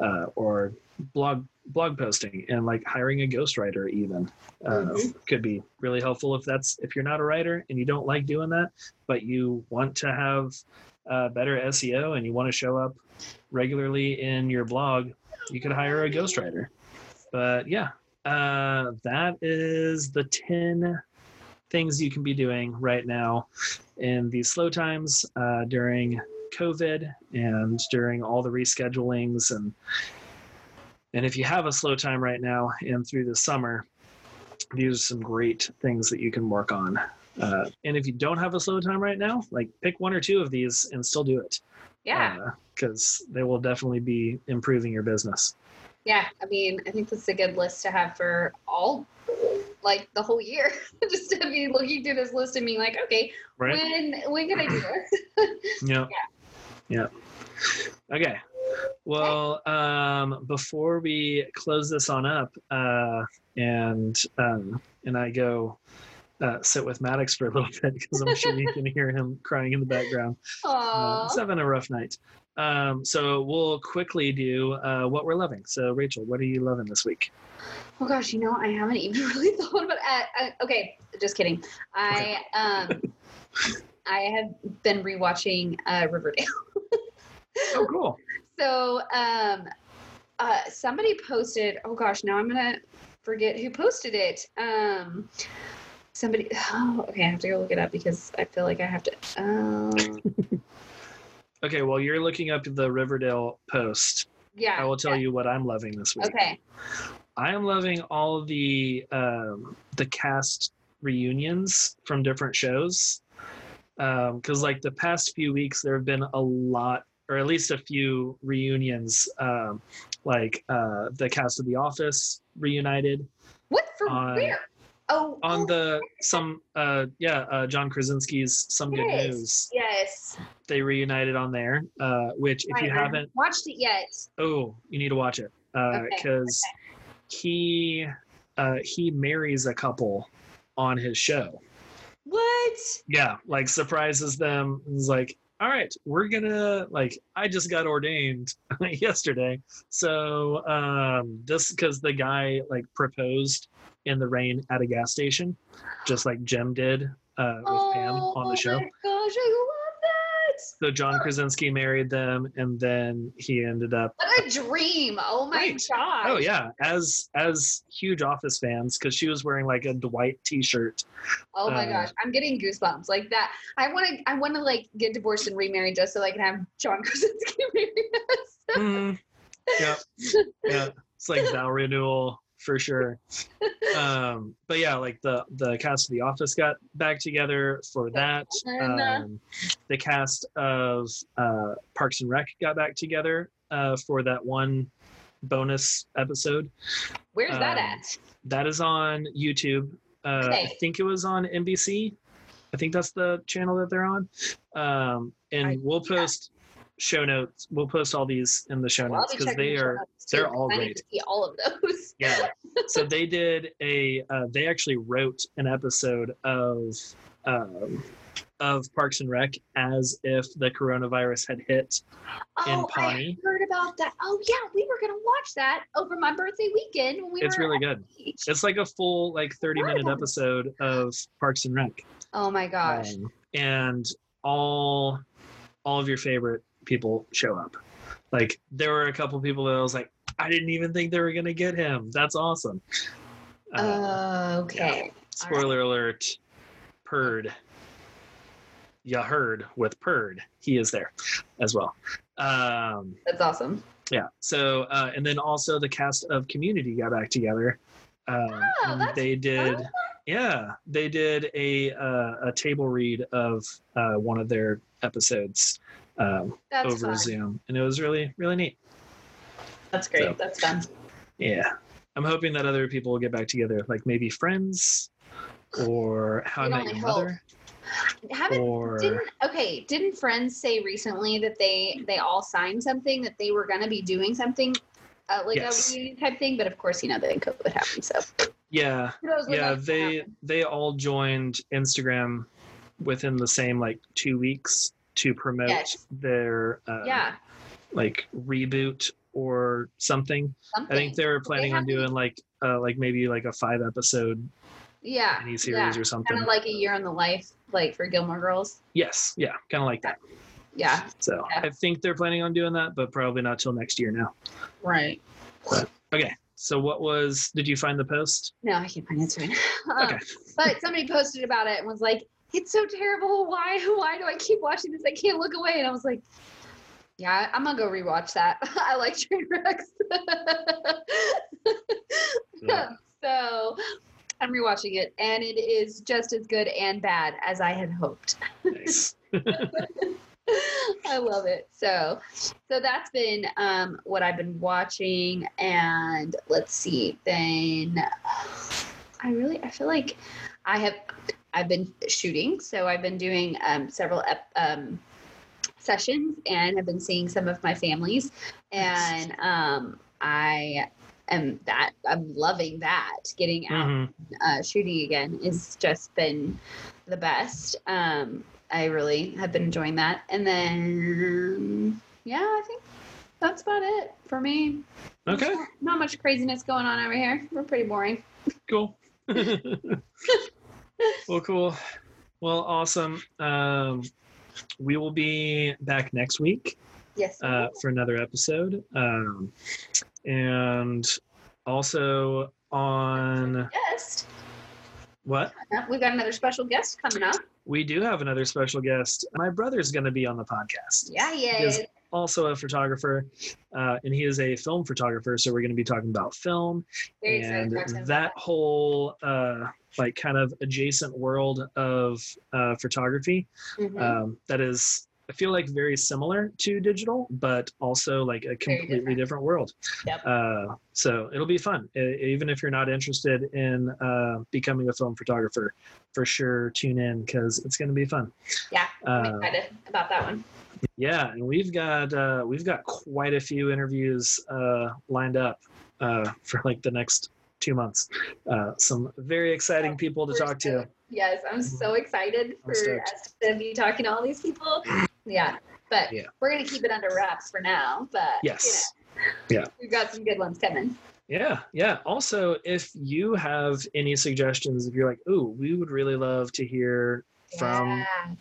[SPEAKER 1] uh, or blog blog posting and like hiring a ghostwriter even uh,
[SPEAKER 2] Mhm.
[SPEAKER 1] could be really helpful if that's if you're not a writer and you don't like doing that but you want to have uh, better seo and you want to show up regularly in your blog you could hire a ghostwriter but yeah uh, that is the 10 things you can be doing right now in these slow times uh, during covid and during all the reschedulings and and if you have a slow time right now and through the summer these are some great things that you can work on uh, and if you don't have a slow time right now like pick one or two of these and still do it
[SPEAKER 2] Yeah.
[SPEAKER 1] because they will definitely be improving your business
[SPEAKER 2] Yeah. I mean, I think that's a good list to have for all, like the whole year. Just to be looking through this list and being like, okay,
[SPEAKER 1] right
[SPEAKER 2] when when can I do this?
[SPEAKER 1] Yeah. Yeah. Okay. Well, um, before we close this on up, uh, and um, and I go uh, sit with Maddox for a little bit because I'm sure you can hear him crying in the background. Uh, he's having a rough night. Um, so we'll quickly do uh, what we're loving. So Rachel, what are you loving this week?
[SPEAKER 2] Oh gosh, you know, I haven't even really thought about. Uh, uh, okay, just kidding. I um, I have been rewatching uh, Riverdale.
[SPEAKER 1] Oh, cool.
[SPEAKER 2] So um, uh, somebody posted. Oh gosh, now I'm gonna forget who posted it. Um, somebody. Oh, okay, I have to go look it up because I feel like I have to. Um,
[SPEAKER 1] Okay, well, you're looking up the Riverdale post.
[SPEAKER 2] yeah.
[SPEAKER 1] I will tell you what I'm loving this week.
[SPEAKER 2] Okay.
[SPEAKER 1] I am loving all the um, the cast reunions from different shows because like the past few weeks there have been a lot or at least a few reunions um, like uh, the cast of the office reunited
[SPEAKER 2] What for
[SPEAKER 1] On-
[SPEAKER 2] where? Oh,
[SPEAKER 1] on
[SPEAKER 2] oh,
[SPEAKER 1] the some uh, yeah uh, john krasinski's some good
[SPEAKER 2] Yes.
[SPEAKER 1] news
[SPEAKER 2] yes.
[SPEAKER 1] they reunited on there uh, which if
[SPEAKER 2] Right,
[SPEAKER 1] you
[SPEAKER 2] I
[SPEAKER 1] haven't
[SPEAKER 2] watched it yet.
[SPEAKER 1] oh you need to watch it because
[SPEAKER 2] Okay,
[SPEAKER 1] he uh, he marries a couple on his show
[SPEAKER 2] What?
[SPEAKER 1] yeah like surprises them and is like all right we're gonna like i just got ordained yesterday so um this because the guy like proposed in the rain at a gas station just like jim did uh with pam on the show
[SPEAKER 2] Oh my gosh, I.
[SPEAKER 1] so john krasinski married them and then he ended up
[SPEAKER 2] What a dream. Oh my
[SPEAKER 1] Right.
[SPEAKER 2] gosh.
[SPEAKER 1] Oh yeah, as as huge Office fans, because she was wearing like a Dwight T-shirt.
[SPEAKER 2] Oh my
[SPEAKER 1] Uh,
[SPEAKER 2] gosh. I'm getting goosebumps like that. I want to I want to like get divorced and remarry just so I can have John Krasinski marry us.
[SPEAKER 1] Mm, yeah, yeah, it's like vow renewal for sure. Um, but yeah, like the the cast of The Office got back together for that. Um, the cast of uh, Parks and Rec got back together uh, for that one bonus episode.
[SPEAKER 2] Where's that
[SPEAKER 1] um,
[SPEAKER 2] at?
[SPEAKER 1] That is on YouTube. Uh, I think it was on NBC. I think that's the channel that they're on. Um, and
[SPEAKER 2] I-
[SPEAKER 1] we'll post show notes. We'll post all these in the show
[SPEAKER 2] Well,
[SPEAKER 1] notes because they
[SPEAKER 2] the
[SPEAKER 1] are they're all
[SPEAKER 2] I need
[SPEAKER 1] great.
[SPEAKER 2] to see all of those.
[SPEAKER 1] yeah. So they did a. Uh, they actually wrote an episode of. Um, of Parks and Rec as if the coronavirus had hit in
[SPEAKER 2] Oh, I
[SPEAKER 1] Pawnee.
[SPEAKER 2] heard about that. Oh yeah, we were gonna watch that over my birthday weekend when we
[SPEAKER 1] It's really good. It's like a full like 30 minute episode of Parks and Rec.
[SPEAKER 2] Oh my gosh.
[SPEAKER 1] Um, and all all of your favorite people show up. Like there were a couple people that I was like, I didn't even think they were gonna get him. That's awesome. Uh,
[SPEAKER 2] Uh, okay.
[SPEAKER 1] spoiler alert, Perd. You heard with Perd. He is there as well. Um,
[SPEAKER 2] That's awesome.
[SPEAKER 1] yeah. So uh, and then also the cast of Community got back together. Um,
[SPEAKER 2] Oh,
[SPEAKER 1] they did. Yeah, they did a uh, a table read of uh, one of their episodes um, over
[SPEAKER 2] fun.
[SPEAKER 1] Zoom, and it was really really neat.
[SPEAKER 2] That's great.
[SPEAKER 1] So-
[SPEAKER 2] That's fun.
[SPEAKER 1] Yeah, I'm hoping that other people will get back together, like maybe Friends, or How I Met Your. Mother,
[SPEAKER 2] Haven't
[SPEAKER 1] or
[SPEAKER 2] didn't okay? Didn't Friends say recently that they they all signed something that they were gonna be doing something uh, like
[SPEAKER 1] Yes.
[SPEAKER 2] a reunion type thing. But of course, you know, then COVID happened. So
[SPEAKER 1] Yeah,
[SPEAKER 2] who knows when
[SPEAKER 1] yeah. They they all joined Instagram within the same like two weeks to promote
[SPEAKER 2] Yes.
[SPEAKER 1] their uh,
[SPEAKER 2] yeah.
[SPEAKER 1] like reboot or something.
[SPEAKER 2] Something.
[SPEAKER 1] I think they were planning on doing like uh, like maybe like a five episode
[SPEAKER 2] yeah.
[SPEAKER 1] mini series
[SPEAKER 2] yeah.
[SPEAKER 1] or something.
[SPEAKER 2] Kind of like a year in the life, like for Gilmore Girls.
[SPEAKER 1] yes, yeah, kind of like that.
[SPEAKER 2] Yeah.
[SPEAKER 1] So
[SPEAKER 2] Yeah.
[SPEAKER 1] I think they're planning on doing that, but probably not till next year now.
[SPEAKER 2] Right.
[SPEAKER 1] Okay. So what was? Did you find the post?
[SPEAKER 2] No, I can't find it. Um,
[SPEAKER 1] Okay.
[SPEAKER 2] but somebody posted about it and was like, "It's so terrible. Why? Why do I keep watching this? I can't look away." And I was like, "Yeah, I'm gonna go rewatch that. I like Trainwrecks."
[SPEAKER 1] Yeah.
[SPEAKER 2] so I'm rewatching it, and it is just as good and bad as I had hoped.
[SPEAKER 1] Nice.
[SPEAKER 2] I love it. So, so that's been um, what I've been watching, and let's see. Then I really, I feel like I have, I've been shooting. So I've been doing um, several ep- um, sessions, and have been seeing some of my families, and um, I am that I'm loving that. Getting out
[SPEAKER 1] Mhm.
[SPEAKER 2] uh, shooting again has just been the best. Um, I really have been enjoying that. And then, yeah, I think that's about it for me.
[SPEAKER 1] Okay.
[SPEAKER 2] Not, not much craziness going on over here. We're pretty boring.
[SPEAKER 1] Cool. well, cool. Well, awesome. Um, we will be back next week
[SPEAKER 2] Yes.
[SPEAKER 1] uh, for another episode. Um, and also on
[SPEAKER 2] guest.
[SPEAKER 1] what?
[SPEAKER 2] We've got another special guest coming up.
[SPEAKER 1] We do have another special guest. My brother's going to be on the podcast.
[SPEAKER 2] Yeah, yeah.
[SPEAKER 1] He is also a photographer, uh, and he is a film photographer. So we're going to be talking about film
[SPEAKER 2] Very
[SPEAKER 1] and
[SPEAKER 2] to talk to him about
[SPEAKER 1] that whole uh, like kind of adjacent world of uh, photography
[SPEAKER 2] Mhm.
[SPEAKER 1] um, that is I feel like very similar to digital, but also like a completely
[SPEAKER 2] different.
[SPEAKER 1] different. world.
[SPEAKER 2] Yep.
[SPEAKER 1] Uh, so it'll be fun, even if you're not interested in uh, becoming a film photographer. For sure, tune in because it's going to be fun.
[SPEAKER 2] yeah, I'm
[SPEAKER 1] Uh,
[SPEAKER 2] excited about that one.
[SPEAKER 1] yeah, and we've got uh, we've got quite a few interviews uh, lined up uh, for like the next two months. Uh, some very exciting people to talk to.
[SPEAKER 2] Yes, I'm so excited
[SPEAKER 1] I'm
[SPEAKER 2] for us to be talking to all these people. Yeah, but
[SPEAKER 1] Yeah.
[SPEAKER 2] we're gonna keep it under wraps for now. But
[SPEAKER 1] Yes.
[SPEAKER 2] you know,
[SPEAKER 1] Yeah.
[SPEAKER 2] we've got some good ones coming.
[SPEAKER 1] Yeah, yeah. Also, if you have any suggestions, if you're like, "Ooh, we would really love to hear from
[SPEAKER 2] yeah.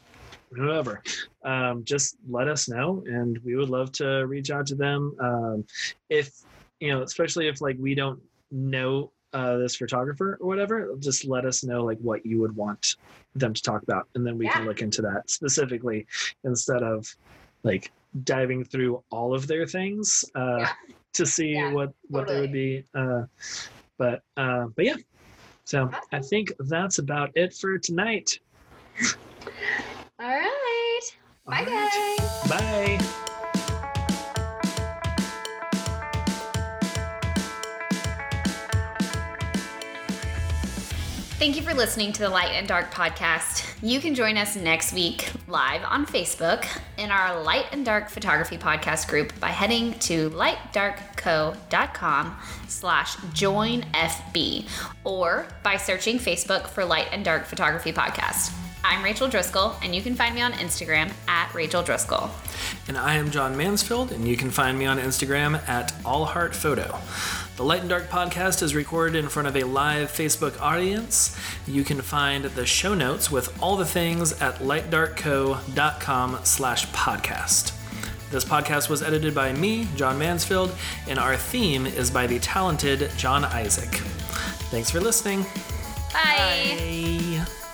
[SPEAKER 1] whoever," um, just let us know, and we would love to reach out to them. Um, if you know, especially if like we don't know uh, this photographer or whatever, just let us know like what you would want them to talk about, and then we can look into that specifically instead of like diving through all of their things uh,
[SPEAKER 2] Yeah.
[SPEAKER 1] to see
[SPEAKER 2] Yeah,
[SPEAKER 1] what what they would be. Uh, but uh, but yeah, so I think that's about it for tonight.
[SPEAKER 2] All right. Bye,
[SPEAKER 1] All right.
[SPEAKER 2] guys.
[SPEAKER 1] Bye.
[SPEAKER 3] Thank you for listening to the Light and Dark podcast. You can join us next week live on Facebook in our Light and Dark Photography Podcast group by heading to lightdarkco.com slash join FB or by searching Facebook for Light and Dark Photography Podcast. I'm Rachel Driscoll, and you can find me on Instagram at Rachel Driscoll.
[SPEAKER 1] And I am John Mansfield, and you can find me on Instagram at allheartphoto. The Light and Dark podcast is recorded in front of a live Facebook audience. You can find the show notes with all the things at lightdarkco.com slash podcast. This podcast was edited by me, John Mansfield, and our theme is by the talented John Isaac. Thanks for listening.
[SPEAKER 3] Bye.
[SPEAKER 1] Bye.